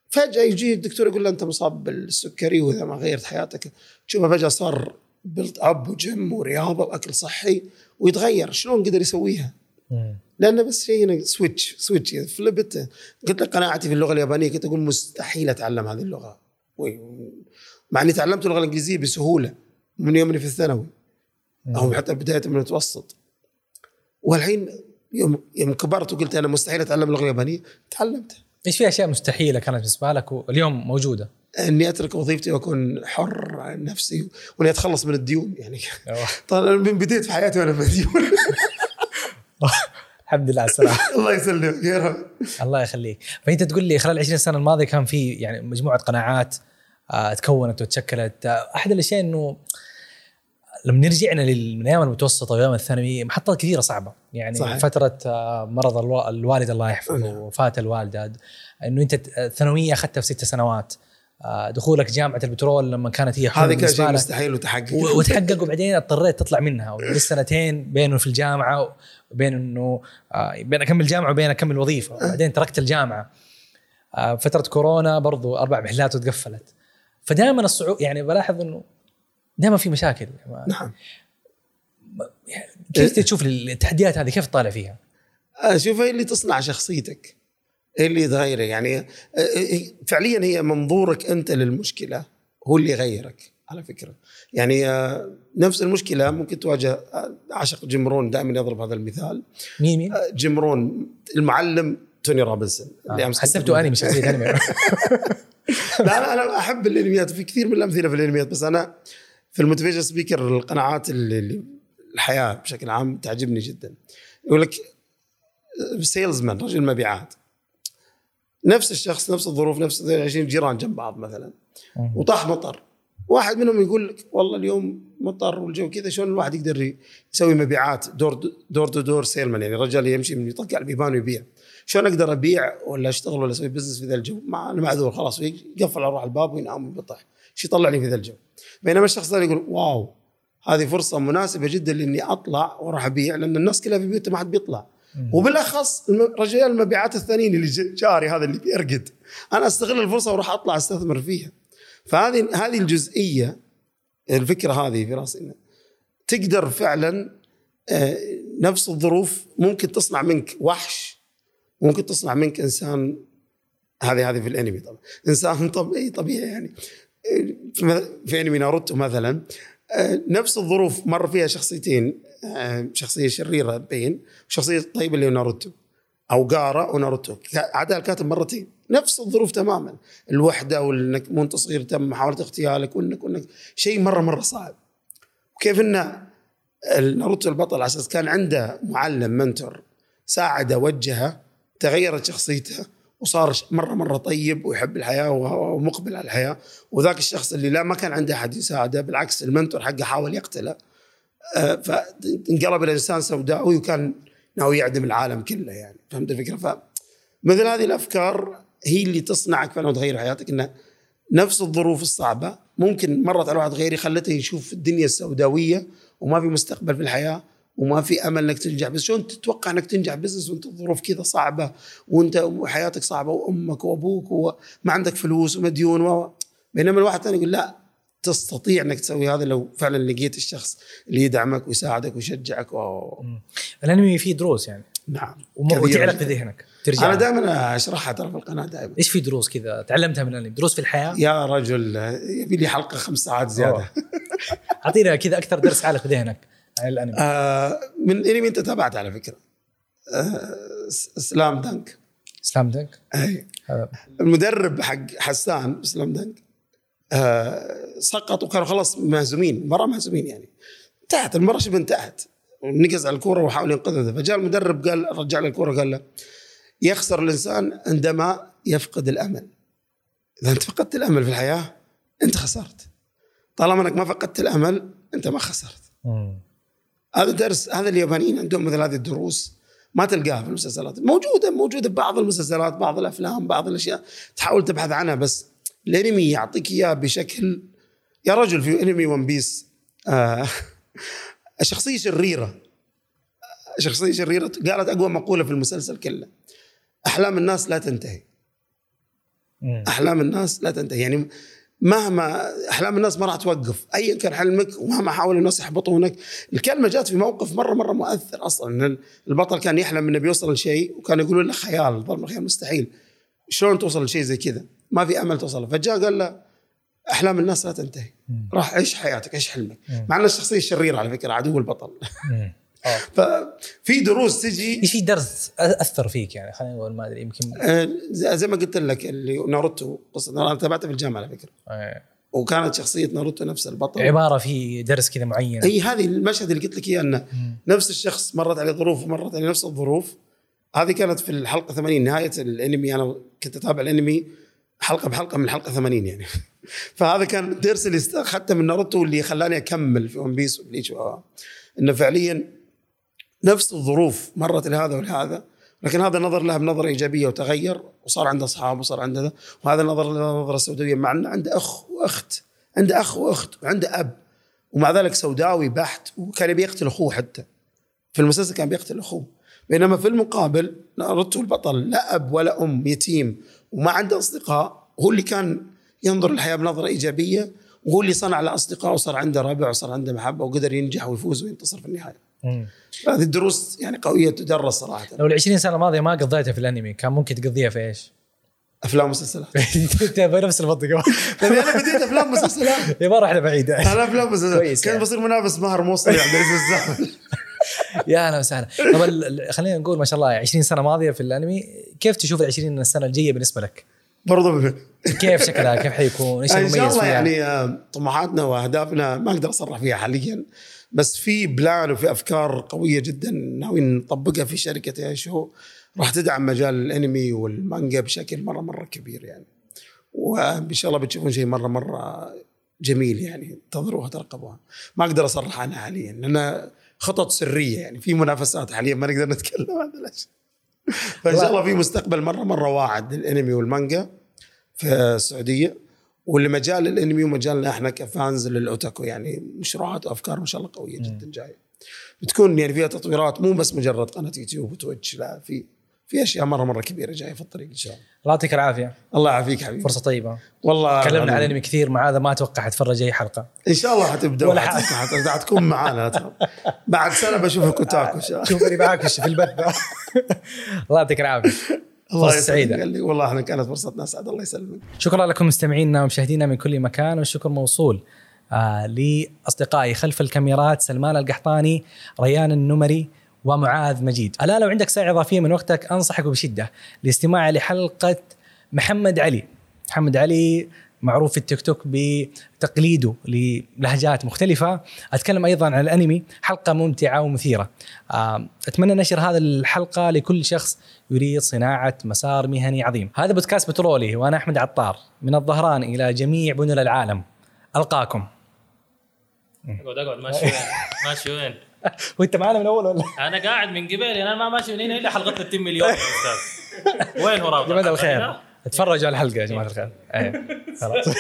فجأة يجي الدكتور يقول له أنت مصاب بالسكري وإذا ما غيرت حياتك. تشوفه فجأة صار built up و gym ورياضة وأكل صحي ويتغير. شلون قدر يسويها؟ لأنه بس شيء هنا switch switch flipped قلت لك قناعتي في اللغة اليابانية كنت أقول مستحيل أتعلم هذه اللغة. مع إني تعلمت اللغة الإنجليزية بسهولة من يومي في الثانوي. أو حتى بداية من المتوسط. والحين يوم يوم كبرت وقلت أنا مستحيل أتعلم اللغة اليابانيه تعلمتها. إيش في أشياء مستحيلة كانت بالنسبة لك واليوم موجودة؟ إني أترك وظيفتي وأكون حر عن نفسي وإني أتخلص من الديون يعني. طبعا من بديت في حياتي وأنا مديون الحمد لله على السلامة. الله يسلمك يا رب. الله يخليك. فأنت تقول لي خلال 20 سنة الماضية كان في يعني مجموعة قناعات آه، تكونت وتشكلت. آه، أحد الأشياء إنه لما رجعنا لل- من أيام المتوسطة وأيام الثانوي محطات كثيرة صعبة. يعني صحيح. فترة آه، مرض الوا- الوالد الله يحفظه نعم. وفاة الوالدة. إنه أنت الثانويه أخذتها في ست سنوات. دخولك جامعة البترول لما كانت هي هذا كان شيء. مستحيل وتحقق. وتحقق وبعدين اضطريت تطلع منها. ولسه سنتين بينه في الجامعة وبين إنه آه، بين أكمل جامعة وبين أكمل وظيفة. وبعدين تركت الجامعة. آه، فترة كورونا برضو أربع محلات وتقفلت. فدائما الصعوبه يعني بلاحظ إنه دائما في مشاكل. نعم. كيف تشوف التحديات هذه؟ كيف تطالع فيها؟ أشوف هي اللي تصنع شخصيتك. اللي تغيرك يعني آه، آه، فعليا هي منظورك أنت للمشكلة هو اللي يغيرك على فكرة. يعني آه، نفس المشكلة ممكن تواجه آه، عاشق جيم دائما يضرب هذا المثال. مين مين؟ آه، جيم المعلم توني روبنز. اللي امس حسبته أنمي شخصية أنمي. لا أنا أحب الأنميات. في كثير من الأمثلة في الأنميات بس أنا في ال motivation speaker القناعات اللي, الحياة بشكل عام تعجبني جدا. يقول لك salesman رجل مبيعات. نفس الشخص نفس الظروف نفس 20 جيران جنب بعض مثلا. وطاح مطر. واحد منهم يقول لك والله اليوم مطر والجو كذا شلون الواحد يقدر يسوي مبيعات door door to door salesman يعني رجال يمشي من يطق على البيبان ويبيع. شلون أقدر أبيع ولا أشتغل ولا أسوي business في ذا الجو؟ ما أنا معذور خلاص. يقفل أروح الباب وينام ويبطح إيش يطلعني في ذا الجو. بينما الشخص الثاني يقول wow هذه فرصة مناسبة جدا لإني أطلع وأروح أبيع لأن الناس كلها في بيوتها ما حد بيطلع. وبالاخص رجال المبيعات الثانيين اللي جاري هذا اللي بيرقد. أنا أستغل الفرصة وأروح أطلع أستثمر فيها. فهذه هذه الجزئية الفكرة هذه في رأسي إنه تقدر فعلا آه، نفس الظروف ممكن تصنع منك وحش ممكن تصنع منك إنسان هذه هذه في الأنمي طبعا. إنسان طبيعي طبيعي يعني. في- في أنمي ناروتو مثلا آه، نفس الظروف مر فيها شخصيتين آه، شخصية شريرة بين وشخصية طيبه اللي ناروتو أو جارا وناروتو. عدا الكاتب مرتين. نفس الظروف تماما. الوحدة وإنك وانت صغير تم محاوله اغتيالك وانك وإنك شيء مره مرة صعب. وكيف إن ناروتو البطل على أساس كان عنده معلم منتور ساعده وجهه تغيرت شخصيته وصار مره مرة طيب ويحب الحياة ومقبل على الحياة. وذاك الشخص اللي لا ما كان عنده أحد يساعده. بالعكس المنتور حقه حاول يقتله. آه، فانقلب إلى انسان سوداوي وكان ناوي يعدم العالم كله يعني. فهمت الفكرة؟ فمثل هذه الأفكار هي اللي تصنعك فعلا وتغير حياتك إنه نفس الظروف الصعبة ممكن مرت على واحد غيري خلته يشوف الدنيا السوداوية وما في مستقبل في الحياة وما في أمل إنك تنجح. بس شلون تتوقع إنك تنجح بزنس وأنت الظروف كذا صعبة وأنت حياتك صعبة وأمك وأبوك وما عندك فلوس ومديون و بينما الواحد الثاني يقول لا تستطيع إنك تسوي هذا لو فعلا لقيت الشخص اللي يدعمك ويساعدك ويشجعك و... الأنمي فيه دروس يعني. نعم. وتعلق في. ذهنك ترجع. أنا دائما أشرحها ترى في القناة دائما. إيش في دروس كذا؟ تعلمتها من الأنمي. دروس في الحياة؟ يا رجل يبي لي حلقة خمس ساعات زيادة. أعطينا كذا أكثر درس عالق في ذهنك عن الأنمي. آه من انمي أنت تابعت على فكرة. آه سلام دنك سلام دنك أي. المدرب حق حسان سلام دنك آه سقط وكانوا خلاص مهزومين مره مهزومين يعني. انتهت المره شبه انتهت. ونقز على الكورة وحاول ينقذها. فجاء المدرب قال رجع له الكورة قال له يخسر الإنسان عندما يفقد الأمل. إذا أنت فقدت الأمل في الحياة أنت خسرت. طالما أنك ما فقدت الأمل أنت ما خسرت. هذا درس هذا اليابانيين عندهم مثل هذه الدروس. ما تلقاها في المسلسلات. موجودة موجودة ببعض المسلسلات بعض الأفلام بعض الأشياء. تحاول تبحث عنها بس الانمي يعطيك إياه بشكل يا رجل في انمي ون بيس آه شخصية شريرة شخصية شريرة قالت أقوى مقولة في المسلسل كله أحلام الناس لا تنتهي. أحلام الناس لا تنتهي يعني مهما أحلام الناس ما راح توقف ايا كان حلمك ومهما حاول الناس يحبطونك. الكلمة جات في موقف مرة مرة مؤثر أصلا إن البطل كان يحلم إنه بيوصل لشيء وكان يقولون له خيال ضرب الخيال مستحيل. شلون توصل لشيء زي كذا؟ ما في أمل توصل فجاء قال له أحلام الناس لا تنتهي. راح عيش حياتك عيش حلمك. مع ان الشخصية الشريرة على فكرة عدو البطل. آه. ففي دروس تجي إيش في درس أثر فيك يعني خلينا نقول ما أدري يمكن آه، زي ما قلت لك اللي ناروتو قصة أنا تابعتها في الجامعة على فكرة آه. وكانت شخصية ناروتو نفس البطل عبارة في درس كذا معين إي هذه المشهد اللي قلت لك إياه إنه. نفس الشخص مرت عليه ظروف ومرت عليه نفس الظروف هذه كانت في الحلقة 80 نهاية الأنمي أنا كنت أتابع الأنمي حلقه بحلقة من الحلقة 80 يعني. فهذا كان الدرس اللي أخذته من ناروتو واللي خلاني أكمل في ون بيس وبليتش إنه فعليا نفس الظروف مرت لهذا ولهذا لكن هذا نظر لها بنظرة إيجابية وتغير وصار عنده أصحاب وصار عنده ذا وهذا نظر لها نظرة سوداوية مع إنه عنده أخ وأخت عنده أخ وأخت وعنده أب ومع ذلك سوداوي بحت وكان يبي يقتل أخوه حتى. في المسلسل كان بيقتل أخوه. بينما في المقابل ناروتو البطل لا أب ولا أم يتيم وما عنده أصدقاء هو اللي كان ينظر للحياه بنظرة إيجابية وهو اللي صنع له أصدقاء وصار عنده ربع وصار عنده محبة وقدر ينجح ويفوز وينتصر في النهاية. مم. هذه الدروس يعني قوية تدرس صراحة لو ال 20 سنة الماضية ما قضيتها في الأنمي كان ممكن تقضيها في إيش؟ أفلام ومسلسلات انت بنفس المنطقة أنا بديت أفلام ومسلسلات يا ما رحنا بعيد أنا أفلام ومسلسلات يعني. كنت بصير منافس مهر موصلي عبد العزيز الزعفر يا أهلا وسهلا طب خلينا نقول ما شاء الله 20 سنة ماضية في الأنمي كيف تشوف ال 20 السنة الجاية بالنسبة لك؟ برضو كيف شكلها؟ كيف حيكون؟ إيش إن المميز شاء الله؟ يعني آه، طموحاتنا وأهدافنا ما أقدر أصرح فيها حاليا بس في بلان وفي أفكار قوية جدا ناويين نطبقها في شركة إيشو راح تدعم مجال الأنمي والمانجا بشكل مرة مرة كبير يعني وإن شاء الله بتشوفون شيء مرة مرة جميل يعني انتظروها ترقبوها ما أقدر أصرح عنها حاليا لأن خطط سرية يعني في منافسات حاليا ما نقدر نتكلم عن الأشياء. فإن شاء الله في مستقبل مرة مرة واعد للأنمي والمانجا في السعودية ولمجال الأنمي ومجالنا إحنا كفانز للأوتاكو يعني مشروعات وأفكار ما شاء الله قوية جدا جاية. بتكون يعني فيها تطويرات مو بس مجرد قناة يوتيوب وتويتش لا في في أشياء مرة مرة كبيرة جاية في الطريق إن شاء الله. الله يعطيك العافية. الله يعافيك حبيبي. فرصة طيبة. والله تكلمنا عن. الانمي كثير مع هذا ما أتوقع حتفرج أي حلقة. إن شاء الله حتبدأ ولا حتكون معانا. تخاف. بعد سنة بشوفك اوتاكو إن شاء الله. شوفني معك في البث. الله يعطيك العافية. الله فرصة سعيدة. والله إحنا كانت فرصتنا اسعد الله يسلمك. شكرا لكم مستمعينا ومشاهدينا من كل مكان والشكر موصول آه لأصدقائي خلف الكاميرات سلمان القحطاني ريان النمري ومعاذ مجيد. ألا لو عندك ساعة إضافية من وقتك أنصحك بشدة الاستماع لحلقة محمد علي. محمد علي معروف في التيك توك بتقليده للهجات مختلفة. أتكلم أيضا عن الأنمي حلقة ممتعة ومثيرة. آه، أتمنى نشر هذه الحلقة لكل شخص يريد صناعة مسار مهني عظيم. هذا بودكاست بترولي وأنا أحمد عطار. من الظهران إلى جميع بنل العالم. ألقاكم. أقعد أقعد ماشي وين ماشي وين وأنت معنا من أول ولا؟ أنا قاعد من قبل أنا ما ماشي من هنا إلا حلقتنا 60 مليون يا أستاذ. وين هو رابط؟ جماعة الخير. اتفرجوا على الحلقة يا جماعة الخير. أيه. خلاص.